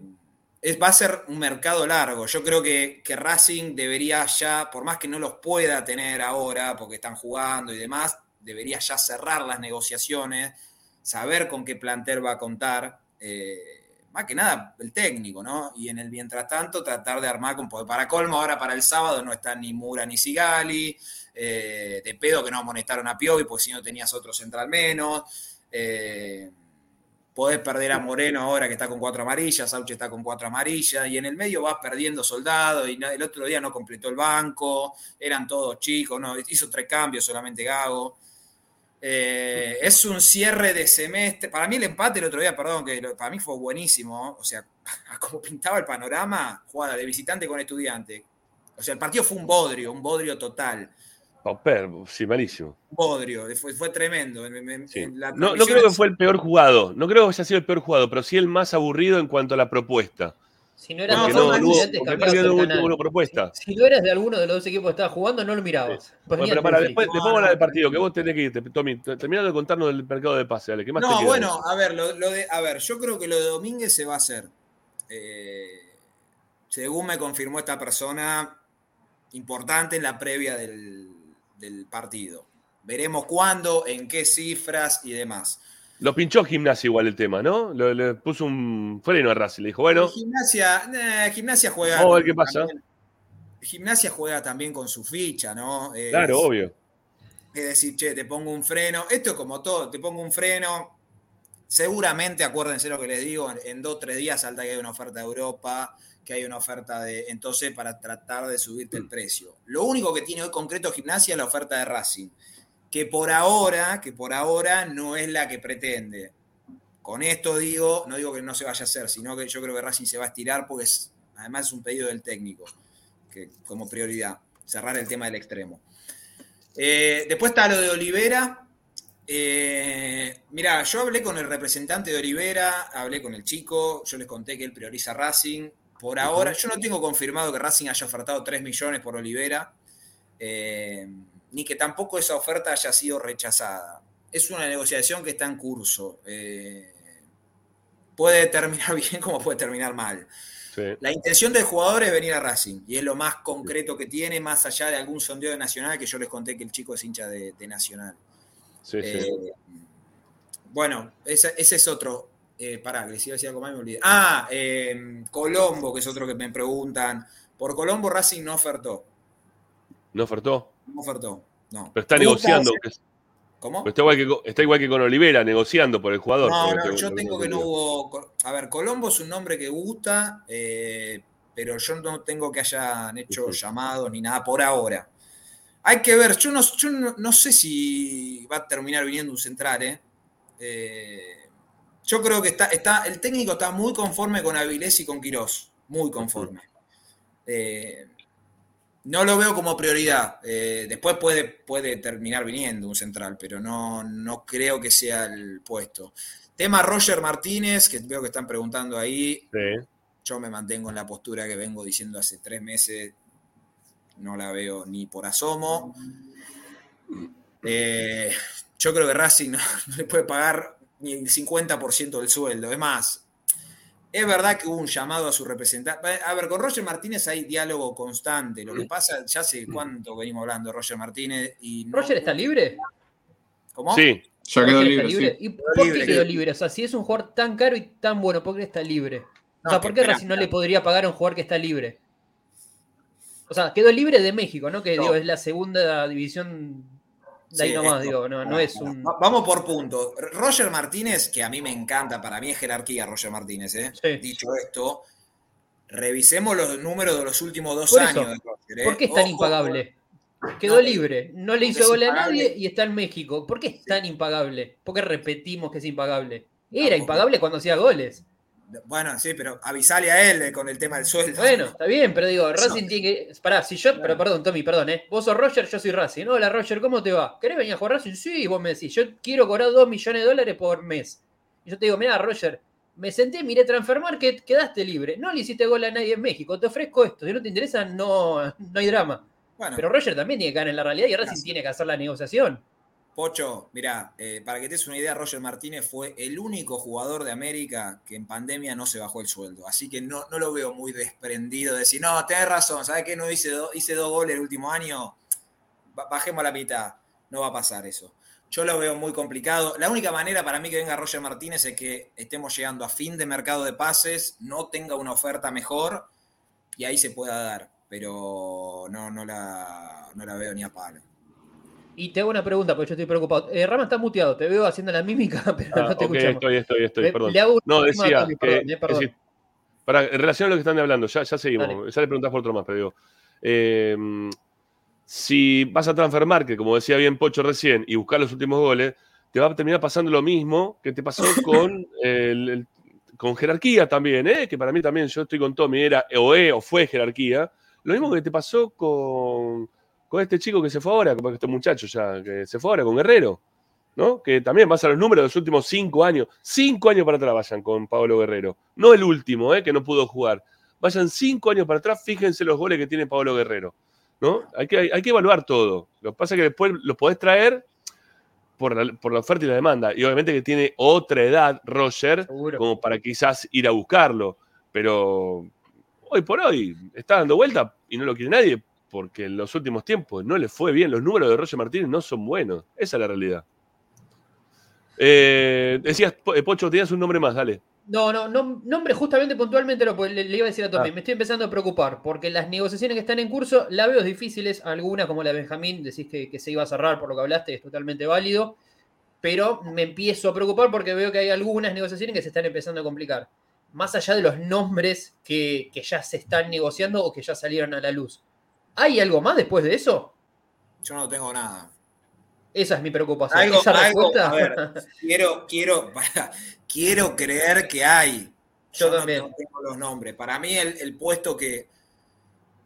es, va a ser un mercado largo. Yo creo que, que Racing debería ya, por más que no los pueda tener ahora, porque están jugando y demás, debería ya cerrar las negociaciones, saber con qué plantel va a contar. eh, más que nada el técnico, ¿no? Y en el mientras tanto tratar de armar con para colmo ahora para el sábado no está ni Mura ni Sigali, eh, de pedo que no amonestaron a Piovi porque si no tenías otro central menos. eh, podés perder a Moreno ahora que está con cuatro amarillas, Sauche está con cuatro amarillas, y en el medio vas perdiendo soldados, y el otro día no completó el banco, eran todos chicos, no, hizo tres cambios solamente Gago. Eh, es un cierre de semestre. Para mí el empate el otro día, perdón, que lo- para mí fue buenísimo. O sea, [LAUGHS] como pintaba el panorama, jugada de visitante con estudiante. O sea, el partido fue un bodrio, un bodrio total. Pauper, sí, malísimo. Un bodrio, fue, fue tremendo. Sí. No, no creo que fue el peor jugado. No creo que haya sido el peor jugado, pero sí el más aburrido en cuanto a la propuesta. Si no eras de no, alguno no, de no una propuesta. Si no eras alguno los dos equipos que estaba jugando, no lo mirabas. Bueno, Ponías pero para, después, después vamos a hablar del partido, que vos tenés que irte, Tommy. Terminando de contarnos del mercado de pase, dale. ¿Qué más te No, bueno, a ver, lo, lo de, a ver, yo creo que lo de Domínguez se va a hacer. Eh, según me confirmó esta persona importante en la previa del, del partido. Veremos cuándo, en qué cifras y demás. Lo pinchó gimnasia igual el tema, ¿no? Le, le puso un freno a Racing. Le dijo, bueno, Gimnasia, eh, gimnasia juega. vamos a ver qué pasa. también- gimnasia juega también con su ficha, ¿no? Es- Claro, obvio. Es decir, che, te pongo un freno. Esto es como todo, te pongo un freno. Seguramente, acuérdense lo que les digo, en, en dos o tres días salta que hay una oferta de Europa, que hay una oferta de. Entonces, para tratar de subirte el precio. Lo único que tiene hoy concreto gimnasia es la oferta de Racing. Que por ahora, que por ahora no es la que pretende. Con esto digo, no digo que no se vaya a hacer, sino que yo creo que Racing se va a estirar porque es, además es un pedido del técnico, que, como prioridad. cerrar el tema del extremo. Eh, después está lo de Olivera. Eh, mirá, yo hablé con el representante de Olivera, hablé con el chico, yo les conté que él prioriza Racing. Por ahora, yo no tengo confirmado que Racing haya ofertado 3 millones por Olivera, eh, ni que tampoco esa oferta haya sido rechazada. Es una negociación que está en curso. Eh, puede terminar [LAUGHS] bien como puede terminar mal. Sí. La intención del jugador es venir a Racing y es lo más concreto que tiene, más allá de algún sondeo de Nacional, que yo les conté que el chico es hincha de, de Nacional. Sí, sí. Eh, bueno, ese, ese es otro. Eh, pará, que les iba a decir algo más y me olvidé. Ah, eh, Colombo, que es otro que me preguntan. Por Colombo Racing no ofertó. ¿No ofertó? No ofertó. No. Pero está negociando. que ¿Cómo? Pero está, igual que, con- está igual que con Olivera, negociando por el jugador. No, no, yo tengo que no hubo. A ver, Colombo es un nombre que gusta, eh, pero yo no tengo que hayan hecho llamados ni nada por ahora. Hay que ver, yo no, yo no, no sé si va a terminar viniendo un central, ¿eh? Eh, yo creo que está, está, el técnico está muy conforme con Avilés y con Quirós, muy conforme. Eh, no lo veo como prioridad. Eh, después puede, puede terminar viniendo un central, pero no, no creo que sea el puesto. Tema Roger Martínez, que veo que están preguntando ahí. Sí. Yo me mantengo en la postura que vengo diciendo hace tres meses. No la veo ni por asomo. Eh, yo creo que Racing [LAUGHS] no, no le puede pagar ni el 50% del sueldo. Es más, es verdad que hubo un llamado a su representante. A ver, con Roger Martínez hay diálogo constante. Lo que pasa, ya sé cuánto venimos hablando de Roger Martínez. Y no- ¿Roger está libre? ¿Cómo? Sí. Ya quedó libre, sí. ¿Y por libre, qué quedó libre? O sea, si es un jugador tan caro y tan bueno, ¿por qué está libre? O sea, ¿por qué Racing no le podría pagar a un jugador que está libre? O sea, quedó libre de México, ¿no? Que No. digo, es la segunda división de ahí Sí, nomás, esto- digo, no, no es un. Va- Vamos por punto. Roger Martínez, que a mí me encanta, para mí es jerarquía Roger Martínez, ¿eh? Sí. Dicho esto, revisemos los números de los últimos dos Por años de Roger, ¿eh? ¿Por qué es tan Ojo, impagable? Quedó No, libre, no le hizo gol a nadie y está en México. ¿Por qué es tan impagable? ¿Por qué repetimos que es impagable? Era impagable cuando hacía goles. Bueno, sí, pero avisale a él eh, con el tema del sueldo. Bueno, está bien, pero digo, Racing tiene que. Pará, si yo. Pero perdón, Tommy, perdón, ¿eh? Vos sos Roger, yo soy Racing. Hola, Roger, ¿cómo te va? ¿Querés venir a jugar Racing? Sí, vos me decís, yo quiero cobrar 2 millones de dólares por mes. Y yo te digo, mira, Roger, me senté, miré Transfer Market, quedaste libre. No le hiciste gol a nadie en México, te ofrezco esto. Si no te interesa, no, no hay drama. Bueno, Pero Roger también tiene que ganar en la realidad y Racing tiene que hacer la negociación. Pocho, mirá, eh, para que te des una idea, Roger Martínez fue el único jugador de América que en pandemia no se bajó el sueldo. Así que no, no lo veo muy desprendido de decir, no, tenés razón, ¿sabes qué? No hice, do- hice dos goles el último año, Ba- bajemos la mitad. No va a pasar eso. Yo lo veo muy complicado. La única manera para mí que venga Roger Martínez es que estemos llegando a fin de mercado de pases, no tenga una oferta mejor y ahí se pueda dar. Pero no, no, la, no la veo ni a palo. Y te hago una pregunta, porque yo estoy preocupado. Eh, Rama está muteado, te veo haciendo la mímica, [LAUGHS] pero Ah, no te ok, escuchamos. estoy, estoy, estoy, Le- perdón. le hago una No, decía que, perdón, eh, perdón. decir, para, en relación a lo que están hablando, ya, ya seguimos, Dale. ya le preguntás por otro más, pero digo, eh, si vas a Transfer Market, como decía bien Pocho recién, y buscar los últimos goles, te va a terminar pasando lo mismo que te pasó [LAUGHS] con, el- el- con jerarquía también, ¿eh? que para mí también, yo estoy con Tommy, era o, es, o fue jerarquía. Lo mismo que te pasó con, con este chico que se fue ahora, con este muchacho ya, que se fue ahora, con Guerrero. ¿no? Que también vas a los números de los últimos cinco años. Cinco años para atrás vayan con Pablo Guerrero. No el último, ¿eh? que no pudo jugar. Vayan cinco años para atrás, fíjense los goles que tiene Pablo Guerrero. ¿no? Hay, que, hay que evaluar todo. Lo que pasa es que después los podés traer por la, por la oferta y la demanda. Y obviamente que tiene otra edad, Roger, Seguro. como para quizás ir a buscarlo. Pero hoy por hoy está dando vuelta y no lo quiere nadie porque en los últimos tiempos no le fue bien. Los números de Roger Martínez no son buenos. Esa es la realidad. Eh, decías, eh, Pocho, tenías un nombre más, dale. No, no, no, nombre justamente puntualmente lo le, le iba a decir a Tommy. Ah. Me estoy empezando a preocupar porque las negociaciones que están en curso la veo difíciles. Algunas, como la de Benjamín, decís que, que se iba a cerrar por lo que hablaste, es totalmente válido. Pero me empiezo a preocupar porque veo que hay algunas negociaciones que se están empezando a complicar. Más allá de los nombres que, que ya se están negociando o que ya salieron a la luz. ¿Hay algo más después de eso? Yo no tengo nada. Esa es mi preocupación. Algo, Esa algo, respuesta. a ver, quiero, quiero, [LAUGHS] para- quiero creer que hay. Yo también. no tengo los nombres. Para mí el, el puesto que,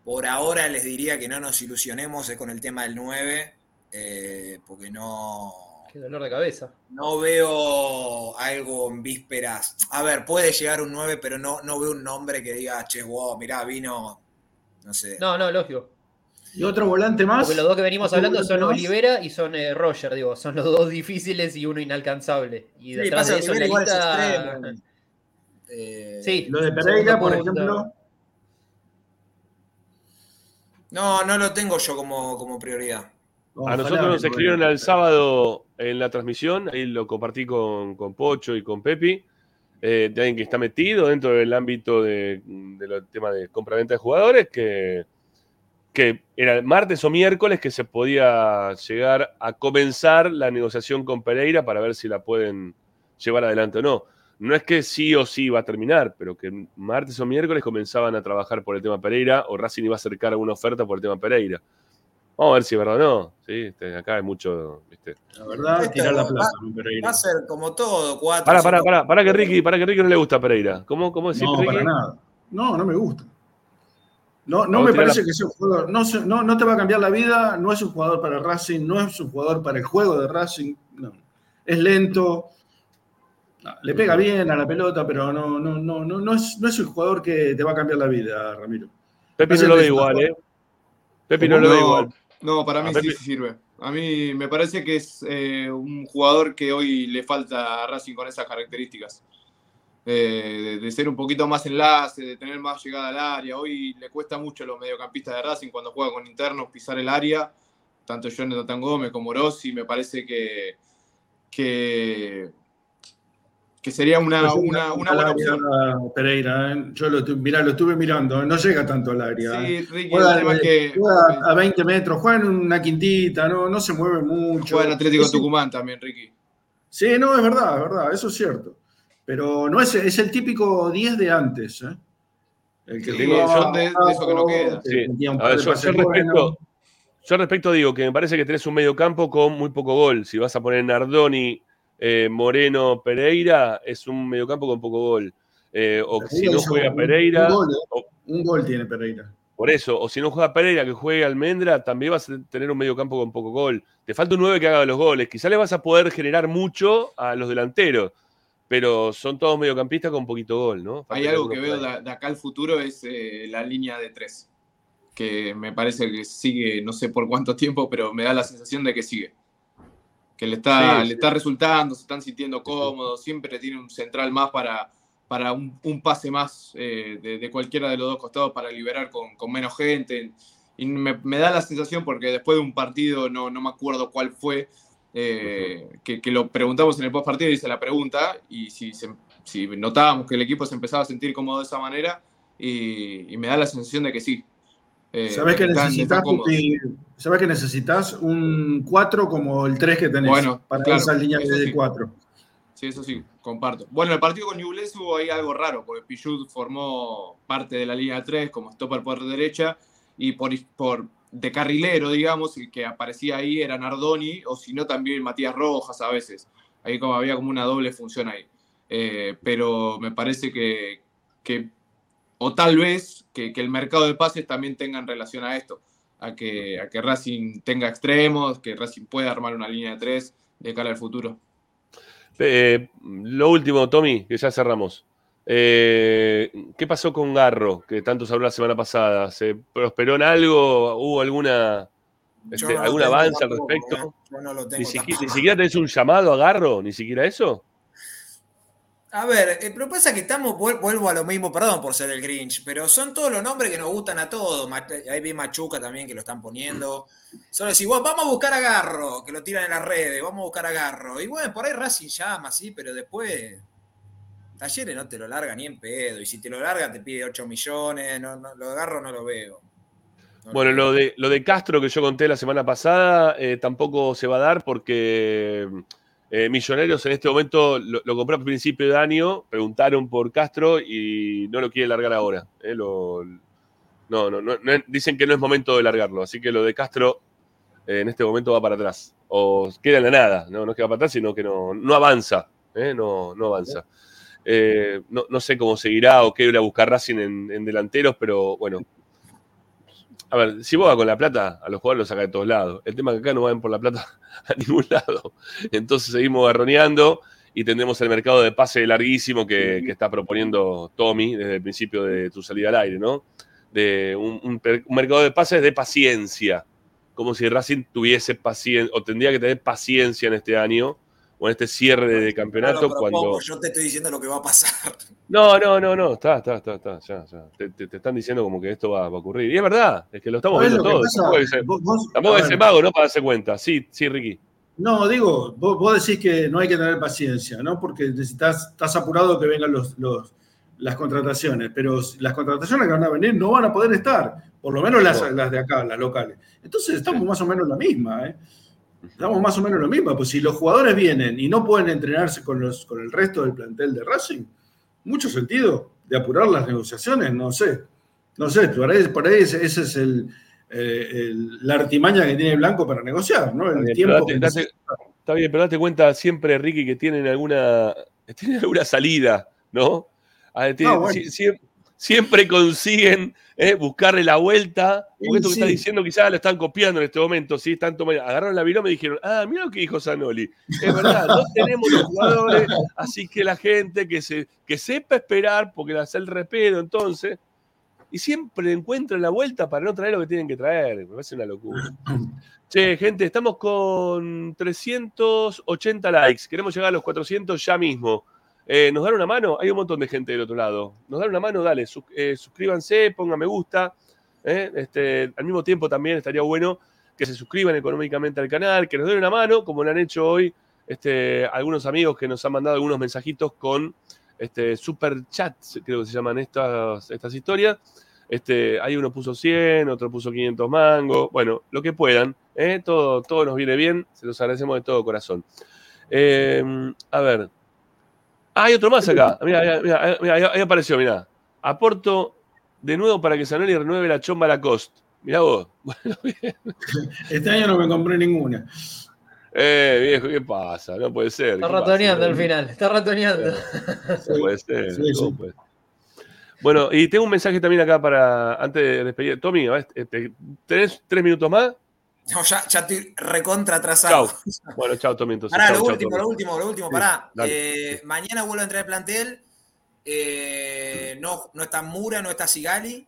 Por ahora les diría que no nos ilusionemos eh, con el tema del 9, eh, porque no, Qué dolor de cabeza. no veo algo en vísperas. A ver, puede llegar un 9, pero no, no veo un nombre que diga, che, wow, mirá, vino, no sé. No, no, lógico. ¿Y otro volante más? Porque los dos que venimos ¿Otro hablando son más? Olivera y son eh, Roger, digo. Son los dos difíciles y uno inalcanzable. Y Sí, detrás de eso la es lista... Eh, Sí. Lo de Pereira, por ejemplo. No, no lo tengo yo como, como prioridad. A nosotros nos escribieron al sábado en la transmisión, ahí lo compartí con, con Pocho y con Pepi, eh, de alguien que está metido dentro del ámbito de, de los temas de compra-venta de jugadores, que, que era martes o miércoles que se podía llegar a comenzar la negociación con Pereira para ver si la pueden llevar adelante o no. No es que sí o sí va a terminar, pero que martes o miércoles comenzaban a trabajar por el tema Pereira o Racing iba a acercar alguna oferta por el tema Pereira. Vamos a ver si es verdad o no. ¿sí? Este, acá hay mucho. ¿viste? La verdad, Esto tirar la ¿no, Va a ser como todo, cuatro. Para, para, para, para que Ricky, para que Ricky no le gusta Pereira. ¿Cómo, cómo decís, No, Ricky? para nada. No, no me gusta. No, no me parece la- que sea un jugador. No, no, no te va a cambiar la vida, no es un jugador para Racing, no es un jugador para el juego de Racing. No. Es lento, no, le pega bien a la pelota, pero no, no, no, no, no, es, no es un jugador que te va a cambiar la vida, Ramiro. Pepi no lo ve igual, ¿eh? Pepi no lo ve igual. No, para mí sí sirve. A mí me parece que es eh, un jugador que hoy le falta a Racing con esas características. Eh, de, ser un poquito más enlace, de tener más llegada al área. Hoy le cuesta mucho a los mediocampistas de Racing cuando juega con internos pisar el área. Tanto Jonathan Gómez como Rossi. Me parece que, que, que sería una, llega una, una buena opción. Pereira, ¿eh? yo lo, mirá, lo estuve mirando, ¿eh? no llega tanto al área. Sí, ¿eh? Ricky, Juega, el tema es que juega a 20 metros, juega en una quintita, no, no se mueve mucho. juega en Atlético Tucumán también, Ricky. Sí, no, es verdad, es verdad, eso es cierto. Pero no es, es el típico 10 de antes. ¿eh? El que Sí, jugaba son de- de eso que no queda. Sí. A ver, yo, yo respecto, yo digo que me parece que tenés un medio campo con muy poco gol. Si vas a poner Nardoni, eh, Moreno, Pereira, es un medio campo con poco gol. Eh, o si no juega un- Pereira, Un gol, ¿eh? o- Un gol tiene Pereira. por eso, o si no juega Pereira, que juegue Almendra, también vas a tener un medio campo con poco gol. Te falta un 9 que haga los goles. Quizá le vas a poder generar mucho a los delanteros, pero son todos mediocampistas con poquito gol, ¿no? Hay algo que veo de, de acá al futuro es eh, la línea de tres, que me parece que sigue, no sé por cuánto tiempo, pero me da la sensación de que sigue. Que le está, Sí, le está resultando, se están sintiendo cómodos, siempre tiene un central más para, para un, un pase más eh, de, de cualquiera de los dos costados para liberar con, con menos gente. Y me, me da la sensación, porque después de un partido, no, no me acuerdo cuál fue, eh, que, que lo preguntamos en el post partido, hice la pregunta, y si, se- si notábamos que el equipo se empezaba a sentir cómodo de esa manera, y, y me da la sensación de que sí. Eh, ¿Sabés de que necesitas, que necesitas un 4 como el 3 que tenés? Bueno, para claro, esa línea de sí. 4. Sí, eso sí, comparto. Bueno, el partido con Ñublense hubo ahí algo raro, porque Pichut formó parte de la línea 3 como stopper por derecha y por, por de carrilero, digamos, el que aparecía ahí era Nardoni o si no también Matías Rojas a veces. Ahí como había como una doble función ahí. Eh, pero me parece que, que o tal vez que, que el mercado de pases también tenga en relación a esto, a que, a que Racing tenga extremos, que Racing pueda armar una línea de 3 de cara al futuro. Eh, lo último, Tommy, que ya cerramos. Eh, ¿Qué pasó con Garro, que tanto se habló la semana pasada? ¿Se prosperó en algo? ¿Hubo alguna, este, no algún avance al respecto? ¿eh? Yo no lo tengo ¿Ni, siqui- tampoco. ni siquiera tenés un llamado a Garro? ¿Ni siquiera eso? A ver, eh, pero pasa que estamos, vuel- vuelvo a lo mismo, perdón por ser el Grinch, pero son todos los nombres que nos gustan a todos. Ahí vi Machuca también que lo están poniendo. Solo decir, "Bueno, vamos a buscar a Garro, que lo tiran en las redes, vamos a buscar a Garro. Y bueno, por ahí Racing llama, sí, pero después Talleres no te lo larga ni en pedo. Y si te lo larga te pide 8 millones, no, no, lo de Garro no lo veo. No Bueno, veo. lo de, lo de Castro que yo conté la semana pasada eh, tampoco se va a dar porque eh, Millonarios en este momento lo, lo compró a principio de año, preguntaron por Castro y no lo quiere largar ahora. eh, lo- no, no, no, dicen que no es momento de largarlo, así que lo de Castro en este momento va para atrás. O queda en la nada, no, no queda para atrás, sino que no, no avanza. no, no avanza. Eh, no, no sé cómo seguirá o qué irá a buscar Racing en, delanteros, pero bueno, A ver, si vos vas con la plata, a los jugadores los saca de todos lados. El tema es que acá no van por la plata [LAUGHS] a ningún lado. Entonces seguimos garroneando y tendremos el mercado de pase larguísimo que, está proponiendo Tommy desde el principio de tu salida al aire, ¿no? De un, un mercado de pases de paciencia. Como si Racing tuviese paciencia, o tendría que tener paciencia en este año, o en este cierre de, campeonato, No cuando. Yo te estoy diciendo lo que va a pasar. [LAUGHS] No, no, no, no, está, está, está, está, ya, ya. Te, te- te están diciendo como que esto va, va a ocurrir. Y es verdad, es que lo estamos ¿Sabés viendo todo. Tampoco ver. mago, ¿no? Para darse cuenta. Sí, sí, Ricky. No, digo, vos, vos decís que no hay que tener paciencia, ¿no? Porque necesitas, estás apurado que vengan los, los- las contrataciones, pero las contrataciones que van a venir no van a poder estar, por lo menos las, las de acá, las locales. Entonces estamos más o menos en la misma, ¿eh? Estamos más o menos en la misma, pues si los jugadores vienen y no pueden entrenarse con, los, con el resto del plantel de Racing, mucho sentido de apurar las negociaciones, no sé. No sé, por ahí, por ahí ese, ese es el, eh, el- la artimaña que tiene Blanco para negociar, ¿no? El tiempo que date- está bien, pero date cuenta siempre, Ricky, que tienen alguna, [LAUGHS] tienen alguna salida, ¿no? Ah, tienen- bueno. Siempre consiguen eh, buscarle la vuelta. Porque esto que sí. está diciendo quizás lo están copiando en este momento. ¿sí? Están tomando- agarraron la viroma y dijeron, ah, mira lo que dijo Zanoli. Es verdad, no [LAUGHS] tenemos los jugadores, así que la gente que, se, que sepa esperar, porque le hace el repedo entonces, y siempre encuentran la vuelta para no traer lo que tienen que traer. Me parece una locura. [LAUGHS] Che, gente, estamos con 380 likes. Queremos llegar a los 400 ya mismo. Eh, ¿Nos dan una mano? Hay un montón de gente del otro lado. ¿Nos dan una mano? Dale, eh, suscríbanse, pongan me gusta. eh, este, al mismo tiempo también estaría bueno que se suscriban económicamente al canal, que nos den una mano, como lo han hecho hoy este, algunos amigos que nos han mandado algunos mensajitos con este, super chats, creo que se llaman estas, estas historias. Este, hay uno puso 100, otro puso 500 mangos. Bueno, lo que puedan. Todo, todo nos viene bien. Se los agradecemos de todo corazón. A ver. Ah, hay otro más acá. Mira, mira, mira, mira, ahí, apareció, mira. Aporto de nuevo para que Sanoli renueve la chomba Lacoste. Mirá vos. [LAUGHS] Bueno, bien. Este año no me compré ninguna. Eh, viejo, ¿qué pasa? No puede ser. Está ratoneando al final, está ratoneando. No puede ser. Sí, ¿cómo sí. puede ser? Bueno, y tengo un mensaje también acá para, antes de despedir. Tommy, a este, ¿tenés tres minutos más? No, [LAUGHS] ya, ya estoy recontra atrasado. Chao. [LAUGHS] Bueno, chao, Tommy. Entonces, Pará, Chau, lo chau, último, lo último, lo último, Sí, pará. Eh, mañana vuelvo a entrar al plantel. Eh, no, no está Mura, no está Sigali.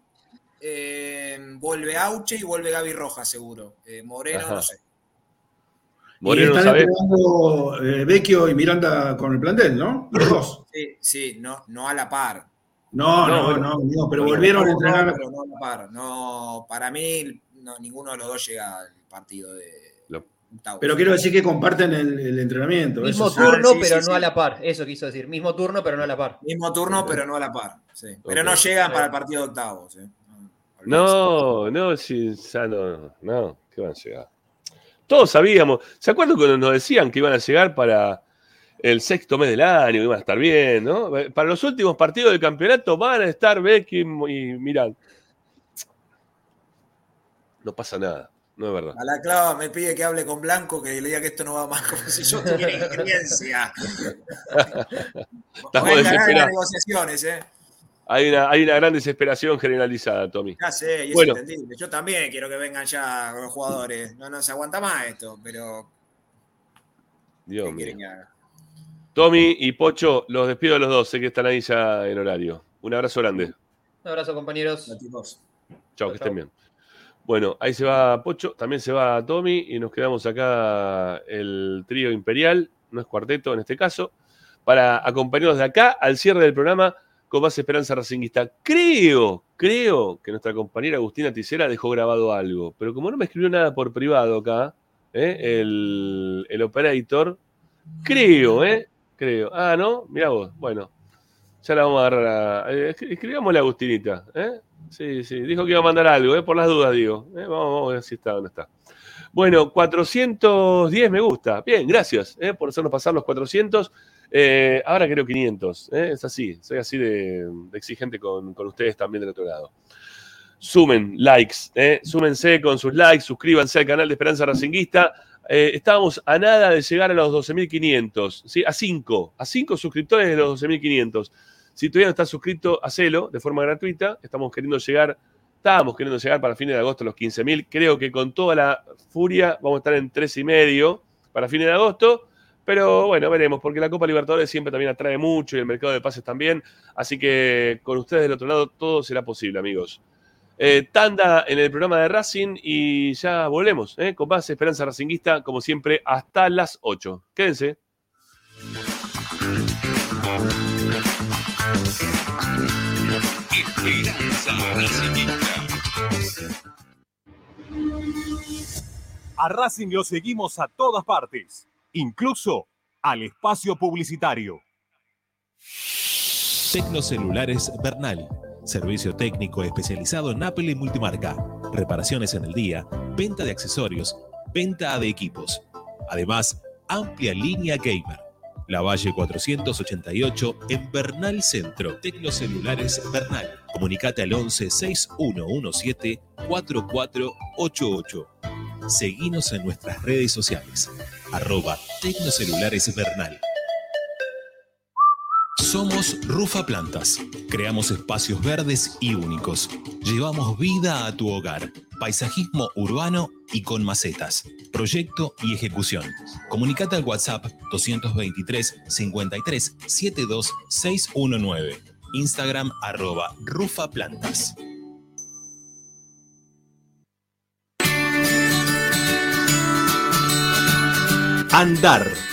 Eh, vuelve Auche y vuelve Gaby Rojas, seguro. Eh, Moreno, Ajá. no sé. Y Moreno, están ¿sabés? entrenando eh, Vecchio y Miranda con el plantel, ¿no? Los dos. Sí, sí, no, no a la par. No, No, no, no, no, pero volvieron a No, entrenar. pero no a la par. No, para mí, no, ninguno de los dos llega al partido de Lo- octavos. Pero quiero decir que comparten el, el entrenamiento. Mismo eso turno, Ah, sí, pero sí, no sí. a la par. Eso quiso decir. Mismo turno, pero no a la par. Mismo turno, pero no a la par. sí. Pero no llegan para el partido de octavos. eh. No, no, sí, ya no, no, que van a llegar. Todos sabíamos. ¿Se acuerdan cuando nos decían que iban a llegar para el sexto mes del año, que iban a estar bien, ¿no? Para los últimos partidos del campeonato van a estar Beckham y Miranda. No pasa nada, no es verdad. A la clava me pide que hable con Blanco, que le diga que esto no va más [LAUGHS] como si yo tuviera experiencia. [LAUGHS] Estamos desesperados. negociaciones, ¿eh? Hay una, hay una gran desesperación generalizada, Tommy. Ya sé, y es Bueno. entendible. Yo también quiero que vengan ya los jugadores. No, no se aguanta más esto, pero Dios ¿qué mío. Tommy y Pocho, los despido a los dos, sé que están ahí ya en horario. Un abrazo grande. Un abrazo, compañeros. Chao, que estén bien. Bueno, ahí se va Pocho, también se va Tommy y nos quedamos acá el trío imperial, no es cuarteto en este caso, para acompañarnos de acá al cierre del programa con más esperanza racinguista. Creo, creo que nuestra compañera Agustina Ticera dejó grabado algo, pero como no me escribió nada por privado acá, ¿eh? el, el operator, creo, ¿eh? Creo. Ah, ¿no? Mirá vos, bueno. Ya la vamos a agarrar a... eh, escri- escribámosle a Agustinita, ¿eh? Sí, sí, dijo que iba a mandar algo, ¿eh? por las dudas, digo. ¿eh? Vamos, vamos a ver si está o no está. Bueno, 410 me gusta. Bien, gracias ¿eh? por hacernos pasar los 400. Eh, ahora creo 500. ¿eh? Es así, soy así de, exigente con, con ustedes también del otro lado. Sumen likes, súmense con sus likes, suscríbanse al canal de Esperanza Racinguista. Estábamos a nada de llegar a los 12.500, ¿sí? a 5, a 5 suscriptores de los 12.500. Si todavía no estás suscrito, hacelo de forma gratuita. Estamos queriendo llegar Estábamos queriendo llegar para fines de agosto a los 15.000. Creo que con toda la furia vamos a estar en 3,5 para fines de agosto. Pero bueno, veremos, porque la Copa Libertadores siempre también atrae mucho y el mercado de pases también. Así que con ustedes del otro lado todo será posible, amigos. Eh, tanda en el programa de Racing y ya volvemos eh, con más Esperanza Racinguista, como siempre, hasta las 8. Quédense. A Racing lo seguimos a todas partes, incluso al espacio publicitario. Tecnocelulares Bernal. Servicio técnico especializado en Apple y multimarca. Reparaciones en el día, venta de accesorios, venta de equipos. Además, amplia línea gamer. La Valle 488 en Bernal Centro. Tecnocelulares Bernal. Comunicate al 11 6117 4488. Seguinos en nuestras redes sociales. Arroba Tecnocelulares Bernal. Somos Rufa Plantas. Creamos espacios verdes y únicos. Llevamos vida a tu hogar. Paisajismo urbano y con macetas. Proyecto y ejecución. Comunicate al WhatsApp 223 53 72 619. Instagram arroba Rufa Plantas. Andar.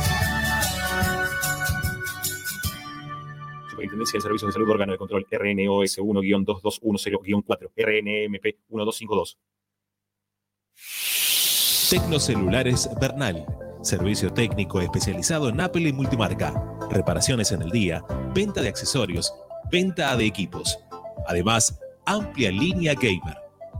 Superintendencia de Servicios de Salud, órgano de control RNOS 1-2210-4, RNMP 1252. Tecnocelulares Bernal. Servicio técnico especializado en Apple y multimarca. Reparaciones en el día, venta de accesorios, venta de equipos. Además, amplia línea gamer.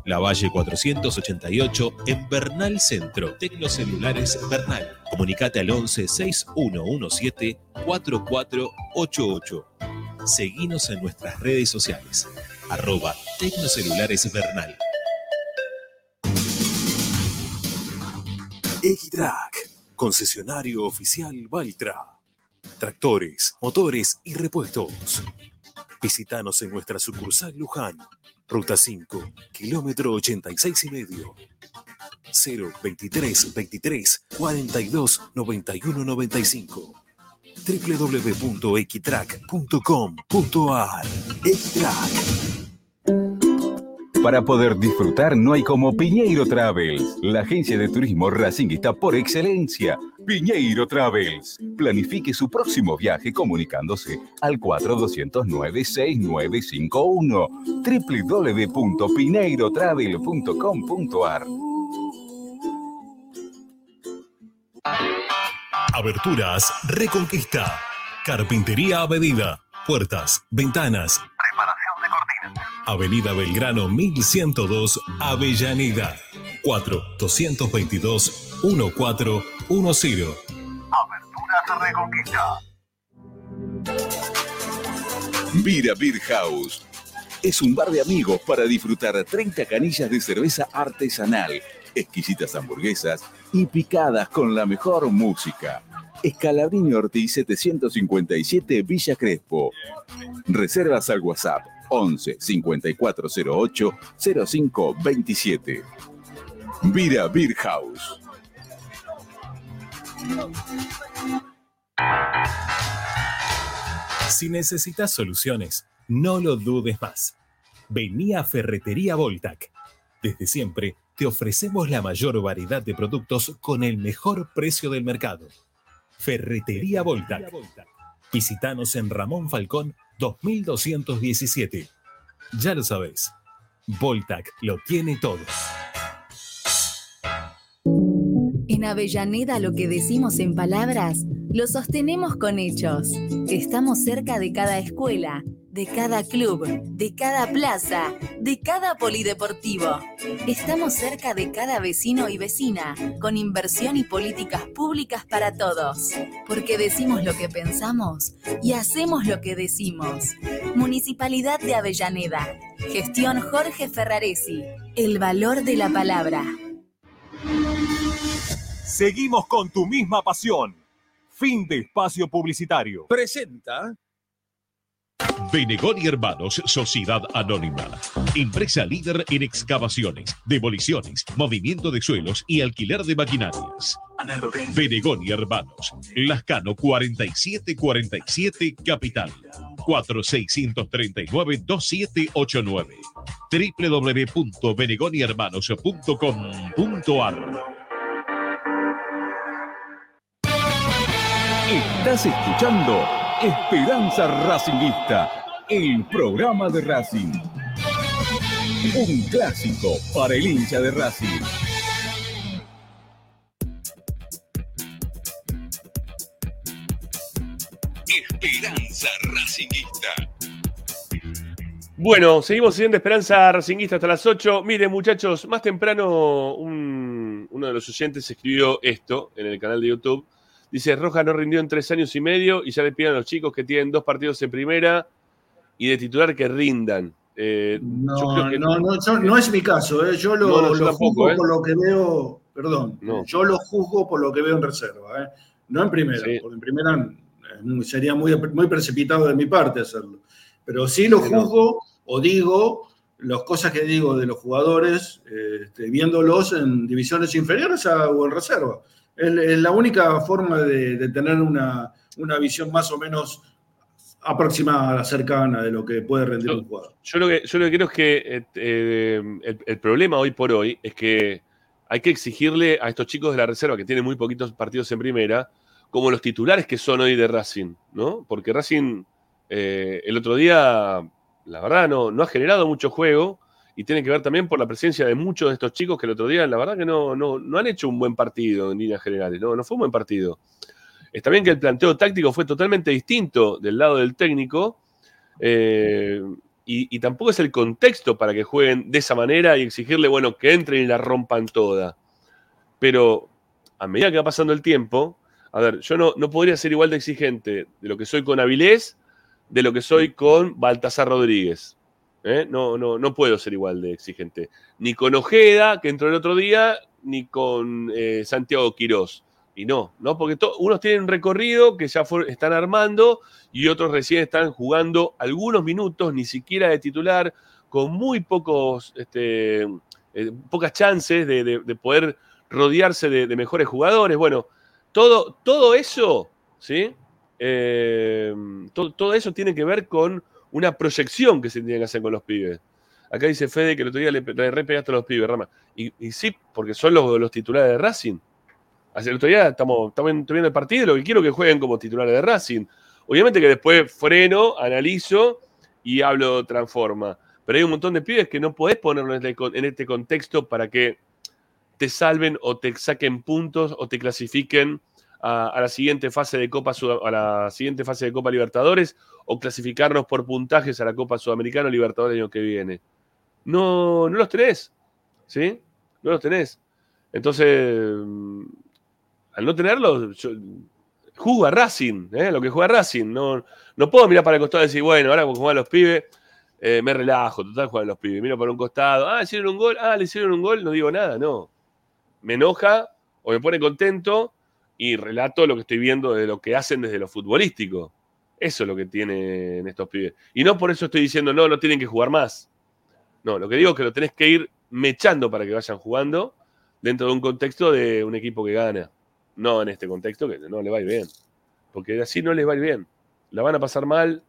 La Valle 488 en Bernal Centro. Tecnocelulares Bernal. Comunicate al 11 6117 4488. Seguinos en nuestras redes sociales. Arroba Tecnocelulares Bernal. Equitrack, concesionario oficial Valtra. Tractores, motores y repuestos. Visítanos en nuestra sucursal Luján, Ruta 5, kilómetro 86 y medio. 0 23 23 42 91 95 www.equitrack.com.ar Equitrack Para poder disfrutar no hay como Piñeiro Travels, la agencia de turismo racinguista por excelencia. Piñeiro Travels. Planifique su próximo viaje comunicándose al 4209-6951 www.pineirotravel.com.ar Aberturas Reconquista. Carpintería a medida. Puertas, ventanas. Preparación de cortinas. Avenida Belgrano 1102, Avellaneda. 4-222-1410. Aberturas Reconquista. Vira Beer House. Es un bar de amigos para disfrutar 30 canillas de cerveza artesanal, exquisitas hamburguesas y picadas con la mejor música. Escalabrini Ortiz 757 Villa Crespo. Reservas al WhatsApp 11 5408 0527. Vira Beer House. Si necesitas soluciones, no lo dudes más. Vení a Ferretería Voltac. Desde siempre te ofrecemos la mayor variedad de productos con el mejor precio del mercado. Ferretería Voltac. Visítanos en Ramón Falcón 2217. Ya lo sabes, Voltac lo tiene todo. En Avellaneda lo que decimos en palabras, lo sostenemos con hechos. Estamos cerca de cada escuela, de cada club, de cada plaza, de cada polideportivo. Estamos cerca de cada vecino y vecina, con inversión y políticas públicas para todos. Porque decimos lo que pensamos y hacemos lo que decimos. Municipalidad de Avellaneda. Gestión Jorge Ferraresi. El valor de la palabra. Seguimos con tu misma pasión. Fin de espacio publicitario. Presenta Benegón y Hermanos, Sociedad Anónima. Empresa líder en excavaciones, demoliciones, movimiento de suelos y alquiler de maquinarias. Benegón y Hermanos, Lascano 4747 Capital. 4639-2789. www.benegonyhermanos.com.ar Estás escuchando Esperanza Racingista, el programa de Racing. Un clásico para el hincha de Racing. Esperanza Racingista. Bueno, seguimos siguiendo Esperanza Racinguista hasta las 8. Miren, muchachos, más temprano un- uno de los oyentes escribió esto en el canal de YouTube. Dice, Roja no rindió en tres años y medio y ya le piden a los chicos que tienen dos partidos en primera y de titular que rindan. Eh, yo No, creo que- no, no, yo- no es mi caso, ¿eh? yo lo, No, no, yo lo tampoco, juzgo ¿eh? por lo que veo, perdón, No. yo lo juzgo por lo que veo en reserva, no en primera, Sí. porque en primera sería muy, muy precipitado de mi parte hacerlo, pero sí lo juzgo o digo las cosas que digo de los jugadores, eh, este, viéndolos en divisiones inferiores a- o en reserva. Es, la única forma de, de tener una, una visión más o menos aproximada, cercana de lo que puede rendir un jugador. Yo lo que, yo lo que creo es que eh, eh, el, el problema hoy por hoy es que hay que exigirle a estos chicos de la reserva que tienen muy poquitos partidos en primera, como los titulares que son hoy de Racing, ¿no? Porque Racing eh, el otro día, la verdad, no, no ha generado mucho juego y tiene que ver también por la presencia de muchos de estos chicos que el otro día, la verdad, que no, no, no han hecho un buen partido en líneas generales, no, no fue un buen partido. Está bien que el planteo táctico fue totalmente distinto del lado del técnico, eh, y, tampoco es el contexto para que jueguen de esa manera y exigirle, bueno, que entren y la rompan toda. Pero a medida que va pasando el tiempo, a ver, yo no, no podría ser igual de exigente de lo que soy con Avilés, de lo que soy con Baltasar Rodríguez. ¿Eh? No, no, no puedo ser igual de exigente. Ni con Ojeda, que entró el otro día, ni con eh, Santiago Quirós. Y no, ¿no? Porque unos tienen un recorrido que ya están armando y otros recién están jugando algunos minutos, ni siquiera de titular, con muy pocos, este, eh, pocas chances de, de- de poder rodearse de, mejores jugadores. Bueno, todo, todo eso, ¿sí? To- todo eso tiene que ver con una proyección que se tiene que hacer con los pibes. Acá dice Fede que el otro día le, le re pegaste a los pibes, Rama. Y, sí, porque son los, los titulares de Racing. El otro día estamos, estamos viendo el partido y lo que quiero que jueguen como titulares de Racing. Obviamente que después freno, analizo y hablo transforma. Pero hay un montón de pibes que no podés ponerlo este, en este contexto para que te salven o te saquen puntos o te clasifiquen a, la siguiente fase de Copa a la siguiente fase de Copa Libertadores o clasificarnos por puntajes a la Copa Sudamericana o Libertadores el año que viene. No, no los tenés. ¿Sí? No los tenés. Entonces, mm, al no tenerlos, yo juego a Racing, ¿eh? lo que juega Racing. No, no puedo mirar para el costado y decir, bueno, ahora como juegan los pibes, eh, me relajo, total juegan los pibes. Miro para un costado, ah, hicieron un gol, ah, le hicieron un gol, no digo nada, no. Me enoja o me pone contento y relato lo que estoy viendo de lo que hacen desde lo futbolístico. Eso es lo que tienen estos pibes. Y no por eso estoy diciendo, no, no tienen que jugar más. No, lo que digo es que lo tenés que ir mechando para que vayan jugando dentro de un contexto de un equipo que gana. No en este contexto que no le va a ir bien. Porque así no les va a ir bien. La van a pasar mal,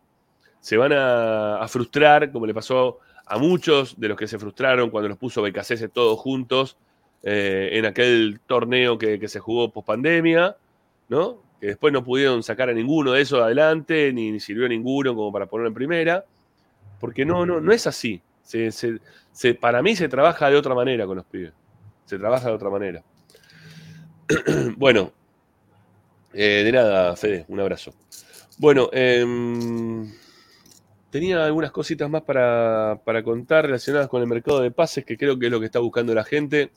se van a, frustrar, como le pasó a muchos de los que se frustraron cuando los puso Becasese todos juntos eh, en aquel torneo que, se jugó post pandemia, ¿no? Que después no pudieron sacar a ninguno de esos adelante, ni, sirvió ninguno como para ponerlo en primera. Porque no, no, no es así. Para mí se trabaja de otra manera con los pibes. Se trabaja de otra manera. [CLEARS THROAT] bueno, eh, de nada, Fede, un abrazo. Bueno, em, tenía algunas cositas más para, para contar relacionadas con el mercado de pases, que creo que es lo que está buscando la gente.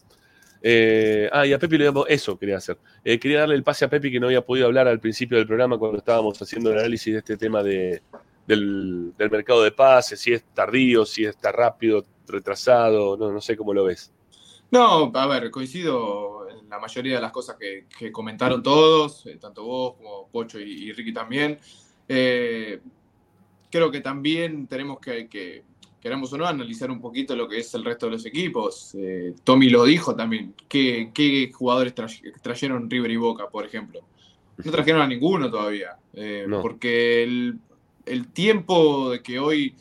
Eh, ah, y a Pepi le llamo, eso quería hacer. Eh, quería darle el pase a Pepi que no había podido hablar al principio del programa cuando estábamos haciendo el análisis de este tema de, del, mercado de pases, si es tardío, si está rápido, retrasado, no, sé cómo lo ves. No, a ver, coincido en la mayoría de las cosas que, comentaron todos, eh, tanto vos como Pocho y, Ricky también. Creo que también tenemos que, queramos o no, analizar un poquito lo que es el resto de los equipos. Eh, Tommy lo dijo también. ¿Qué, qué jugadores tra- trajeron River y Boca, por ejemplo? No [LAUGHS] trajeron a ninguno todavía. eh, No. Porque el, el tiempo de que hoy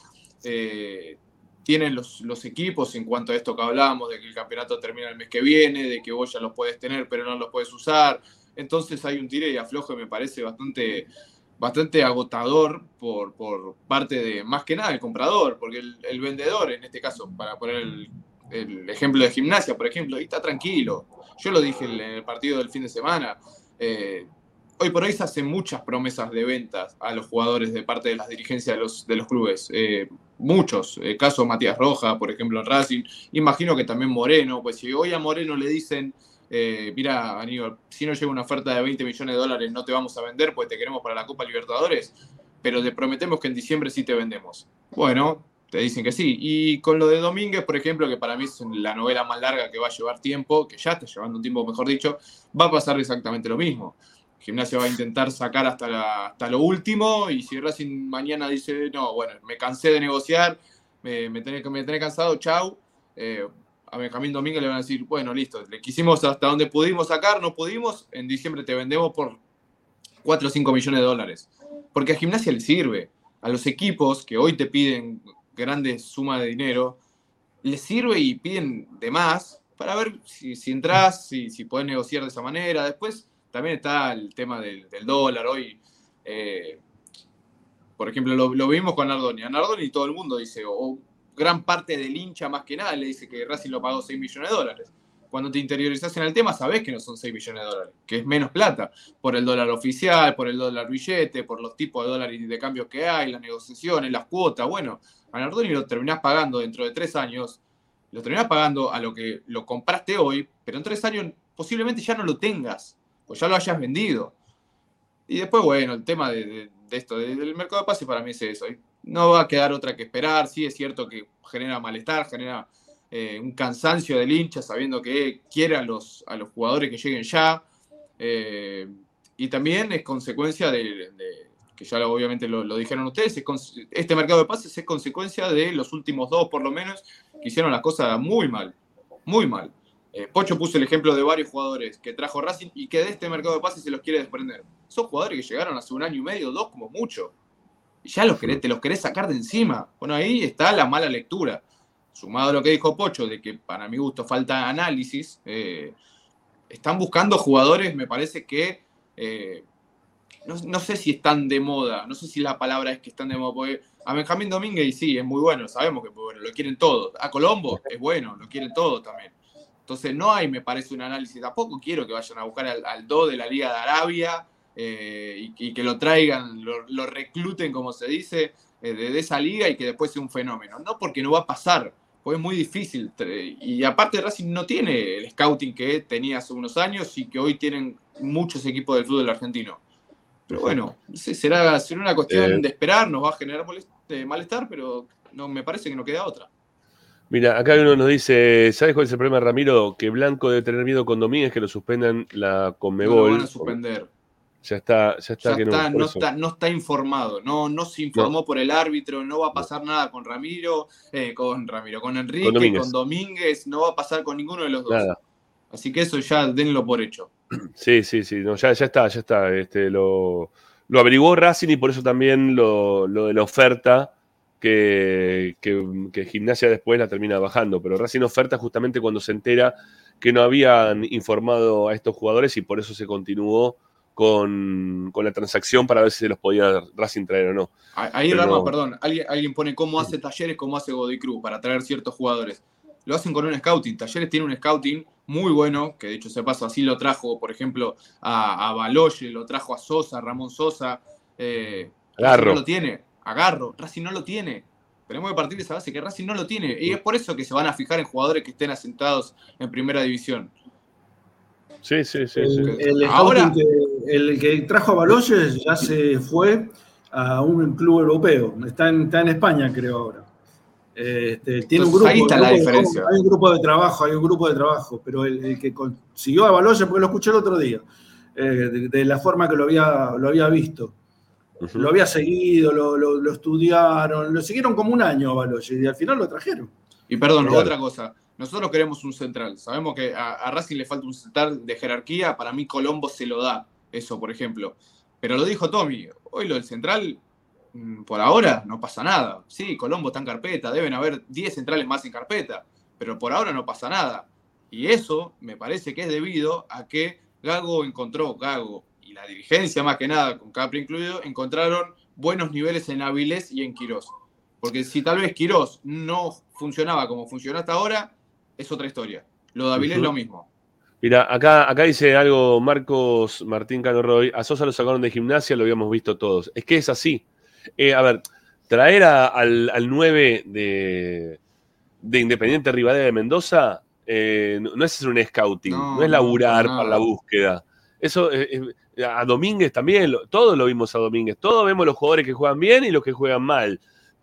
eh, tienen los, los equipos en cuanto a esto que hablábamos, de que el campeonato termina el mes que viene, de que vos ya los puedes tener pero no los puedes usar. Entonces hay un tire y afloje, me parece bastante, bastante agotador por, por parte de, más que nada, el comprador, porque el, vendedor, en este caso, para poner el, ejemplo de gimnasia, por ejemplo, ahí está tranquilo. Yo lo dije en el partido del fin de semana. eh, hoy por hoy se hacen muchas promesas de ventas a los jugadores de parte de las dirigencias de los, de los clubes. Eh, muchos. El caso Matías Roja, por ejemplo, en Racing. Imagino que también Moreno. Pues si hoy a Moreno le dicen, eh, mira, Aníbal, si no llega una oferta de 20 millones de dólares, no te vamos a vender, pues te queremos para la Copa Libertadores, pero te prometemos que en diciembre sí te vendemos. Bueno, te dicen que sí. Y con lo de Domínguez, por ejemplo, que para mí es la novela más larga que va a llevar tiempo, que ya está llevando un tiempo, mejor dicho, va a pasar exactamente lo mismo. Gimnasia va a intentar sacar hasta, lo último y si Racing mañana dice, no, bueno, me cansé de negociar, me, me, cansado, chau, eh, a Benjamín Domínguez le van a decir, bueno, listo, le quisimos hasta donde pudimos sacar, no pudimos, en diciembre te vendemos por 4 o 5 millones de dólares. Porque a Gimnasia le sirve, a los equipos que hoy te piden grandes sumas de dinero, les sirve y piden de más para ver si, si entras, si, si podés negociar de esa manera. Después también está el tema del, dólar hoy. eh, por ejemplo, lo, vimos con Nardoni. A Nardoni todo el mundo dice, o gran parte del hincha más que nada le dice que Racing lo pagó 6 millones de dólares. Cuando te interiorizas en el tema, sabés que no son 6 millones de dólares, que es menos plata, por el dólar oficial, por el dólar billete, por los tipos de dólares de cambio que hay, las negociaciones, las cuotas. Bueno, a Nardoni lo terminás pagando dentro de tres años, lo terminás pagando a lo que lo compraste hoy, pero en tres años posiblemente ya no lo tengas, pues ya lo hayas vendido. Y después, bueno, el tema de, esto, de- del mercado de pases para mí es eso. No va a quedar otra que esperar. Sí, es cierto que genera malestar, genera eh, un cansancio del hincha sabiendo que quiere a los, a los jugadores que lleguen ya. eh, y también es consecuencia de, que ya obviamente lo, dijeron ustedes, este mercado de pases es consecuencia de los últimos dos, por lo menos, que hicieron las cosas muy mal, muy mal. Eh, Pocho puso el ejemplo de varios jugadores que trajo Racing y que de este mercado de pases se los quiere desprender. Son jugadores que llegaron hace un año y medio, dos como mucho. Ya los querés, te los querés sacar de encima. Bueno, ahí está la mala lectura. Sumado a lo que dijo Pocho, de que para mi gusto falta análisis, eh, están buscando jugadores, me parece que eh, no, no sé si están de moda, no sé si la palabra es que están de moda, a Benjamín Domínguez sí, es muy bueno, sabemos que bueno, lo quieren todos. A Colombo es bueno, lo quieren todos también. Entonces no hay, me parece, un análisis. Tampoco quiero que vayan a buscar al, al Do de la Liga de Arabia eh, y, y que lo traigan, lo, lo recluten, como se dice, eh, de, de esa liga y que después sea un fenómeno. No porque no va a pasar, pues es muy difícil. Y aparte Racing no tiene el scouting que tenía hace unos años y que hoy tienen muchos equipos del fútbol argentino. Pero bueno, será, será una cuestión Eh. de esperar, nos va a generar eh, malestar, pero no me parece que no queda otra. Mira, acá uno nos dice, ¿sabes cuál es el problema, Ramiro? Que Blanco debe tener miedo con Domínguez que lo suspendan la No lo Conmebol. van a suspender. Ya está, ya está Ya que no. está, no, está, no está informado, no, no se informó por el árbitro, no va a pasar nada con Ramiro, eh, con Ramiro, con Enrique, Con con Domínguez. Domínguez. no va a pasar con ninguno de los dos. Nada. Así que eso ya denlo por hecho. [CLEARS THROAT] Sí, sí, sí, no, ya, ya está, ya está. Este, lo, lo averiguó Racing y por eso también lo, lo de la oferta que, que, que Gimnasia después la termina bajando. Pero Racing oferta justamente cuando se entera que no habían informado a estos jugadores y por eso se continuó con, con la transacción para ver si se los podía Racing traer o no. Ahí, Pero Rama, no. perdón, alguien, alguien pone cómo hace talleres, cómo hace Godoy Cruz para traer ciertos jugadores. Lo hacen con un scouting. Talleres tiene un scouting muy bueno, que de hecho se pasa así, lo trajo, por ejemplo, a, a Baloye, lo trajo a Sosa, Ramón Sosa. Eh, Garro. Talleres lo tiene. agarro. Racing no lo tiene. Tenemos que partir de esa base que Racing no lo tiene. Y es por eso que se van a fijar en jugadores que estén asentados en primera división. Sí, sí, sí. El, sí. el Ahora- que, el que trajo a Baloyes ya se fue a un club europeo. Está en, está en España, creo ahora. Este, tiene un grupo, ahí está la grupo diferencia. hay un grupo de trabajo, hay un grupo de trabajo, pero el, el que consiguió a Baloyes, porque lo escuché el otro día, eh, de, de la forma que lo había, lo había visto. Lo había seguido, lo, lo- lo estudiaron, lo siguieron como un año a Baloyes y al final lo trajeron. Y perdón, Claro. otra cosa. Nosotros queremos un central. Sabemos que a, Racing le falta un central de jerarquía. Para mí Colombo se lo da, eso, por ejemplo. Pero lo dijo Tommy. Hoy lo del central, mm, por ahora, no pasa nada. Sí, Colombo está en carpeta. Deben haber 10 centrales más en carpeta. Pero por ahora no pasa nada. Y eso me parece que es debido a que Gago encontró, Gago y la dirigencia más que nada, con Capri incluido, encontraron buenos niveles en Avilés y en Quirós. Porque si tal vez Quirós no funcionaba como funcionó hasta ahora, es otra historia. Lo de Avilés es lo mismo. Mira, acá, acá dice algo Marcos Martín Cano Roy. A Sosa lo sacaron de gimnasia, lo habíamos visto todos. Es que es así. Eh, a ver, traer a- al, al 9 de, de Independiente Rivadavia de Mendoza eh, no, no es hacer un scouting, no, No, es laburar no, para la búsqueda. Eso, eh, a Domínguez también, lo- todos lo vimos a Domínguez. Todos vemos los jugadores que juegan bien y los que juegan mal.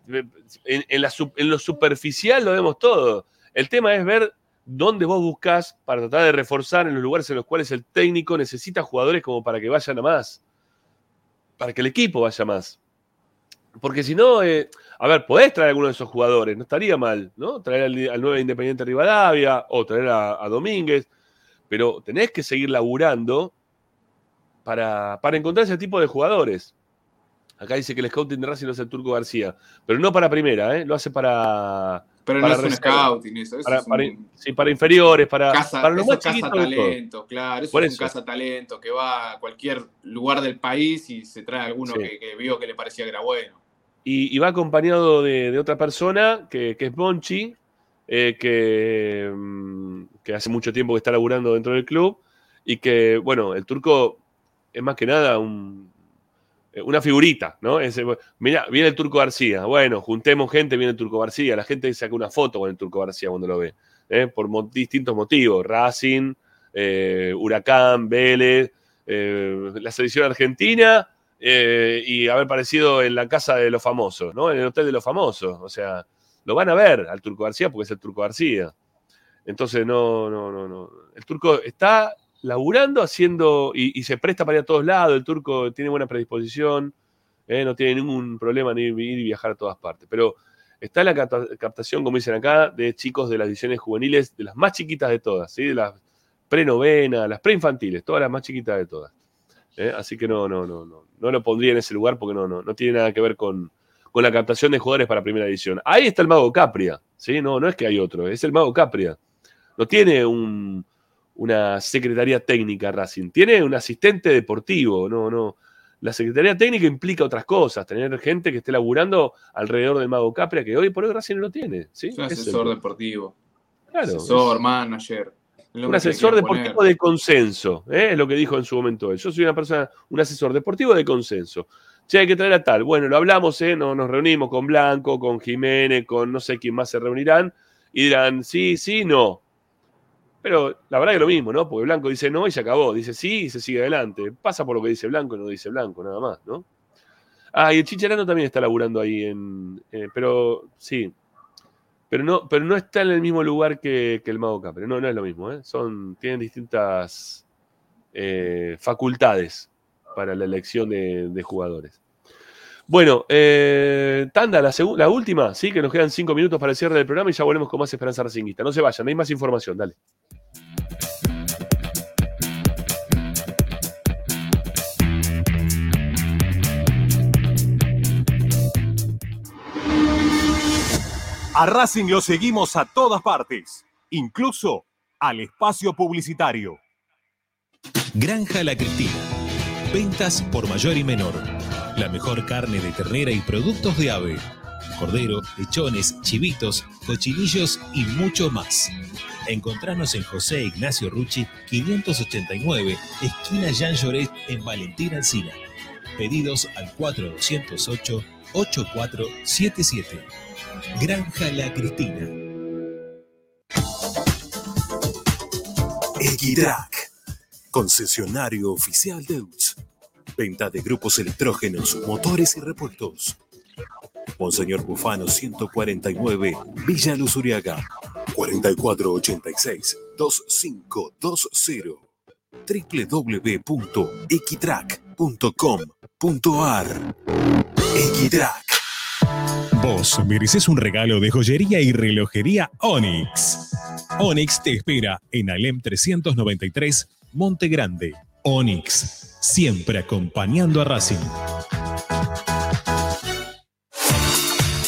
En, en la su- en lo superficial lo vemos todo. El tema es ver dónde vos buscas para tratar de reforzar en los lugares en los cuales el técnico necesita jugadores como para que vayan a más. Para que el equipo vaya más. Porque si no, eh, a ver, podés traer a alguno de esos jugadores, no estaría mal, ¿no? Traer al, al 9 Independiente Rivadavia o traer a, a Domínguez, pero tenés que seguir laburando para, para encontrar ese tipo de jugadores. Acá dice que el scouting de Racing lo hace el Turco García, pero no para primera, ¿eh? lo hace para. Pero para no es un scouting eso. eso Para, es un para- sí, para inferiores, para, casa, para los más todos. talento, claro. Eso Por es eso. un casa talento que va a cualquier lugar del país y se trae a alguno Sí. que, que vio que le parecía que era bueno. Y, y va acompañado de, de otra persona, que, que es Monchi, eh, que, mm, que hace mucho tiempo que está laburando dentro del club, y que, bueno, el turco es más que nada un- una figurita, ¿no? Es, eh, mira, viene el turco García, bueno, juntemos gente, viene el turco García, la gente saca una foto con el turco García cuando lo ve, ¿eh? por distintos motivos, Racing, eh, Huracán, Vélez, eh, la selección argentina eh, y haber aparecido en la casa de los famosos, ¿no? En el hotel de los famosos. O sea, lo van a ver al Turco García porque es el Turco García. Entonces, no, no, no, no. El Turco está laburando, haciendo y, se presta para ir a todos lados. El Turco tiene buena predisposición, ¿eh? no tiene ningún problema en ir, y viajar a todas partes. Pero está la capta- captación, como dicen acá, de chicos de las ediciones juveniles, de las más chiquitas de todas, ¿sí? De las prenovena, las preinfantiles, todas las más chiquitas de todas. ¿eh? Así que no, no, no, no, no lo pondría en ese lugar porque no, no, no tiene nada que ver con, con la captación de jugadores para primera edición. Ahí está el mago Capria, ¿sí? No, no es que hay otro, es el mago Capria. No tiene un- una secretaría técnica Racing, tiene un asistente deportivo, no, no. La secretaría técnica implica otras cosas, tener gente que esté laburando alrededor del mago Capria, que hoy por hoy Racing no lo tiene. ¿sí? Es un es asesor deportivo. Claro, asesor, es- manager. un asesor poner. deportivo de consenso, ¿eh? es lo que dijo en su momento él. Yo soy una persona, un asesor deportivo de consenso. Si hay que traer a tal, bueno, lo hablamos, ¿eh? nos, nos reunimos con Blanco, con Jiménez, con no sé quién más se reunirán y dirán sí, sí, no. Pero la verdad es lo mismo, ¿no? Porque Blanco dice no y se acabó, dice sí y se sigue adelante. Pasa por lo que dice Blanco y no dice Blanco, nada más, ¿no? Ah, y el Chicharano también está laburando ahí en. eh, pero sí. Pero no, pero no está en el mismo lugar que, que el Mago Capri. No, no es lo mismo, ¿eh? Son, tienen distintas eh, facultades para la elección de, jugadores. Bueno, eh, Tanda, la, la última, sí, que nos quedan cinco minutos para el cierre del programa y ya volvemos con más Esperanza Racinguista. No se vayan, hay más información, dale. A Racing lo seguimos a todas partes, incluso al espacio publicitario. Granja La Cristina. Ventas por mayor y menor. La mejor carne de ternera y productos de ave. Cordero, lechones, chivitos, cochinillos y mucho más. Encontranos en José Ignacio Rucci 589, esquina Jean Lloret en Valentín Alcina. Pedidos al 4208 8477. Granja La Cristina. Equitrack, concesionario oficial Deutz. Venta de grupos electrógenos, motores y repuestos. Monseñor Bufano 149, Villa Luzuriaga. 4486-2520 www.equitrack.com.ar Equitrack Vos mereces un regalo de joyería y relojería Onyx. Onyx te espera en Alem 393, Monte Grande. Onyx, siempre acompañando a Racing.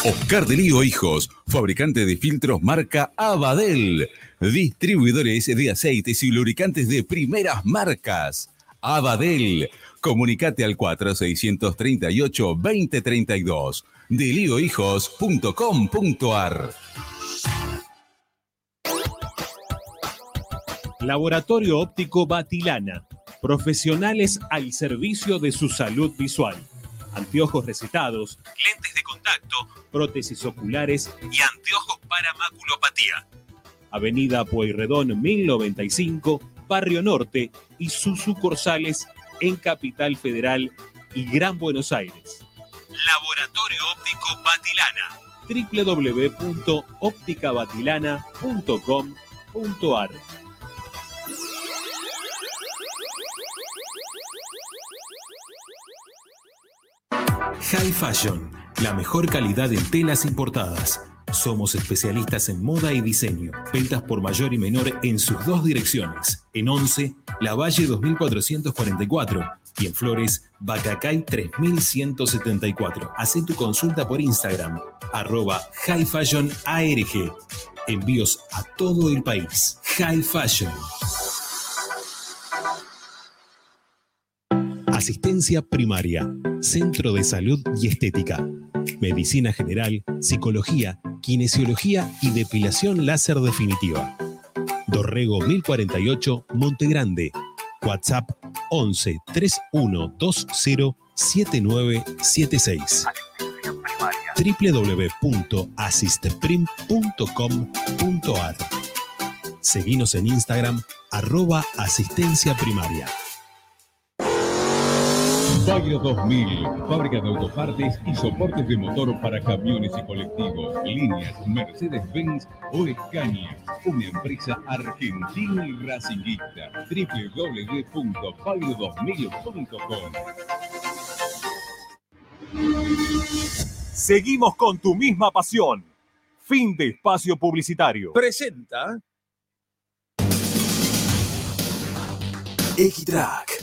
Oscar de Lío Hijos, fabricante de filtros marca Abadel. Distribuidores de aceites y lubricantes de primeras marcas. Abadel. Comunicate al 4638-2032. deliohijos.com.ar Laboratorio Óptico Batilana. Profesionales al servicio de su salud visual. Anteojos recetados, lentes de contacto, prótesis oculares y anteojos para maculopatía. Avenida Pueyrredón 1095, Barrio Norte y sus sucursales en Capital Federal y Gran Buenos Aires. Laboratorio Óptico Batilana www.opticabatilana.com.ar High Fashion, la mejor calidad en telas importadas. Somos especialistas en moda y diseño. Ventas por mayor y menor en sus dos direcciones. En 11, La Valle 2444 y en Flores, Bacacay 3174. Haz tu consulta por Instagram, arroba High Fashion ARG. Envíos a todo el país. High Fashion. Asistencia primaria, Centro de Salud y Estética, Medicina General, Psicología, Kinesiología y Depilación Láser Definitiva. Dorrego 1048, Monte Grande. WhatsApp 11 3120 7976 www.asisteprim.com.ar Seguinos en Instagram, arroba asistencia primaria. Bagro 2000, fábrica de autopartes y soportes de motor para camiones y colectivos. Líneas Mercedes-Benz o Escaña. Una empresa argentina y racinguista. www.bagro2000.com Seguimos con tu misma pasión. Fin de espacio publicitario. Presenta Equitrack,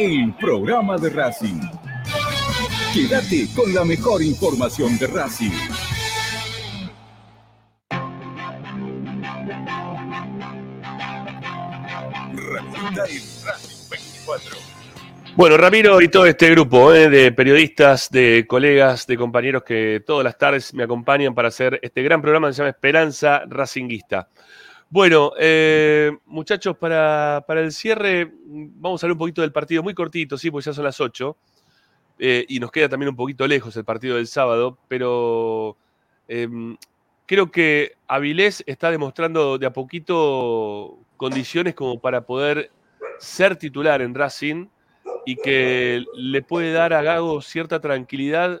el programa de Racing. Quédate con la mejor información de Racing. Racing Racing 24. Bueno, Ramiro y todo este grupo eh, de periodistas, de colegas, de compañeros que todas las tardes me acompañan para hacer este gran programa que se llama Esperanza Racinguista. Bueno, eh, muchachos, para, para el cierre vamos a hablar un poquito del partido, muy cortito, sí, porque ya son las 8, eh, y nos queda también un poquito lejos el partido del sábado, pero em, creo que Avilés está demostrando de a poquito condiciones como para poder ser titular en Racing y que le puede dar a Gago cierta tranquilidad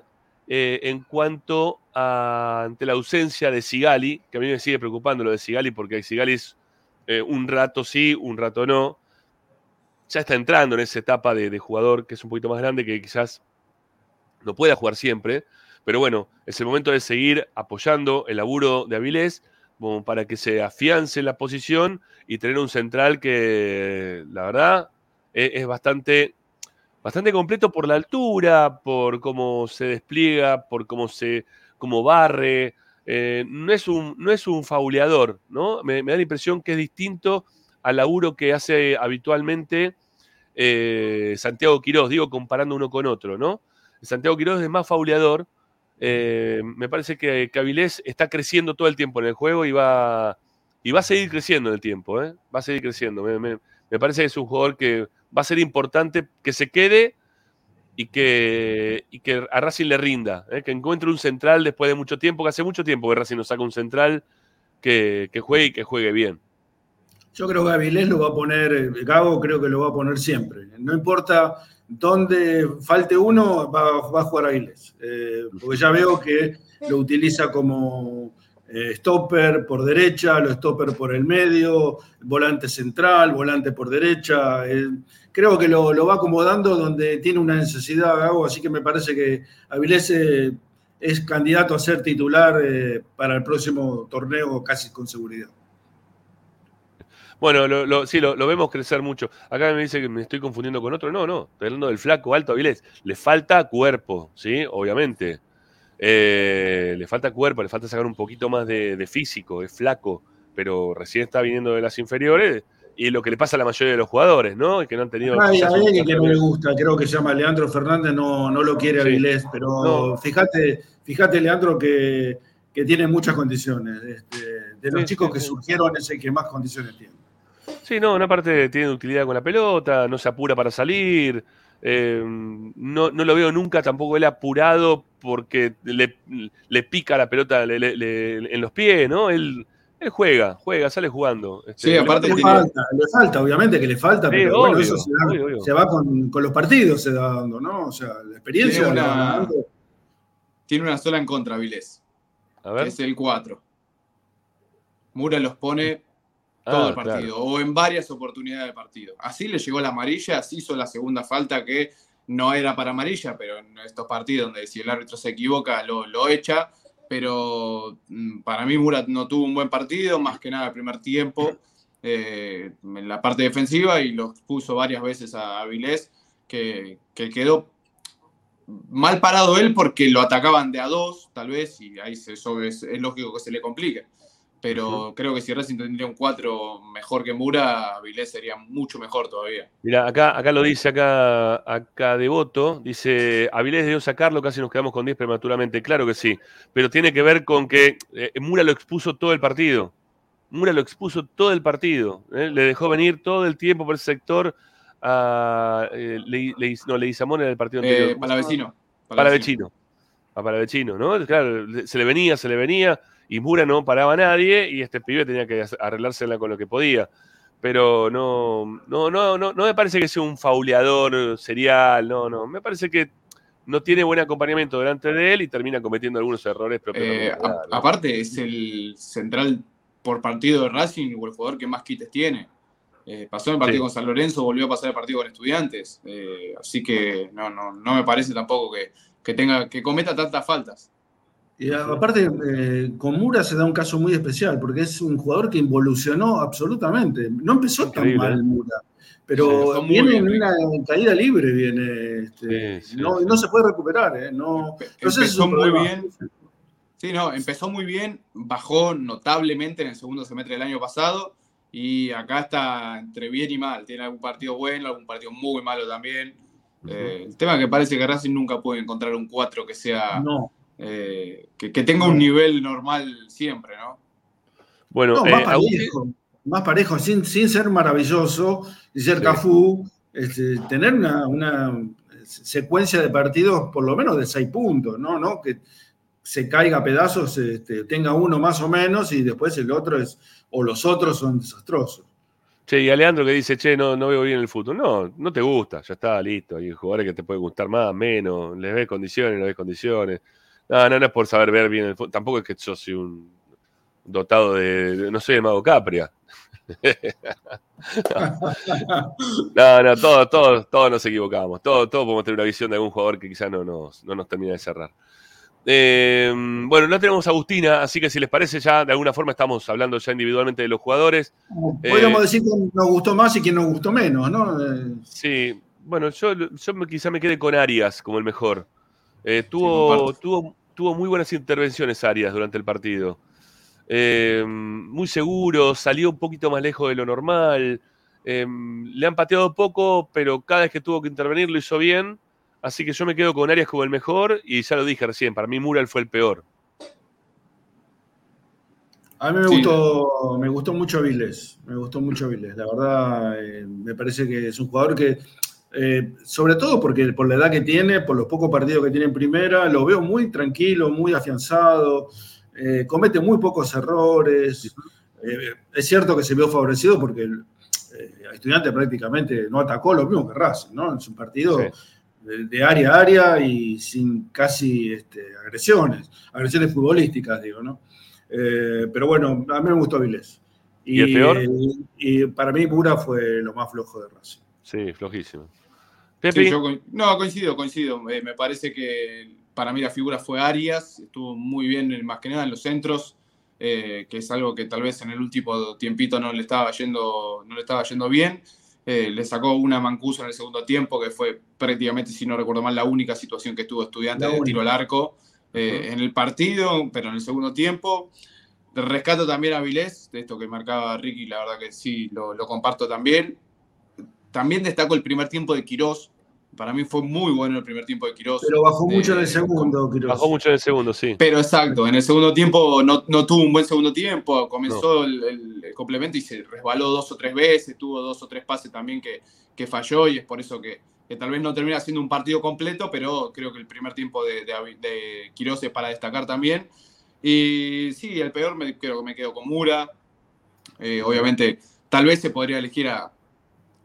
eh, en cuanto a ante la ausencia de Sigali, que a mí me sigue preocupando lo de Sigali, porque Sigali es eh, un rato sí, un rato no. Ya está entrando en esa etapa de, jugador que es un poquito más grande, que quizás no pueda jugar siempre. Pero bueno, es el momento de seguir apoyando el laburo de Avilés para que se afiance la posición y tener un central que, la verdad, e- es, bastante, bastante completo por la altura, por cómo se despliega, por cómo se como barre. eh, no, es un, no es un fauleador, ¿no? Me, da la impresión que es distinto al laburo que hace habitualmente eh, Santiago Quirós, digo, comparando uno con otro, ¿no? Santiago Quirós es más fauleador. eh, me parece que, que Avilés está creciendo todo el tiempo en el juego y va, y va a seguir creciendo en el tiempo, ¿eh? Va a seguir creciendo. Me, me- me parece que es un jugador que va a ser importante que se quede y que, y que a Racing le rinda, ¿eh? que encuentre un central después de mucho tiempo, que hace mucho tiempo que Racing nos saca un central que, que juegue y que juegue bien. Yo creo que Avilés lo va a poner, eh, Gago creo que lo va a poner siempre. No importa dónde falte uno, va, va a jugar Avilés. Eh, porque ya veo que lo utiliza como eh, stopper por derecha, lo stopper por el medio, volante central, volante por derecha. eh, creo que lo, lo va acomodando donde tiene una necesidad Gago, así que me parece que Avilés eh, es candidato a ser titular eh, para el próximo torneo casi con seguridad. Bueno, sí, lo, lo vemos crecer mucho. Acá me dice que me estoy confundiendo con otro. No, no, estoy hablando del flaco alto Avilés. Le falta cuerpo, ¿sí? Obviamente. Eh, le falta cuerpo, le falta sacar un poquito más de, de físico, es flaco, pero recién está viniendo de las inferiores y lo que le pasa a la mayoría de los jugadores, ¿no? Y que no han tenido. Hay, hay alguien que no le gusta, creo que se llama Leandro Fernández, no, no lo quiere Sí. Avilés, pero No. fíjate, fíjate, Leandro, que, que tiene muchas condiciones. Este, de los Sí, chicos sí, que surgieron es el que más condiciones tiene. Sí, no, una parte tiene utilidad con la pelota, no se apura para salir. Eh, no, no lo veo nunca tampoco él apurado porque le, le pica la pelota le- le- le- en los pies, ¿no? Él, él juega, juega, sale jugando. Este, Sí, le aparte Le falta- falta, le falta, obviamente que le falta, Sí, pero bueno, eso se, da- obvio, obvio. se va con, con los partidos, se da dando, ¿no? O sea, la experiencia Tiene una, dando. tiene una sola en contra, Vilés. A que ver. es el 4. Mura los pone Ah, todo el claro. partido, o en varias oportunidades de partido. Así le llegó la amarilla, así hizo la segunda falta que no era para amarilla, pero en estos partidos donde si el árbitro se equivoca lo, lo echa. Pero mm, para mí Murat no tuvo un buen partido, más que nada el primer tiempo [LAUGHS] eh, en la parte defensiva y los puso varias veces a Avilés, que, que quedó mal parado él porque lo atacaban de a dos, tal vez, y ahí se- eso es, es lógico que se le complique. Pero creo que si Racing tendría un 4 mejor que Mura, Avilés sería mucho mejor todavía. Mira, acá, acá lo dice acá, acá Devoto, dice, Avilés debió sacarlo, casi nos quedamos con 10 prematuramente, claro que sí, pero tiene que ver con que eh, Mura lo expuso todo el partido, Mura lo expuso todo el partido, ¿eh? le dejó venir todo el tiempo por ese sector a eh, Le- Le- no, Leguizamón en el partido anterior. Eh, ¿Cómo se Palavecino. Palavecino. A Palavecino, ¿no? Claro, se le venía, se le venía, y Mura no paraba a nadie, y este pibe tenía que arreglársela con lo que podía. Pero no, no, no, no, no me parece que sea un fauleador serial, no, no. Me parece que no tiene buen acompañamiento delante de él y termina cometiendo algunos errores propios. Eh, aparte, es el central por partido de Racing o el jugador que más quites tiene. Eh, pasó en el partido Sí. con San Lorenzo, volvió a pasar el partido con Estudiantes. Eh, así que no, no, no me parece tampoco que, que tenga que cometa tantas faltas. Y aparte, eh, con Mura se da un caso muy especial, porque es un jugador que involucionó absolutamente. No empezó Increíble, tan mal ¿eh? Mura, pero viene en una caída libre, viene. este, Sí, sí, no, sí. no se puede recuperar, ¿eh? No, no sé si es Empezó un muy problema. bien. Sí, no, empezó muy bien, bajó notablemente en el segundo semestre del año pasado y acá está entre bien y mal. Tiene algún partido bueno, algún partido muy malo también. Eh, el tema es que parece que Racing nunca puede encontrar un 4 que sea No. eh, que, que tenga un nivel normal siempre, ¿no? Bueno, No, eh, más Agustín- parejo, más parejo, sin, sin ser maravilloso y ser Cafú, este, tener una, una secuencia de partidos por lo menos de seis puntos, ¿no? ¿No? Que se caiga a pedazos, este, tenga uno más o menos y después el otro es, o los otros son desastrosos. Che, y Alejandro que dice, che, no, no veo bien el fútbol. No, no te gusta, ya está, listo. Hay jugadores que te pueden gustar más, menos, les ves condiciones, no ves condiciones. No, no, no es por saber ver bien el fútbol. Tampoco es que yo soy un dotado de. de- no soy el mago Capria. [LAUGHS] no, no, todos, todos, todos nos equivocamos. Todos, todos podemos tener una visión de algún jugador que quizás no nos, no nos termina de cerrar. Eh, bueno, no tenemos a Agustina, así que si les parece, ya de alguna forma estamos hablando ya individualmente de los jugadores. Podríamos Eh, decir quién nos gustó más y quién nos gustó menos, ¿no? Eh, Sí, bueno, yo, yo me- quizá me quedé con Arias como el mejor. Sí, tuvo, tuvo, tuvo muy buenas intervenciones Arias durante el partido. Muy seguro, salió un poquito más lejos de lo normal. le han pateado poco, pero cada vez que tuvo que intervenir lo hizo bien. Así que yo me quedo con Arias como el mejor y ya lo dije recién, para mí Mural fue el peor. A mí me Sí. gustó, me gustó mucho Viles, me gustó mucho Viles. La verdad, eh, me parece que es un jugador que, eh, sobre todo porque por la edad que tiene, por los pocos partidos que tiene en primera, lo veo muy tranquilo, muy afianzado, eh, comete muy pocos errores. Eh, es cierto que se vio favorecido porque el eh, estudiante prácticamente no atacó lo mismo que Racing, ¿no? Es un partido de, de área a área y sin casi este, agresiones, agresiones futbolísticas, digo, ¿no? Eh, pero bueno, a mí me gustó Vilés. ¿Y el peor? y para mí Mura fue lo más flojo de Racing. Sí, flojísimo. Sí, yo co- no, coincido, coincido. Eh, me parece que para mí la figura fue Arias, estuvo muy bien, en- más que nada en los centros, eh, que es algo que tal vez en el último tiempito no le estaba yendo, no le estaba yendo bien. Eh, le sacó una mancusa en el segundo tiempo, que fue prácticamente, si no recuerdo mal, la única situación que estuvo estudiante de tiro al arco eh, en el partido, pero en el segundo tiempo. Rescato también a Vilés, de esto que marcaba Ricky, la verdad que sí, lo, lo comparto también. También destaco el primer tiempo de Quirós. Para mí fue muy bueno el primer tiempo de Quirós. Pero bajó De- mucho en el segundo, Quiroz. Bajó mucho en el segundo, sí. Pero exacto, en el segundo tiempo no, no tuvo un buen segundo tiempo, comenzó el, el- el complemento y se resbaló dos o tres veces, tuvo dos o tres pases también que, que falló y es por eso que, que tal vez no termina siendo un partido completo, pero creo que el primer tiempo de, de, Quirós es para destacar también. Y sí, el peor me, creo que me quedo con Mura. Eh, obviamente, tal vez se podría elegir a,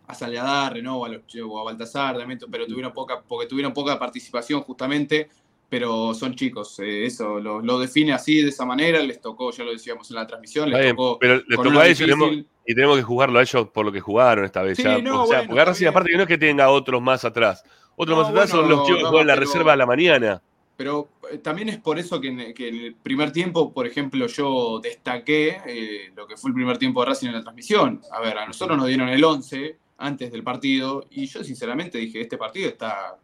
a Saliadarre, ¿no? O a, los, o a Baltasar, también, pero tuvieron poca, porque tuvieron poca participación justamente, pero son chicos. eh, eso lo, lo define así, de esa manera. Les tocó, ya lo decíamos en la transmisión, les bien, tocó. pero le con tocó a ellos y tenemos, difícil- y tenemos que jugarlo a ellos por lo que jugaron esta vez. Sí, ya. no, o sea, bueno, porque Racing, aparte que no es que tenga otros más atrás. Otros No, más atrás son los chicos que juegan la pero- reserva a la mañana. Pero eh, también es por eso que en, que en el primer tiempo, por ejemplo, yo destaqué eh, lo que fue el primer tiempo de Racing en la transmisión. A ver, a nosotros nos dieron el 11 antes del partido y yo sinceramente dije, este partido está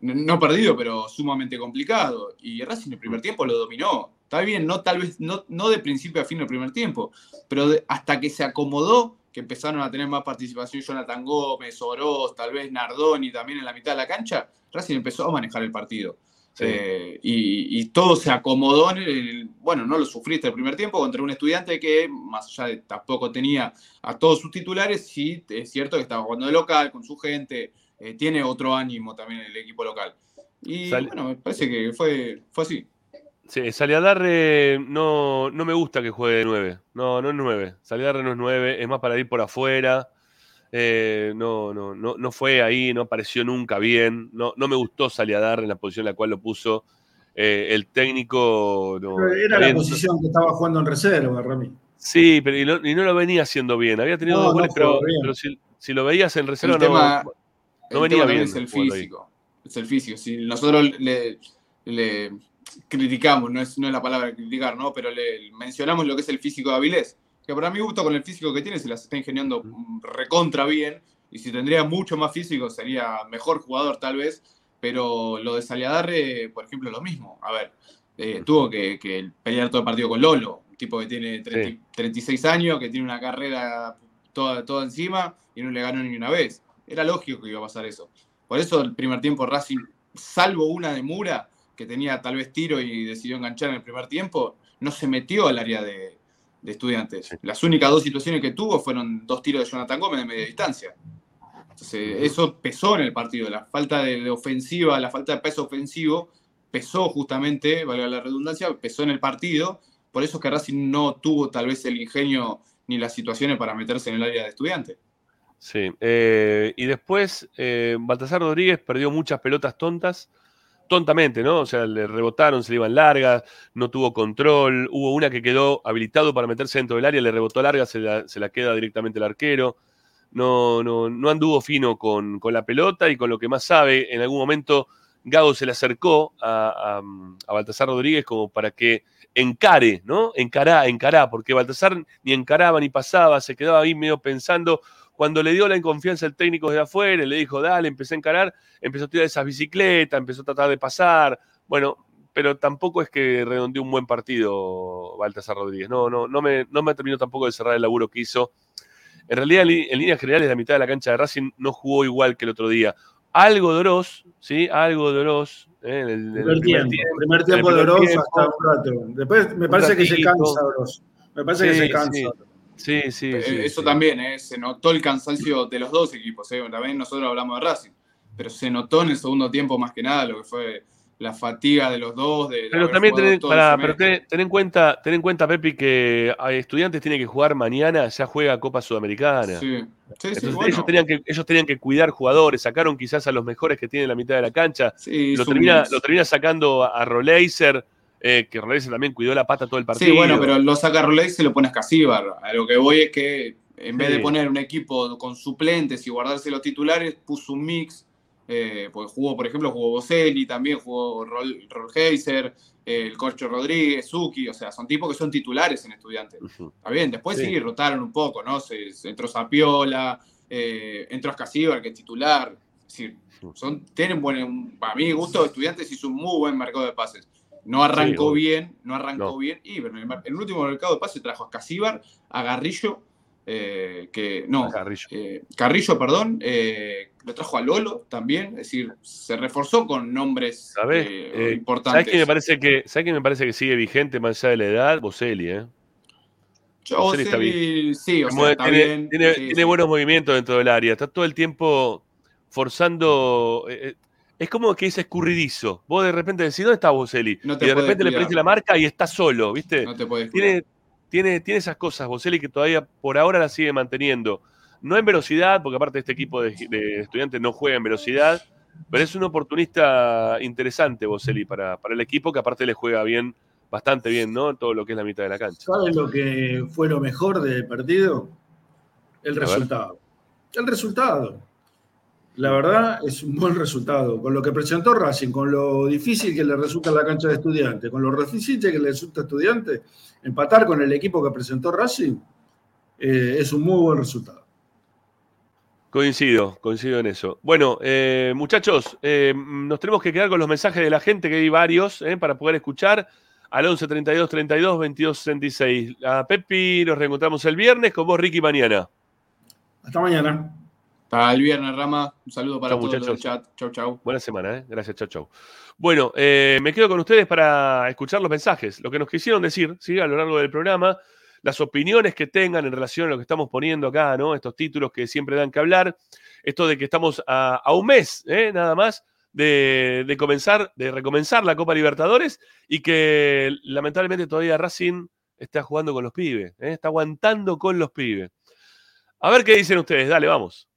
no- perdido, pero sumamente complicado. Y Racing en el primer tiempo lo dominó. Está bien, no tal vez, no, no de principio a fin del primer tiempo, pero hasta que se acomodó, que empezaron a tener más participación Jonathan Gómez, Oroz, tal vez Nardoni también en la mitad de la cancha, Racing empezó a manejar el partido. Sí. Eh, y, y todo se acomodó en el, bueno, no lo sufriste el primer tiempo contra un estudiante que, más allá de tampoco tenía a todos sus titulares, sí es cierto que estaba jugando de local, con su gente, eh, tiene otro ánimo también el equipo local. Y Sal- bueno, me parece que fue, fue así. Sí, Saliadarre no, no me gusta que juegue de 9. No, no es 9. Saliadarre no es 9, es más para ir por afuera. Eh, no, no, no, no fue ahí, no apareció nunca bien. No, no me gustó Saliadarre en la posición en la cual lo puso. Eh, el técnico. No, Pero Era la posición que estaba jugando en reserva, Rami. Sí, pero y no, y no lo venía haciendo bien. Había tenido No, dos no goles, pero, si, si lo veías en reserva El no, tema, no el venía tema bien. es el ahí. físico. Es el físico. Si nosotros le, le criticamos, no es, no es la palabra criticar, ¿no? Pero le mencionamos lo que es el físico de Avilés, que para mi gusto con el físico que tiene se las está ingeniando mm, recontra bien, y si tendría mucho más físico sería mejor jugador tal vez, pero lo de Saliadarre, por ejemplo, lo mismo. A ver, eh, tuvo que, que pelear todo el partido con Lolo, un tipo que tiene 30 36 años, que tiene una carrera toda, toda encima y no le ganó ni una vez. Era lógico que iba a pasar eso. Por eso el primer tiempo Racing, salvo una de Mura, que tenía tal vez tiro y decidió enganchar en el primer tiempo, no se metió al área de, de estudiantes. Las únicas dos situaciones que tuvo fueron dos tiros de Jonathan Gómez de media distancia. Entonces, eso pesó en el partido. La falta de, ofensiva, la falta de peso ofensivo, pesó justamente, valga la redundancia, pesó en el partido. Por eso es que Racing no tuvo tal vez el ingenio ni las situaciones para meterse en el área de estudiantes. Sí, eh, y después eh, Baltasar Rodríguez perdió muchas pelotas tontas, tontamente, ¿no? O sea, le rebotaron, se le iban largas, no tuvo control, hubo una que quedó habilitado para meterse dentro del área, le rebotó larga, se la, se la queda directamente el arquero. No, no, no anduvo fino con, con la pelota y con lo que más sabe. En algún momento Gago se le acercó a, a, a Baltasar Rodríguez como para que encare, ¿no? Encará, encará, porque Baltasar ni encaraba ni pasaba, se quedaba ahí medio pensando. Cuando le dio la inconfianza el técnico desde afuera, le dijo, dale, empecé a encarar, empezó a tirar esas bicicletas, empezó a tratar de pasar. Bueno, pero tampoco es que redondeó un buen partido Baltasar Rodríguez. No, no, no me, no me terminó tampoco de cerrar el laburo que hizo. En realidad, en, líneas generales, la mitad de la cancha de Racing no jugó igual que el otro día. Algo de Oroz, ¿sí? Algo de Oroz. ¿eh? En el, Primer tiempo, tiempo de primer hasta un rato. Después me parece que se cansa Oroz. Me parece que se cansa. sí. Sí, sí, Eh, sí, Eso sí. también, eh, se notó el cansancio de los dos equipos. eh. También nosotros hablamos de Racing, pero se notó en el segundo tiempo más que nada lo que fue la fatiga de los dos. De, Pero también ten, semestre. pero ten, ten en cuenta, ten en cuenta, Pepi, que Estudiantes tiene que jugar mañana, ya juega Copa Sudamericana. Sí, Entonces, bueno. ellos, tenían que, ellos tenían que cuidar jugadores, sacaron quizás a los mejores que tiene la mitad de la cancha. Sí, lo, termina, lo termina sacando a, a Roleiser, eh, que Roleiser también cuidó la pata todo el partido. Sí, bueno, pero lo saca Roley y lo pone a Casíbar. A lo que voy es que en vez Sí. de poner un equipo con suplentes y guardarse los titulares, puso un mix. Eh, porque jugó, por ejemplo, jugó Boselli, también jugó Rol, Rolheiser, eh, el Corcho Rodríguez, Zucchi, o sea, son tipos que son titulares en estudiantes. Está bien, después sí, Sí. rotaron un poco, ¿no? Se, se entró Zapiola, eh, entró Ascasíbar, que es titular. Es decir, son, tienen buen, para mi gusto, estudiantes hizo un muy buen mercado de pases. No arrancó bien, no arrancó No. bien. Y en el, último mercado de pases trajo a Casíbar, a Garrillo, eh, que no, Carrillo. eh, Carrillo, perdón, eh, lo trajo a Lolo también, es decir, se reforzó con nombres ¿Sabés? eh, importantes. ¿Sabés qué me parece que, ¿sabés qué me parece que sigue vigente más allá de la edad? Boselli, ¿eh? Yo, está Boselli, sí, o Se sea, está tiene bien, tiene- sí, tiene sí. buenos movimientos dentro del área. Está todo el tiempo forzando. Es como que es escurridizo. Vos de repente decís, ¿dónde está Boselli? No y de repente le prendiste la marca y está solo, ¿viste? No te podés tiene, tiene, tiene esas cosas, Boselli, que todavía por ahora la sigue manteniendo. No en velocidad, porque aparte este equipo de, de estudiantes no juega en velocidad, pero es un oportunista interesante, Boselli, para, para el equipo, que aparte le juega bien, bastante bien, ¿no? Todo lo que es la mitad de la cancha. ¿Sabes lo que fue lo mejor del partido? El A ver. resultado. El resultado. La verdad es un buen resultado. Con lo que presentó Racing, con lo difícil que le resulta la cancha de estudiantes, con lo difícil que le resulta a estudiantes, empatar con el equipo que presentó Racing eh, es un muy buen resultado. Coincido, coincido en eso. Bueno, eh, muchachos, eh, nos tenemos que quedar con los mensajes de la gente, que hay varios, para poder escuchar al 11 32 32 22 66. A Pepi nos reencontramos el viernes, con vos, Ricky, mañana. Hasta mañana. Hasta el viernes, Rama. Un saludo para Chau, todos los del muchachos. chat. Chau, chau. Buena semana, ¿eh? Gracias, chau, chau. Bueno, eh, me quedo con ustedes para escuchar los mensajes, lo que nos quisieron decir, ¿sí? A lo largo del programa, las opiniones que tengan en relación a lo que estamos poniendo acá, ¿no? Estos títulos que siempre dan que hablar, esto de que estamos a, a un mes, ¿eh? Nada más, de, de comenzar, de recomenzar la Copa Libertadores y que lamentablemente todavía Racing está jugando con los pibes, ¿eh? Está aguantando con los pibes. A ver qué dicen ustedes, dale, vamos.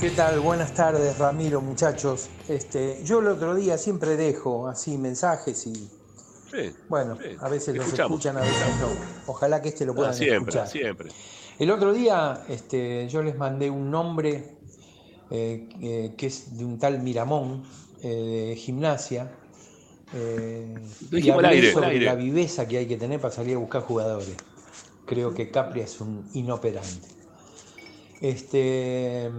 ¿Qué tal? Buenas tardes, Ramiro, muchachos. Este, yo el otro día siempre dejo así mensajes y Sí, bueno, sí. a veces los escuchan, a veces no. Ojalá que este lo Ah, puedan siempre, escuchar. siempre. El otro día este, yo les mandé un nombre eh, eh, que es de un tal Miramón, eh, de gimnasia. y hablé aire, sobre la viveza que hay que tener para salir a buscar jugadores. Creo que Capri es un inoperante. Este,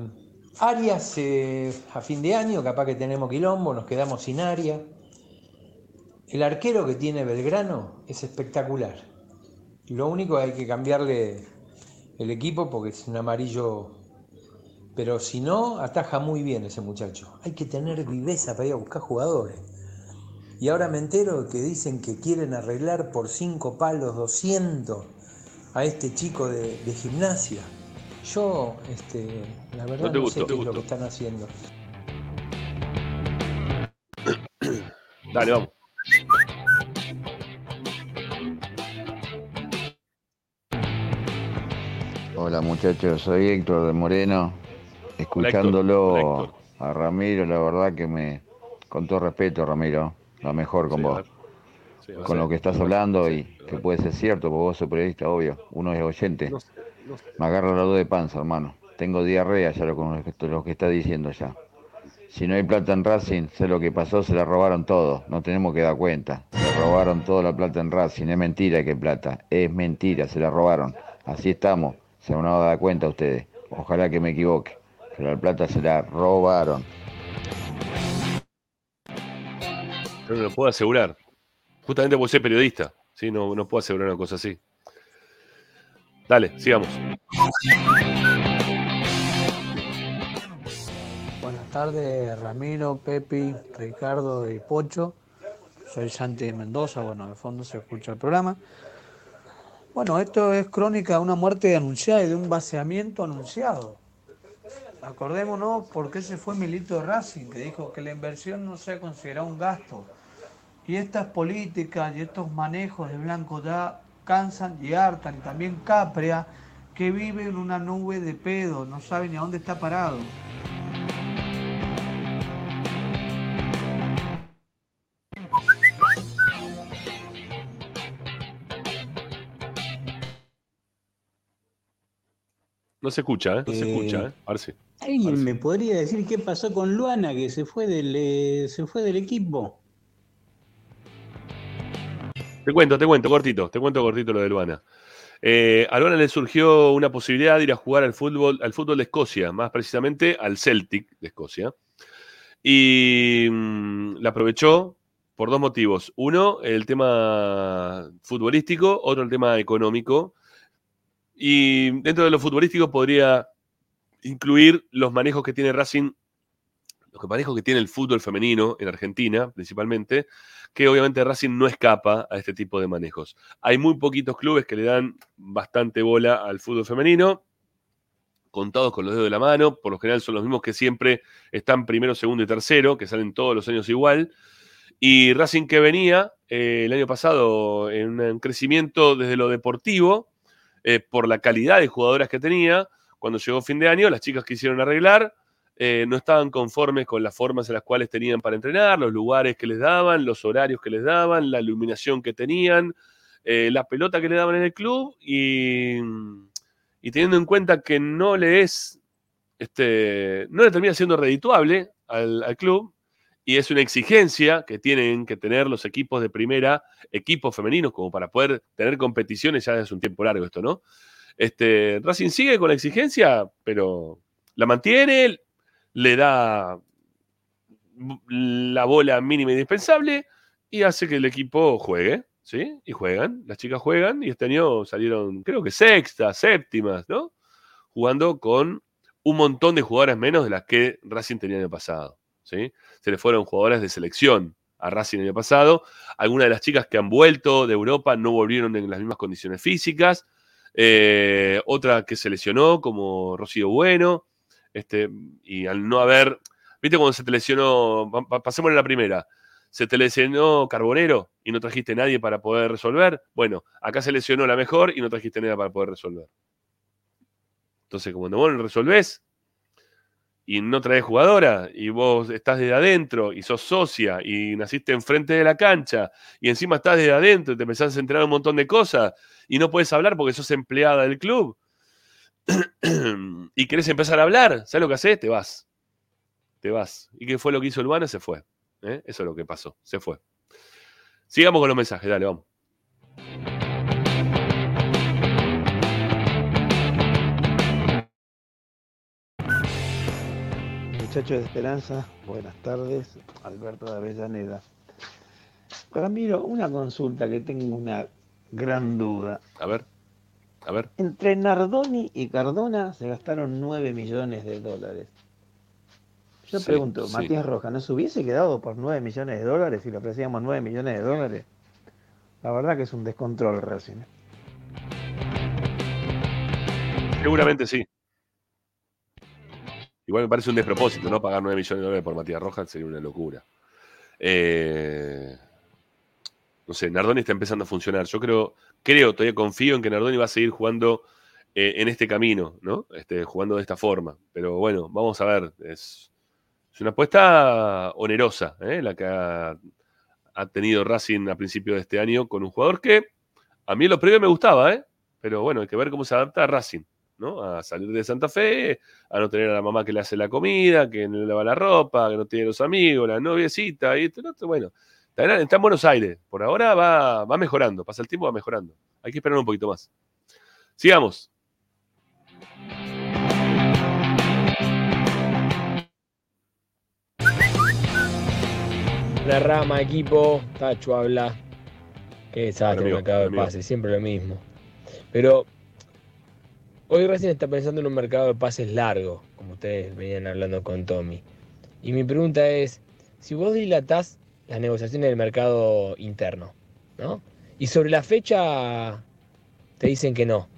Arias eh, a fin de año, capaz que tenemos quilombo, nos quedamos sin Arias. El arquero que tiene Belgrano es espectacular. Lo único hay que cambiarle el equipo porque es un amarillo. Pero si no, ataja muy bien ese muchacho. Hay que tener viveza para ir a buscar jugadores. Y ahora me entero que dicen que quieren arreglar por cinco palos 200 a este chico de gimnasia. Yo, este, la verdad, No te no, gustó, sé te qué es lo que están haciendo. [COUGHS] Dale, vamos. Hola muchachos, soy Héctor de Moreno. Escuchándolo a Ramiro, la verdad que me, con todo respeto Ramiro, lo mejor con Sí, vos. sí, Con lo que estás hablando y que puede ser cierto, porque vos sos periodista, obvio. Uno es oyente. No sé. Me agarra la duda de panza, hermano. Tengo diarrea ya lo, con lo que, está diciendo ya. Si no hay plata en Racing, sé lo que pasó, se la robaron todo. No tenemos que dar cuenta. Se robaron toda la plata en Racing. Es mentira que plata. Es mentira, se la robaron. Así estamos. Se van a dar cuenta ustedes. Ojalá que me equivoque. Pero la plata se la robaron. Yo no lo puedo asegurar. Justamente porque soy periodista. ¿sí? No, no puedo asegurar una cosa así. Dale, sigamos. Buenas tardes, Ramiro, Pepi, Ricardo y Pocho. Soy Santi de Mendoza, bueno, de fondo se escucha el programa. Bueno, esto es crónica de una muerte anunciada y de un vaciamiento anunciado. Acordémonos por qué se fue Milito Racing, que dijo que la inversión no se considera un gasto. Y estas políticas y estos manejos de Blanco ya cansan y hartan. Y también Capria, que vive en una nube de pedo, no sabe ni a dónde está parado. No se escucha, ¿eh? No se Eh, escucha, ¿eh? Ahora sí. ¿Alguien me podría decir qué pasó con Luana que se fue del, eh, se fue del equipo? Te cuento, te cuento, cortito, te cuento cortito lo de Luana. Eh, a Luana le surgió una posibilidad de ir a jugar al fútbol, al fútbol de Escocia, más precisamente al Celtic de Escocia. Y mm, la aprovechó por dos motivos. Uno, el tema futbolístico, otro, el tema económico. Y dentro de lo futbolístico podría incluir los manejos que tiene Racing, los manejos que tiene el fútbol femenino en Argentina, principalmente, que obviamente Racing no escapa a este tipo de manejos. Hay muy poquitos clubes que le dan bastante bola al fútbol femenino, contados con los dedos de la mano, por lo general son los mismos que siempre están primero, segundo y tercero, que salen todos los años igual. Y Racing que venía eh, el año pasado en un crecimiento desde lo deportivo, eh, por la calidad de jugadoras que tenía, cuando llegó fin de año, las chicas quisieron arreglar, eh, no estaban conformes con las formas en las cuales tenían para entrenar, los lugares que les daban, los horarios que les daban, la iluminación que tenían, eh, la pelota que le daban en el club y, teniendo en cuenta que no le es, este, no le termina siendo redituable al, al club y es una exigencia que tienen que tener los equipos de primera, equipos femeninos, como para poder tener competiciones ya desde un tiempo largo esto, ¿no? Este, Racing sigue con la exigencia, pero la mantiene, le da la bola mínima indispensable y hace que el equipo juegue, ¿sí? Y juegan, las chicas juegan y este año salieron, creo que sextas, séptimas, ¿no? Jugando con un montón de jugadoras menos de las que Racing tenía en el pasado, ¿sí? Se le fueron jugadoras de selección a Racing el año pasado. Algunas de las chicas que han vuelto de Europa no volvieron en las mismas condiciones físicas. Eh, otra que se lesionó, como Rocío Bueno. Este, y al no haber. ¿Viste cuando se te lesionó? pa- pa- Pasemos a la primera. Se te lesionó Carbonero y no trajiste nadie para poder resolver. Bueno, acá se lesionó la mejor y no trajiste nadie para poder resolver. Entonces, no vos no resolvés y no traes jugadora y vos estás desde adentro y sos socia y naciste enfrente de la cancha y encima estás desde adentro y te empezás a enterar un montón de cosas y no puedes hablar porque sos empleada del club [CLEARS THROAT] y querés empezar a hablar, ¿sabes lo que haces? Te vas. Te vas. ¿Y qué fue lo que hizo Urbana? Se fue. ¿eh? Eso es lo que pasó. Se fue. Sigamos con los mensajes, dale, vamos. Muchachos de Esperanza, buenas tardes. Alberto de Avellaneda. Ramiro, una consulta que tengo una gran duda. A ver, a ver. Entre Nardoni y Cardona se gastaron 9 millones de dólares. Yo Sí, pregunto, sí. Matías Rojas, ¿no se hubiese quedado por 9 millones de dólares si le ofrecíamos 9 millones de dólares? La verdad que es un descontrol Racing. Seguramente sí. Igual me parece un despropósito, ¿no? Pagar 9 millones de dólares por Matías Rojas sería una locura. Eh, no sé, Nardoni está empezando a funcionar. Yo creo, creo, todavía confío en que Nardoni va a seguir jugando eh, en este camino, ¿no? Este, jugando de esta forma. Pero bueno, vamos a ver. Es, una apuesta onerosa, ¿eh? La que ha, tenido Racing a principio de este año con un jugador que a mí en lo previo me gustaba, ¿eh? Pero bueno, hay que ver cómo se adapta a Racing. ¿no? A salir de Santa Fe, a no tener a la mamá que le hace la comida, que no le lava la ropa, que no tiene los amigos, la noviecita, y esto, bueno, Está, en Buenos Aires. Por ahora va, va mejorando. Pasa el tiempo, va mejorando. Hay que esperar un poquito más. Sigamos. La rama, equipo, Tacho habla. Qué desastre me acaba de pase, siempre lo mismo. Pero hoy recién está pensando en un mercado de pases largo, como ustedes venían hablando con Tommy. Y mi pregunta es, si vos dilatás las negociaciones del mercado interno, ¿no? Y sobre la fecha te dicen que no,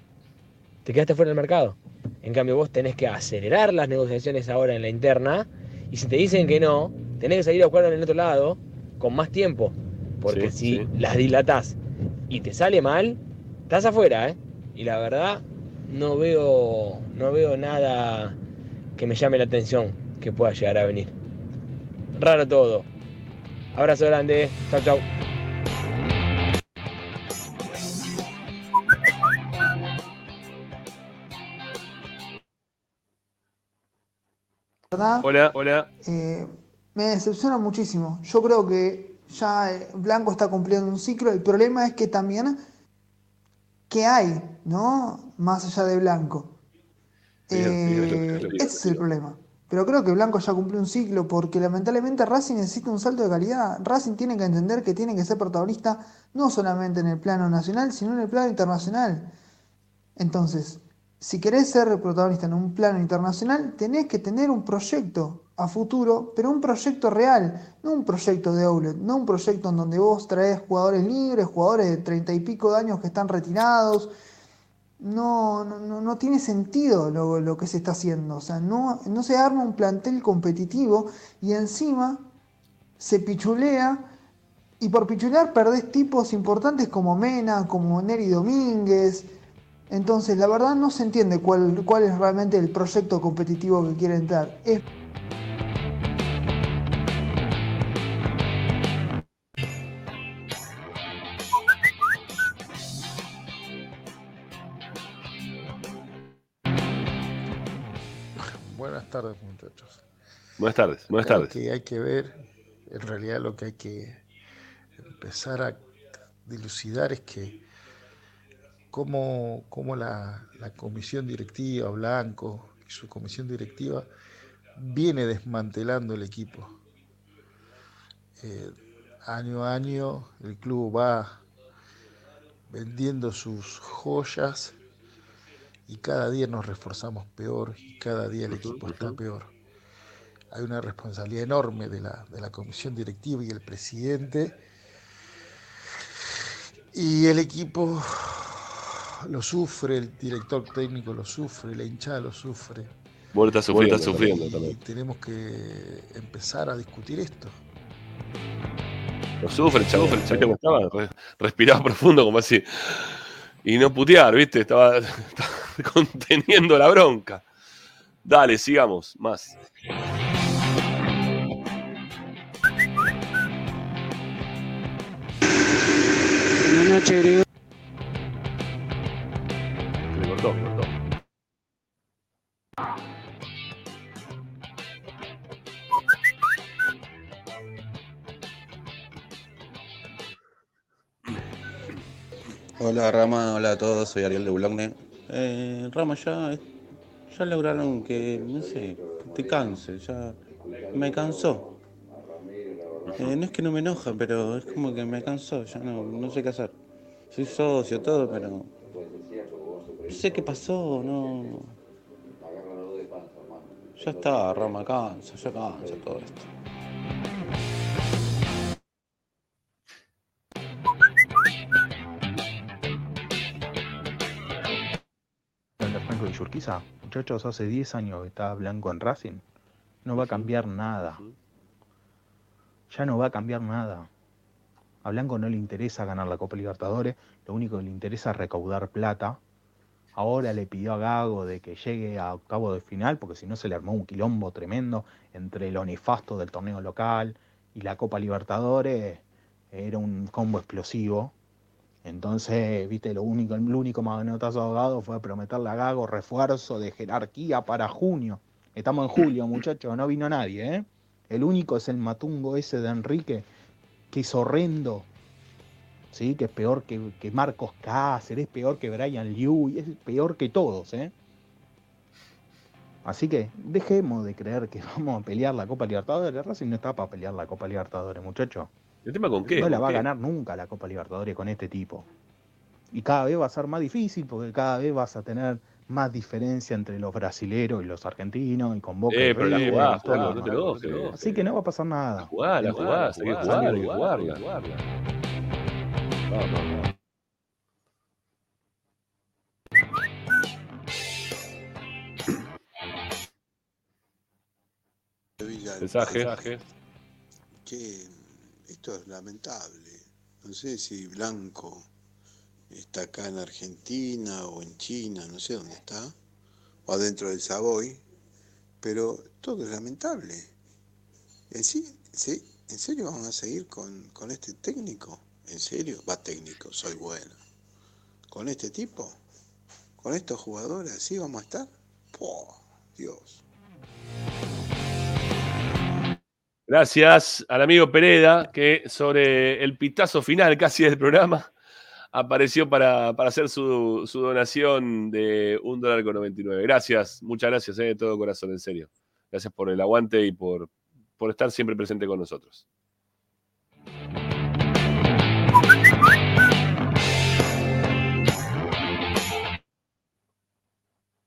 te quedaste fuera del mercado. En cambio, vos tenés que acelerar las negociaciones ahora en la interna. Y si te dicen que no, tenés que salir a jugar en el otro lado con más tiempo. Porque Sí, si sí. las dilatás y te sale mal, estás afuera, ¿eh? Y la verdad, no veo, no veo nada que me llame la atención que pueda llegar a venir. Raro todo. Abrazo grande. Chau, chau. ¿verdad? Hola, hola. Eh, me decepciona muchísimo. Yo creo que ya eh, Blanco está cumpliendo un ciclo. El problema es que también, ¿qué hay, no? Más allá de Blanco. Eh, ese es el problema. Pero creo que Blanco ya cumplió un ciclo porque lamentablemente Racing necesita un salto de calidad. Racing tiene que entender que tiene que ser protagonista no solamente en el plano nacional, sino en el plano internacional. Entonces, si querés ser protagonista en un plano internacional, tenés que tener un proyecto a futuro, pero un proyecto real, no un proyecto de outlet, no un proyecto en donde vos traes jugadores libres, jugadores de treinta y pico de años que están retirados. No, no, no, tiene sentido lo, lo que se está haciendo. O sea, no, no se arma un plantel competitivo y encima se pichulea y por pichulear perdés tipos importantes como Mena, como Neri Domínguez. Entonces, la verdad no se entiende cuál, cuál es realmente el proyecto competitivo que quieren dar. Es tardes, muchachos. Buenas tardes, buenas tardes. que hay que ver, en realidad lo que hay que empezar a dilucidar es que cómo, cómo la, la comisión directiva, Blanco y su comisión directiva, viene desmantelando el equipo. Eh, año a año el club va vendiendo sus joyas y cada día nos reforzamos peor y cada día el equipo está peor. Hay una responsabilidad enorme de la, de la comisión directiva y el presidente. Y el equipo lo sufre, el director técnico lo sufre, la hinchada lo sufre. Vos estás sufriendo, estás Y sufriendo también. Tenemos que empezar a discutir esto. Lo sufre, el chavo, el chavo estaba, re- respiraba profundo como así. Y no putear, ¿viste? Estaba, [LAUGHS] estaba [LAUGHS] conteniendo la bronca. Dale, sigamos, más. Buenas noches, Gregorio. Me cortó, me cortó. Hola Rama, hola a todos, soy Ariel de Boulogne. Eh, Rama, ya, ya lograron que, no sé, te canse, ya me cansó. Eh, no es que no me enoja, pero es como que me cansó, ya no, no sé qué hacer. Soy socio, todo, pero no sé qué pasó, no. Ya está, Rama, cansa, ya cansa todo esto. Yurquiza. Muchachos, hace 10 años que está Blanco en Racing. No va a cambiar nada. Ya no va a cambiar nada. A Blanco no le interesa ganar la Copa Libertadores, lo único que le interesa es recaudar plata. Ahora le pidió a Gago de que llegue a octavo de final, porque si no se le armó un quilombo tremendo entre lo nefasto del torneo local y la Copa Libertadores. Era un combo explosivo. Entonces, viste, lo único, el único manotazo ahogado fue prometerle a Gago refuerzo de jerarquía para junio. Estamos en julio, [CLEARS THROAT] muchachos, no vino nadie, ¿eh? El único es el matungo ese de Enrique, que es horrendo. Sí, que es peor que, que Marcos Cáceres, es peor que Brian Liu, y es peor que todos, ¿eh? Así que dejemos de creer que [LAUGHS] vamos a pelear la Copa Libertadores. Racing no está para pelear la Copa Libertadores, muchachos. ¿El tema con qué? No la ¿Con va a qué? ganar nunca la Copa Libertadores con este tipo. Y cada vez va a ser más difícil porque cada vez vas a tener más diferencia entre los brasileros y los argentinos y con Boca y Eh, pero la River, jugás, y todo. Pablo, no te enojes. Así que no va a pasar nada. Jugá, la jugás, hay que jugarla, hay que jugarla. Vamos, vamos. Mensaje. Che, esto es lamentable. No sé si Blanco está acá en Argentina o en China, no sé dónde está, o adentro del Savoy, pero todo es lamentable. ¿En, sí, sí, ¿En serio vamos a seguir con, con este técnico? ¿En serio? Va técnico, soy bueno. ¿Con este tipo? ¿Con estos jugadores así vamos a estar? ¡Puh! Dios. Gracias al amigo Pereda, que sobre el pitazo final casi del programa apareció para, para hacer su, donación de un dólar con 99. Gracias, muchas gracias, eh, de todo corazón, en serio. Gracias por el aguante y por, por estar siempre presente con nosotros.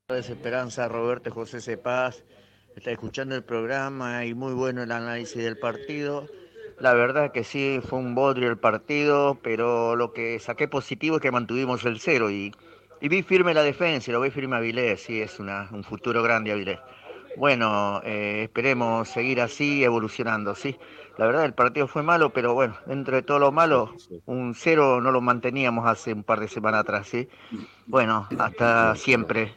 Esperanza, Roberto José Cepaz, está escuchando el programa y muy bueno el análisis del partido. La verdad que sí, fue un bodrio el partido, pero lo que saqué positivo es que mantuvimos el cero y, y vi firme la defensa, y lo vi firme a Avilés, sí, es una, un futuro grande Avilés. Bueno, eh, esperemos seguir así, evolucionando, sí. La verdad el partido fue malo, pero bueno, dentro de todo lo malo, un cero no lo manteníamos hace un par de semanas atrás, sí. Bueno, hasta siempre.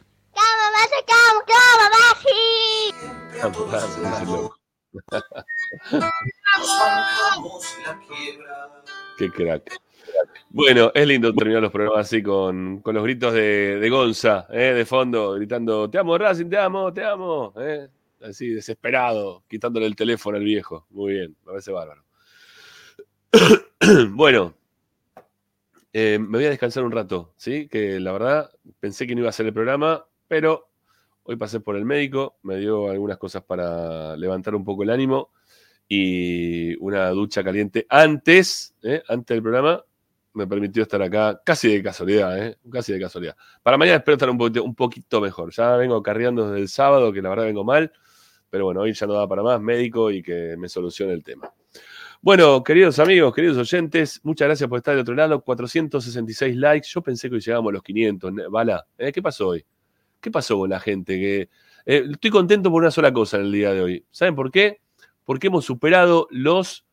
Qué crack. Bueno, es lindo terminar los programas así con, con los gritos de, de Gonza, eh, de fondo, gritando, te amo Racing, te amo, te amo. eh. Así, desesperado, quitándole el teléfono al viejo. Muy bien, me parece bárbaro. [COUGHS] bueno, eh, me voy a descansar un rato, ¿sí? Que la verdad pensé que no iba a hacer el programa, pero hoy pasé por el médico, me dio algunas cosas para levantar un poco el ánimo y una ducha caliente antes, ¿eh? antes del programa, me permitió estar acá casi de casualidad, ¿eh? casi de casualidad. Para mañana espero estar un poquito, un poquito mejor. Ya vengo carreando desde el sábado, que la verdad vengo mal, pero bueno, hoy ya no da para más, médico y que me solucione el tema. Bueno, queridos amigos, queridos oyentes, muchas gracias por estar de otro lado. 466 likes. Yo pensé que hoy llegamos a los 500. Bala, ¿eh? ¿qué pasó hoy? ¿Qué pasó con la gente? Que, eh, estoy contento por una sola cosa en el día de hoy. ¿Saben por qué? Porque hemos superado los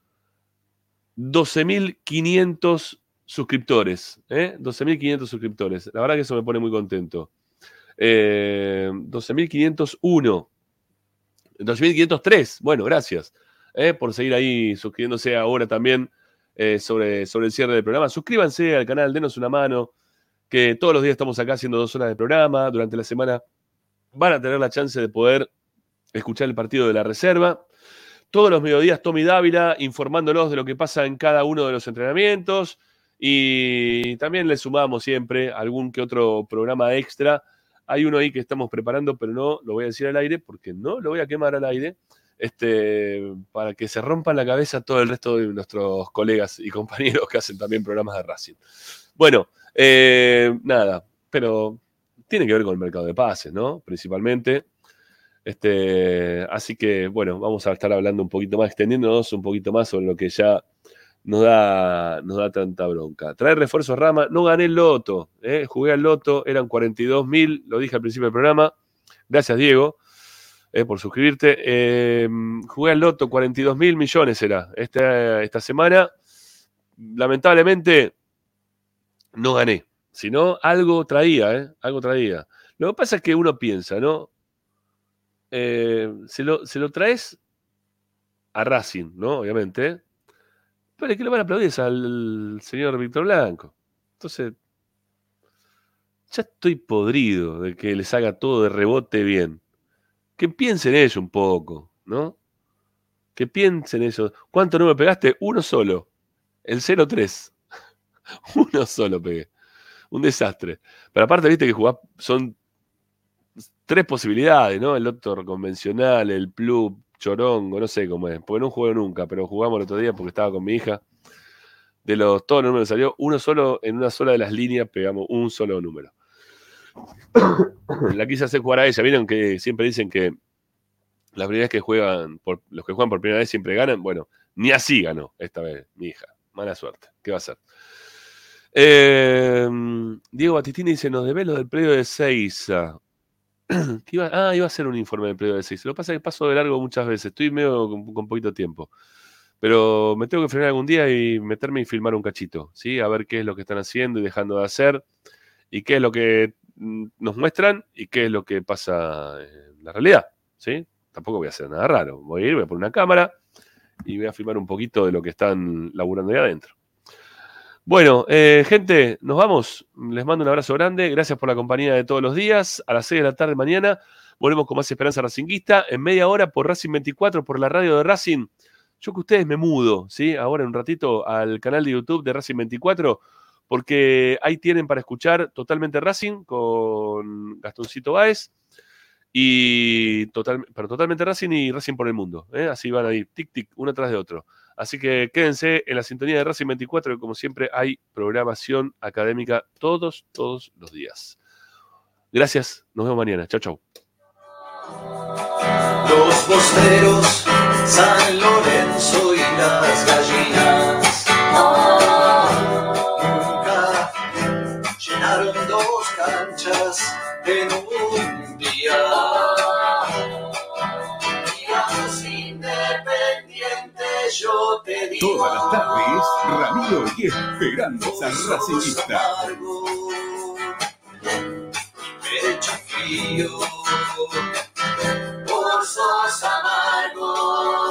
12.500 suscriptores. ¿eh? 12.500 suscriptores. La verdad que eso me pone muy contento. Eh, 12.501. 12.503. Bueno, gracias eh, por seguir ahí suscribiéndose ahora también eh, sobre, sobre el cierre del programa. Suscríbanse al canal, denos una mano, que todos los días estamos acá haciendo dos horas de programa. Durante la semana van a tener la chance de poder escuchar el partido de la reserva. Todos los mediodías, Tommy Dávila informándolos de lo que pasa en cada uno de los entrenamientos. Y también le sumamos siempre algún que otro programa extra. Hay uno ahí que estamos preparando, pero no lo voy a decir al aire porque no lo voy a quemar al aire. Este, para que se rompan la cabeza todo el resto de nuestros colegas y compañeros que hacen también programas de Racing. Bueno, eh, nada, pero tiene que ver con el mercado de pases, ¿no? Principalmente. Este, así que, bueno, vamos a estar hablando un poquito más, extendiéndonos un poquito más sobre lo que ya nos da, nos da tanta bronca. Traer refuerzos Rama, no gané el loto, ¿eh? jugué al loto, eran 42 mil, lo dije al principio del programa. Gracias, Diego, eh, por suscribirte. Jugué al loto, 42 mil millones era esta, esta semana. Lamentablemente, no gané. Si no, algo traía, ¿eh? Algo traía. Lo que pasa es que uno piensa, ¿no? Eh, se, lo, se lo traes a Racing, ¿no? Obviamente. Pero es que lo van a aplaudir al señor Víctor Blanco. Entonces, ya estoy podrido de que les haga todo de rebote bien. Que piensen ellos un poco, ¿no? Que piensen eso. ¿Cuánto no me pegaste? Uno solo. El 0-3. [LAUGHS] Uno solo pegué. Un desastre. Pero aparte, viste que jugás, son tres posibilidades, ¿no? El doctor convencional, el club, chorongo, no sé cómo es, porque no juego nunca, pero jugamos el otro día porque estaba con mi hija. De los todos los números salió uno solo, en una sola de las líneas pegamos un solo número. La quise hacer jugar a ella, vieron que siempre dicen que las primeras que juegan, por, los que juegan por primera vez siempre ganan. Bueno, ni así ganó esta vez mi hija. Mala suerte. ¿Qué va a hacer? Eh, Diego Batistini dice, nos debe lo del predio de Seiza. [CLEARS THROAT] ah, iba a ser un informe del predio de Seiza. Lo que pasa es que paso de largo muchas veces. Estoy medio con, con poquito tiempo. Pero me tengo que frenar algún día y meterme y filmar un cachito, ¿sí? A ver qué es lo que están haciendo y dejando de hacer y qué es lo que mm, nos muestran y qué es lo que pasa en la realidad, ¿sí? Tampoco voy a hacer nada raro. Voy a ir, voy a poner una cámara y voy a filmar un poquito de lo que están laburando ahí adentro. Bueno, eh, gente, nos vamos. Les mando un abrazo grande. Gracias por la compañía de todos los días. A las 6 de la tarde mañana volvemos con más Esperanza Racinguista. En media hora por Racing 24, por la radio de Racing. Yo que ustedes me mudo, ¿sí? Ahora en un ratito al canal de YouTube de Racing 24, porque ahí tienen para escuchar totalmente Racing con Gastoncito Báez. Y total, pero totalmente Racing y Racing por el mundo. ¿eh? Así van a ir, tic, tic, uno tras de otro. Así que quédense en la sintonía de Racing 24, que como siempre hay programación académica todos, todos los días. Gracias, nos vemos mañana. Chau, chau. Los posteros, San Lorenzo y las gallinas. Nunca llenaron dos canchas en un yo te digo. Todas las tardes, Ramiro y Esperanza Racingista. Pecho frío, vos sos amargo.